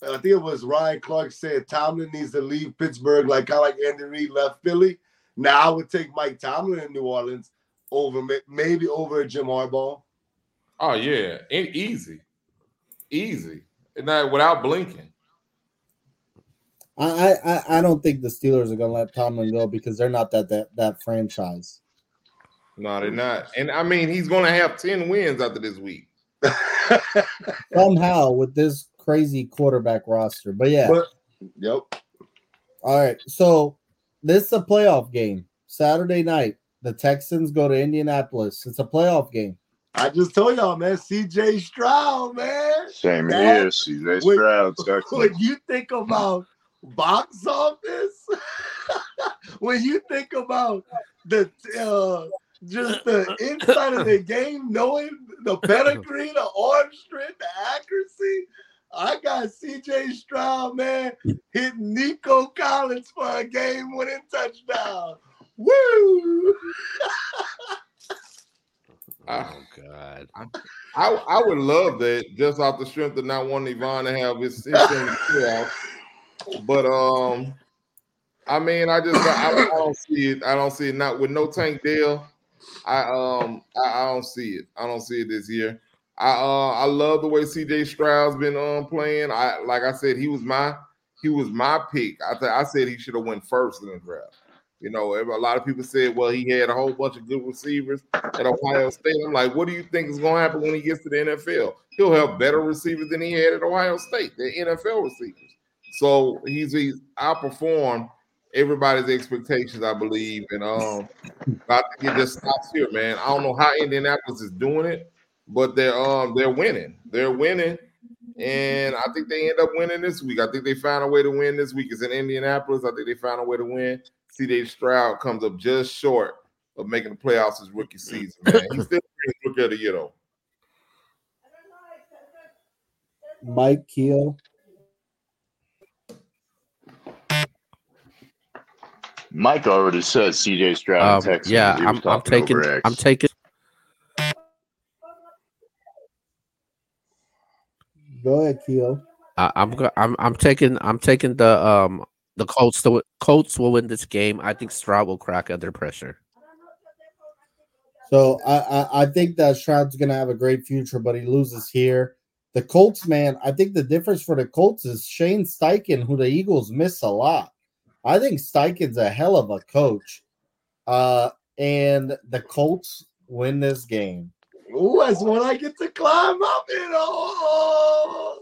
I think it was Ryan Clark said Tomlin needs to leave Pittsburgh, like kind of like Andy Reid left Philly. Now I would take Mike Tomlin in New Orleans over maybe over Jim Harbaugh. Oh yeah, E- easy, easy. not without blinking. I, I I don't think the Steelers are gonna let Tomlin go because they're not that that that franchise. No, they're not. And I mean, he's going to have ten wins after this week. Somehow with this crazy quarterback roster. But yeah. But- yep. All right. So this is a playoff game. Saturday night. The Texans go to Indianapolis. It's a playoff game. I just told y'all, man. CJ Stroud, man. Same That- here. CJ Stroud. When you think about box office, when you think about the uh, just the inside of the game, knowing the pedigree, the arm strength, the accuracy, I got CJ Stroud, man, hitting Nico Collins for a game-winning touchdown. Woo! I, Oh God. I, I would love that just off the strength of not wanting Yvonne to have his, his thing. But um, I mean, I just I, I don't see it. I don't see it. Not with no Tank Dell. I um I, I don't see it. I don't see it this year. I uh I love the way CJ Stroud's been um playing. I like I said, he was my he was my pick. I th- I said he should have went first in the draft. You know, a lot of people said, well, he had a whole bunch of good receivers at Ohio State. I'm like, what do you think is going to happen when he gets to the NFL? He'll have better receivers than he had at Ohio State. They're NFL receivers. So he's he's outperformed everybody's expectations, I believe. And um, I think it just stops here, man. I don't know how Indianapolis is doing it, but they're um they're winning. They're winning, and I think they end up winning this week. I think they found a way to win this week. It's in Indianapolis. I think they found a way to win. C.J. Stroud comes up just short of making the playoffs his rookie season, man. He's still rookie of the year, though. Mike Keel. Mike already said CJ Stroud Um, and yeah, I'm, I'm taking. over X. I'm taking. Go ahead, Keel. I, I'm. I'm. I'm taking. I'm taking the um the Colts. The Colts will win this game. I think Stroud will crack under pressure. So I, I I think that Stroud's gonna have a great future, but he loses here. The Colts, man, I think the difference for the Colts is Shane Steichen, who the Eagles miss a lot. I think Steichen's a hell of a coach. Uh, and the Colts win this game. Ooh, that's when I get to climb up in. Oh,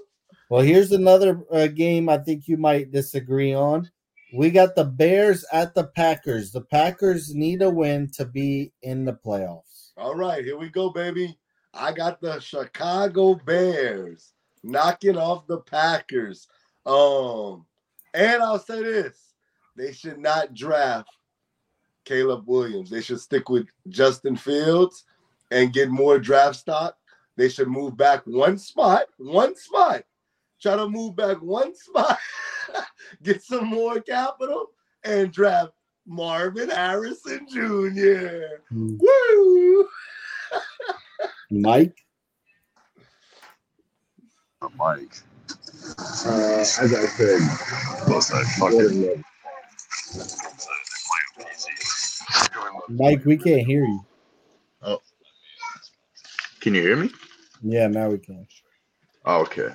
Well, here's another uh, game I think you might disagree on. We got the Bears at the Packers. The Packers need a win to be in the playoffs. all right, here we go, baby. I got the Chicago Bears knocking off the Packers. Um, and I'll say this: they should not draft Caleb Williams. They should stick with Justin Fields and get more draft stock. They should move back one spot, one spot. Try to move back one spot, get some more capital, and draft Marvin Harrison Jr. Woo! Mike, Mike. Uh, as I said, Plus that fucking Mike, we can't hear you. Oh. Can you hear me? Yeah, now we can. Oh, okay.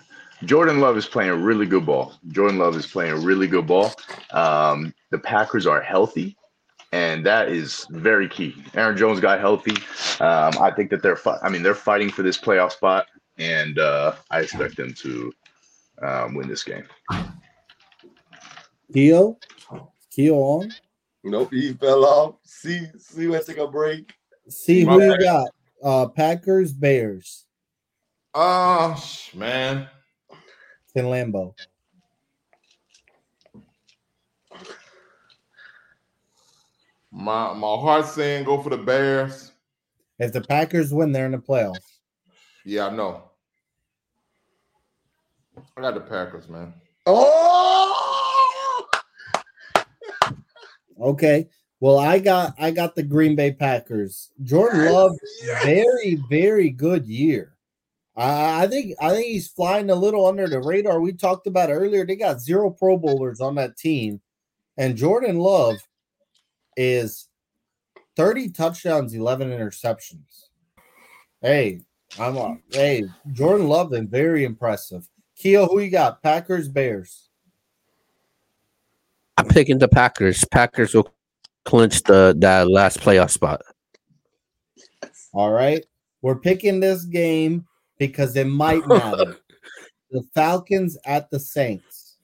Jordan Love is playing really good ball. Jordan Love is playing really good ball. Um, the Packers are healthy, and that is very key. Aaron Jones got healthy. Um, I think that they're. Fi- I mean, they're fighting for this playoff spot, and uh, I expect them to um, win this game. Keo, Keo on. Nope, he fell off. See, see, let's take a break. See My who you got. Uh, Packers, Bears, Oh man, in Lambeau. my my heart's saying go for the Bears. If the Packers win, they're in the playoffs. Yeah, I know. I got the Packers, man. Oh, Okay. Well, I got I got the Green Bay Packers. Jordan Yes, Love, yes. very very good year. I I think I think he's flying a little under the radar. We talked about earlier. They got zero Pro Bowlers on that team, and Jordan Love is thirty touchdowns, eleven interceptions. Hey, I'm a, hey Jordan Love been very impressive. Keo, who you got? Packers, Bears. I'm picking the Packers. Packers will clinch the that last playoff spot. All right. We're picking this game because it might matter. the Falcons at the Saints.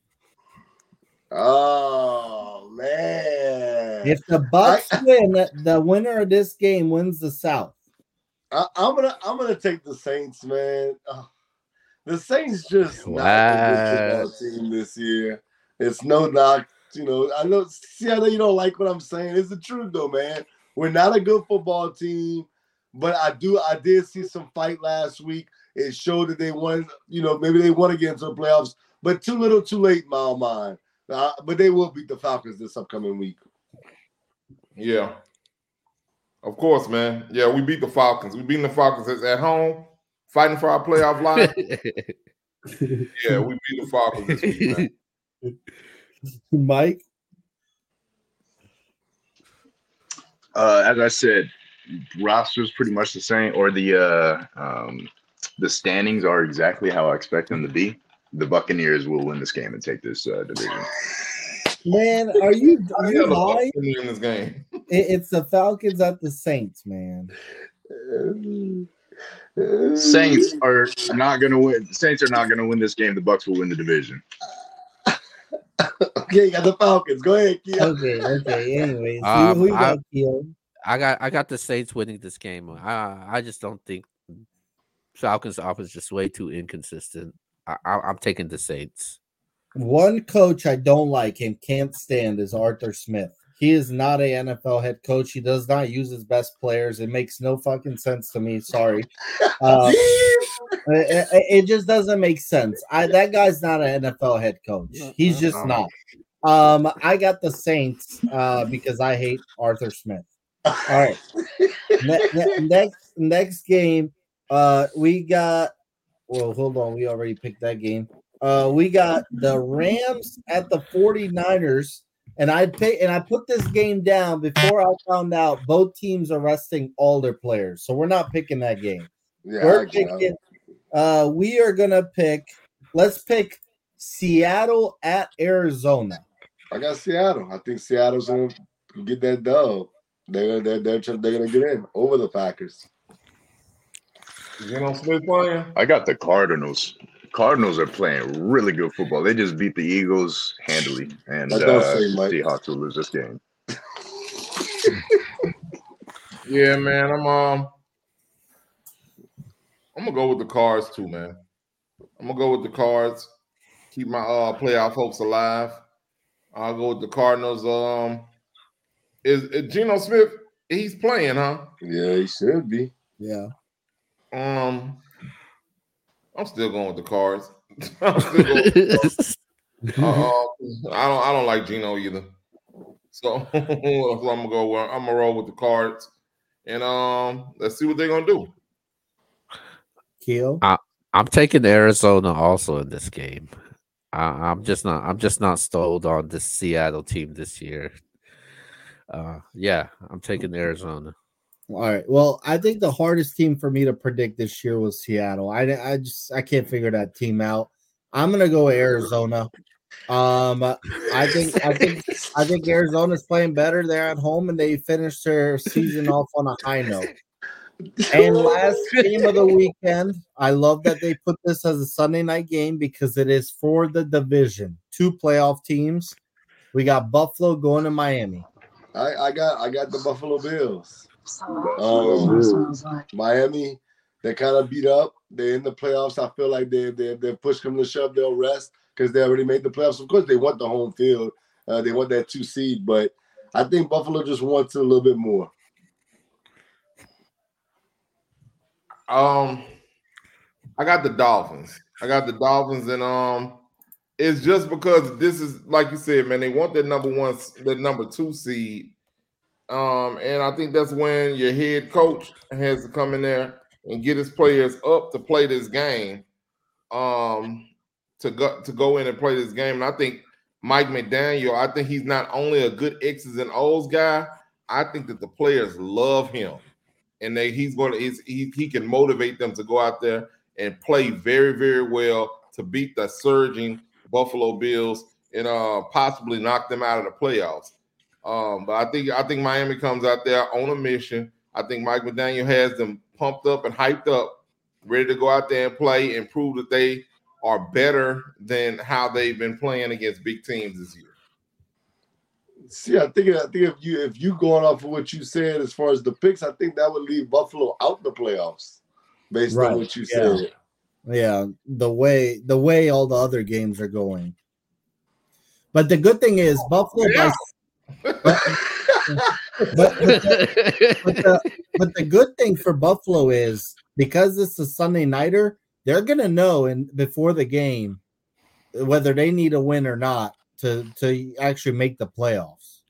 Oh man. If the Bucs win, the winner of this game wins the South. I, am gonna I'm gonna take the Saints, man. Oh, the Saints just not a Wow. good football team this year. It's no knock, you know. I know. See, I know you don't like what I'm saying. It's the truth, though, man. We're not a good football team, but I do. I did see some fight last week. It showed that they won. You know, maybe they won against the playoffs, but too little, too late, in my mind. Uh, but they will beat the Falcons this upcoming week. Yeah. Of course, man. Yeah, we beat the Falcons. We beat the Falcons It's at home, fighting for our playoff line. yeah, we beat the Falcons this week, man. Mike, Uh, as I said, roster's pretty much the same, or the uh, um, the standings are exactly how I expect them to be. The Buccaneers will win this game and take this uh, division. man, are you are you the lying? in this game. It- It's the Falcons at the Saints, man. Saints are not going to win. Saints are not going to win this game. The Bucs will win the division. Okay, you got the Falcons. Go ahead, Kia. Okay, okay. Anyways, Um, who, who you I- got, Keo? I got I got the Saints winning this game. I I just don't think Falcons offense is just way too inconsistent. I, I, I'm taking the Saints. One coach I don't like and can't stand is Arthur Smith. He is not a NFL head coach. He does not use his best players. It makes no fucking sense to me. Sorry. Uh, it, it- it just doesn't make sense. I that guy's not an NFL head coach. He's just not. Um, I got the Saints uh, because I hate Arthur Smith. All right. Ne- ne- next next game, uh, we got. Well, hold on. We already picked that game. Uh, we got the Rams at the 49ers. And I pick and I put this game down before I found out both teams are resting all their players. So we're not picking that game. Yeah, We're I got it. picking. Uh, we are gonna pick. Let's pick Seattle at Arizona. I got Seattle. I think Seattle's gonna get that dub. They're they're they're, they're gonna get in over the Packers. You know, Smith playing. I got the Cardinals. Cardinals are playing really good football. They just beat the Eagles handily, and That does uh, say, Mike. Seahawks will lose this game. Yeah, man. I'm um I'm gonna go with the cards too, man. I'm gonna go with the cards. Keep my uh playoff hopes alive. I'll go with the Cardinals. Um is, is Geno Smith he's playing, huh? Yeah, he should be. Yeah. Um I'm still going with the cards. I'm still going with the cards. Uh, I don't I don't like Geno either. So, so I'm gonna go I'm gonna roll with the cards. And um let's see what they're gonna do. Kill. I'm taking Arizona also in this game. I, I'm just not. I'm just not stoked on this Seattle team this year. Uh, yeah, I'm taking Arizona. All right. Well, I think the hardest team for me to predict this year was Seattle. I I just I can't figure that team out. I'm gonna go Arizona. Um, I think I think I think Arizona's playing better. They're at home and they finished their season off on a high note. And last game of the weekend, I love that they put this as a Sunday night game because it is for the division. Two playoff teams. We got Buffalo going to Miami. I, I got I got the Buffalo Bills. Um, Miami, they kind of beat up. They're in the playoffs. I feel like they they they push them to shove. They'll rest because they already made the playoffs. Of course, they want the home field. Uh, they want that two seed, but I think Buffalo just wants it a little bit more. Um, I got the Dolphins. I got the Dolphins, and um, it's just because this is like you said, man. They want that number one, the number two seed. Um, and I think that's when your head coach has to come in there and get his players up to play this game. Um, to go to go in and play this game. And I think Mike McDaniel, I think he's not only a good X's and O's guy. I think that the players love him and they he's going to he he can motivate them to go out there and play very very well to beat the surging Buffalo Bills and uh, possibly knock them out of the playoffs. Um, but I think I think Miami comes out there on a mission. I think Mike McDaniel has them pumped up and hyped up, ready to go out there and play and prove that they are better than how they've been playing against big teams this year. See, I think I think if you if you going off of what you said as far as the picks, I think that would leave Buffalo out the playoffs, based Right, on what you yeah. said. Yeah, the way the way all the other games are going. But the good thing is Buffalo Yeah. by but, but, the, but, the, good thing for Buffalo is because it's a Sunday nighter, they're gonna know and before the game whether they need a win or not to to actually make the playoffs.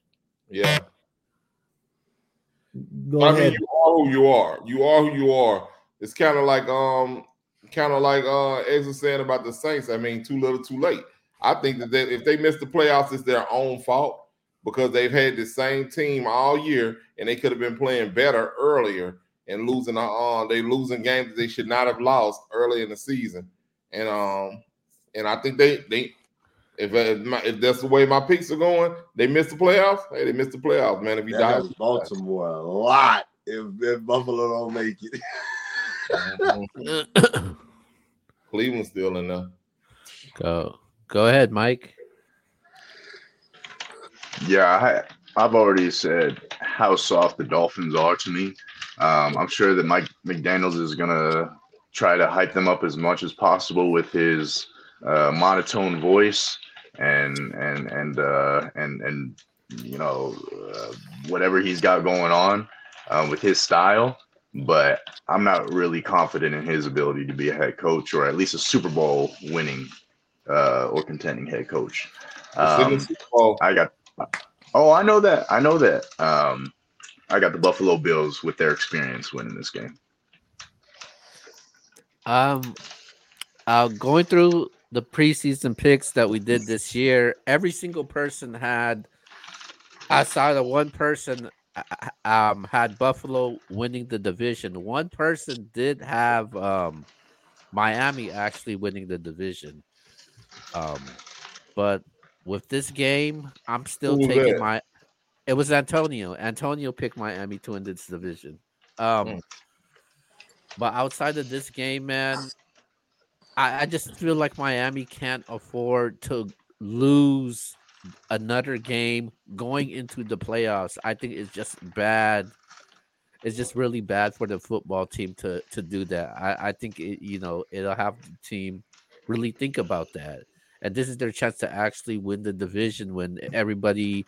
Yeah. Go I ahead. mean, you are who you are. You are who you are. It's kind of like um, kind of like uh, was saying about the Saints. I mean, too little, too late. I think that they, if they miss the playoffs, it's their own fault because they've had the same team all year and they could have been playing better earlier and losing. Uh, they losing games that they should not have lost early in the season. And um, and I think they they. If, if, my, if that's the way my picks are going, they miss the playoffs. Hey, they missed the playoffs, man. If you That die, helps Baltimore a lot if, if Buffalo don't make it. Cleveland's still in there. go go ahead, Mike. Yeah, I, I've already said how soft the Dolphins are to me. Um, I'm sure that Mike McDaniels is gonna try to hype them up as much as possible with his uh, monotone voice and and and uh, and and you know uh, whatever he's got going on um, with his style. But I'm not really confident in his ability to be a head coach or at least a Super Bowl winning uh, or contending head coach. It's in the Um, I got. Oh, I know that. I know that. Um, I got the Buffalo Bills with their experience winning this game. Um, uh, going through the preseason picks that we did this year, every single person had, outside of one person, uh, um, had Buffalo winning the division. One person did have um, Miami actually winning the division. Um, but with this game, I'm still taking that? my. It was Antonio. Antonio picked Miami to win this division. Um, Mm. but outside of this game, man, I, I just feel like Miami can't afford to lose another game going into the playoffs. I think it's just bad. It's just really bad for the football team to to do that. I, I think it, you know it'll have the team really think about that. And this is their chance to actually win the division when everybody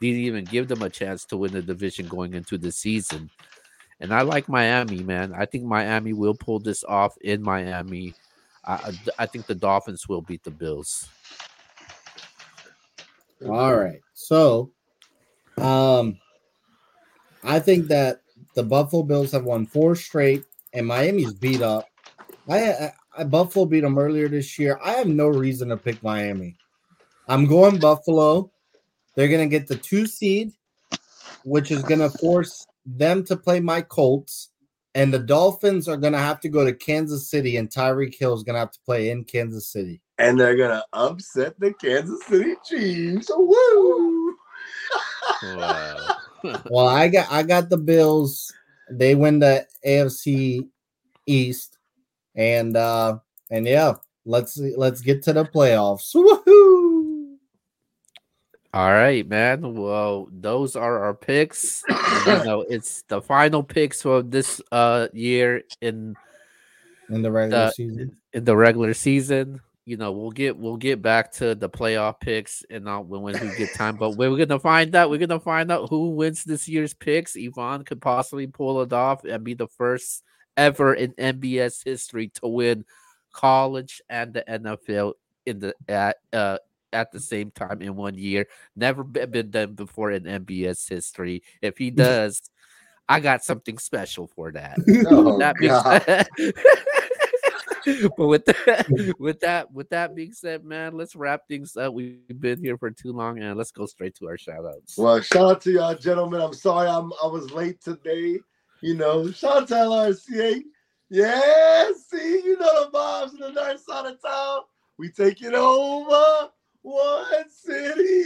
didn't even give them a chance to win the division going into the season. And I like Miami, man. I think Miami will pull this off in Miami. I, I- think the Dolphins will beat the Bills. All right. So, um, I think that the Buffalo Bills have won four straight, and Miami's beat up. I Buffalo beat them earlier this year. I have no reason to pick Miami. I'm going Buffalo. They're gonna get the two seed, which is gonna force them to play my Colts, and the Dolphins are gonna have to go to Kansas City, and Tyreek Hill is gonna have to play in Kansas City. and they're gonna upset the Kansas City Chiefs. Woo! Wow. Well, I got I got the Bills. They win the AFC East, and uh and yeah, let's let's get to the playoffs. Woohoo! All right, man. Well, those are our picks. you know, it's the final picks for this uh year in In the regular the season. in the regular season. You know, we'll get we'll get back to the playoff picks and uh, when when we get time. But we're gonna find out. We're gonna find out who wins this year's picks. Yvonne could possibly pull it off and be the first ever in NBS history to win college and the NFL in the at uh at the same time in one year. Never been done before in NBS history. If he does, I got something special for that. Oh, that being God. said, but with that, with that, with that being said, man, let's wrap things up. We've been here for too long, and let's go straight to our shout outs. Well, shout out to y'all, gentlemen. I'm sorry I'm I was late today. You know, shout out to LRCA. Yeah, see, you know the vibes in the north side of town. We take it over. What city?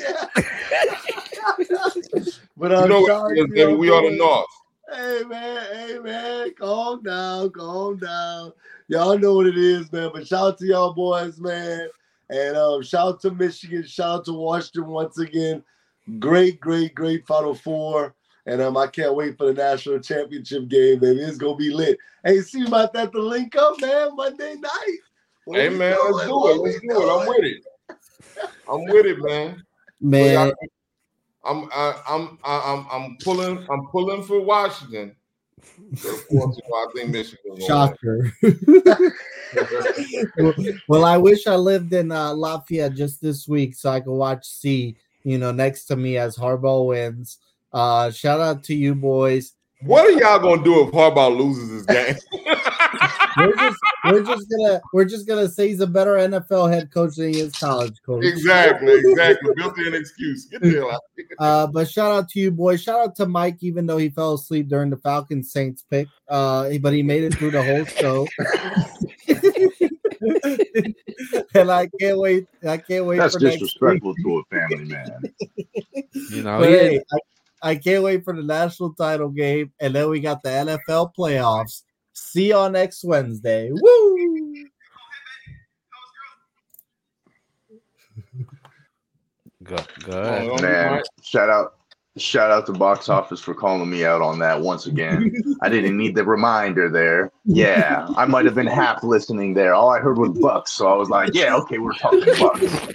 but I'm know sorry, what baby? We are the North. Hey man, hey man, calm down, calm down. Y'all know what it is, man. But shout out to y'all boys, man. And um, shout out to Michigan, shout out to Washington once again. Great, great, great Final Four. And um, I can't wait for the national championship game, baby. It's gonna be lit. Hey, see you about that to link up, man, Monday night. What Hey we man, let's do it. Let's do it. I'm with it. I'm with it, man. Man, I'm I, I'm I, I'm I'm pulling I'm pulling for Washington. Of course, I think Michigan. shocker. well, well, I wish I lived in uh, Lafayette just this week so I could watch C, you know, next to me as Harbaugh wins. Uh, shout out to you boys. What are y'all gonna do if Harbaugh loses this game? We're just we're just gonna we're just gonna say he's a better NFL head coach than he is college coach. exactly, exactly. Built in excuse. Get the hell out. Uh, but shout out to you, boys. Shout out to Mike, even though he fell asleep during the Falcons Saints pick. Uh, but he made it through the whole show. and I can't wait. I can't wait That's for next week. disrespectful to a family man. You know, But hey, I, I can't wait for the national title game, and then we got the NFL playoffs. See y'all next Wednesday. Woo! go, go oh, ahead. Oh, Man, shout out, shout out to box office for calling me out on that once again. I didn't need the reminder there. Yeah, I might have been half listening there. All I heard was Bucks, so I was like, yeah, okay, we're talking Bucks.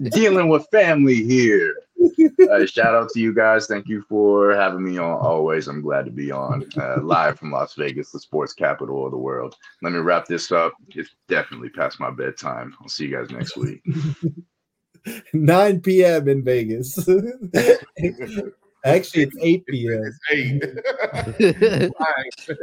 Dealing with family here. Uh, shout out to you guys. Thank you for having me on. Always, I'm glad to be on uh, live from Las Vegas, the sports capital of the world. Let me wrap this up. It's definitely past my bedtime. I'll see you guys next week. 9 p.m. in Vegas. Actually, it's 8 p.m. It's eight. all, right.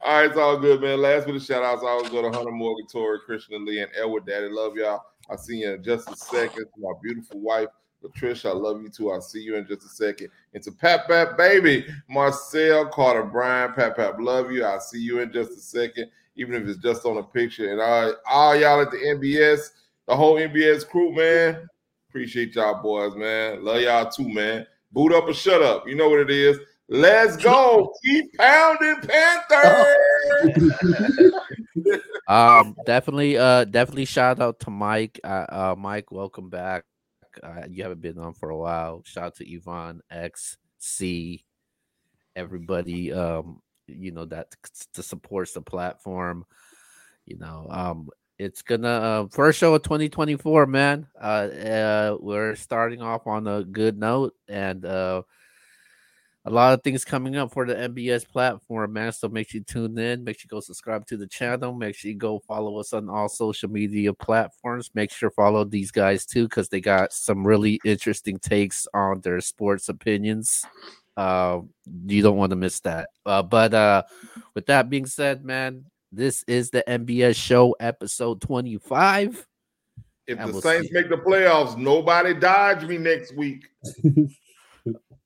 all right, it's all good, man. Last bit of shout outs. I always go to Hunter Morgan, Tori, Christian Lee, and Edward Daddy. Love y'all. I'll see you in just a second. To my beautiful wife, Latricia, I love you too. I'll see you in just a second. And to Pat Pat Baby, Marcel, Carter, Brian, Pat Pat, love you. I'll see you in just a second, even if it's just on a picture. And all, all y'all at the NBS, the whole NBS crew, man. Appreciate y'all boys, man. Love y'all too, man. Boot up or shut up. You know what it is. Let's go. Keep pounding Panthers. um definitely uh definitely shout out to mike uh, uh mike welcome back uh, you haven't been on for a while. Shout out to yvonne x c everybody um you know that to supports the platform you know um it's gonna uh, first show of 2024 man. Uh, uh we're starting off on a good note and uh a lot of things coming up for the NBS platform, man. So make sure you tune in. Make sure you go subscribe to the channel. Make sure you go follow us on all social media platforms. Make sure follow these guys too, because they got some really interesting takes on their sports opinions. Uh, you don't want to miss that. Uh, but uh, with that being said, man, this is the NBS show, episode 25. If And the we'll Saints make the playoffs, nobody dodge me next week.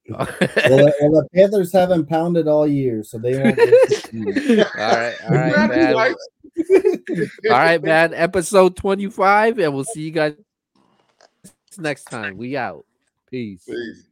Well, the, well, the Panthers haven't pounded all year, so they won't. all right, all right, man. all right, man. Episode 25, and we'll see you guys next time. We out. Peace. Peace.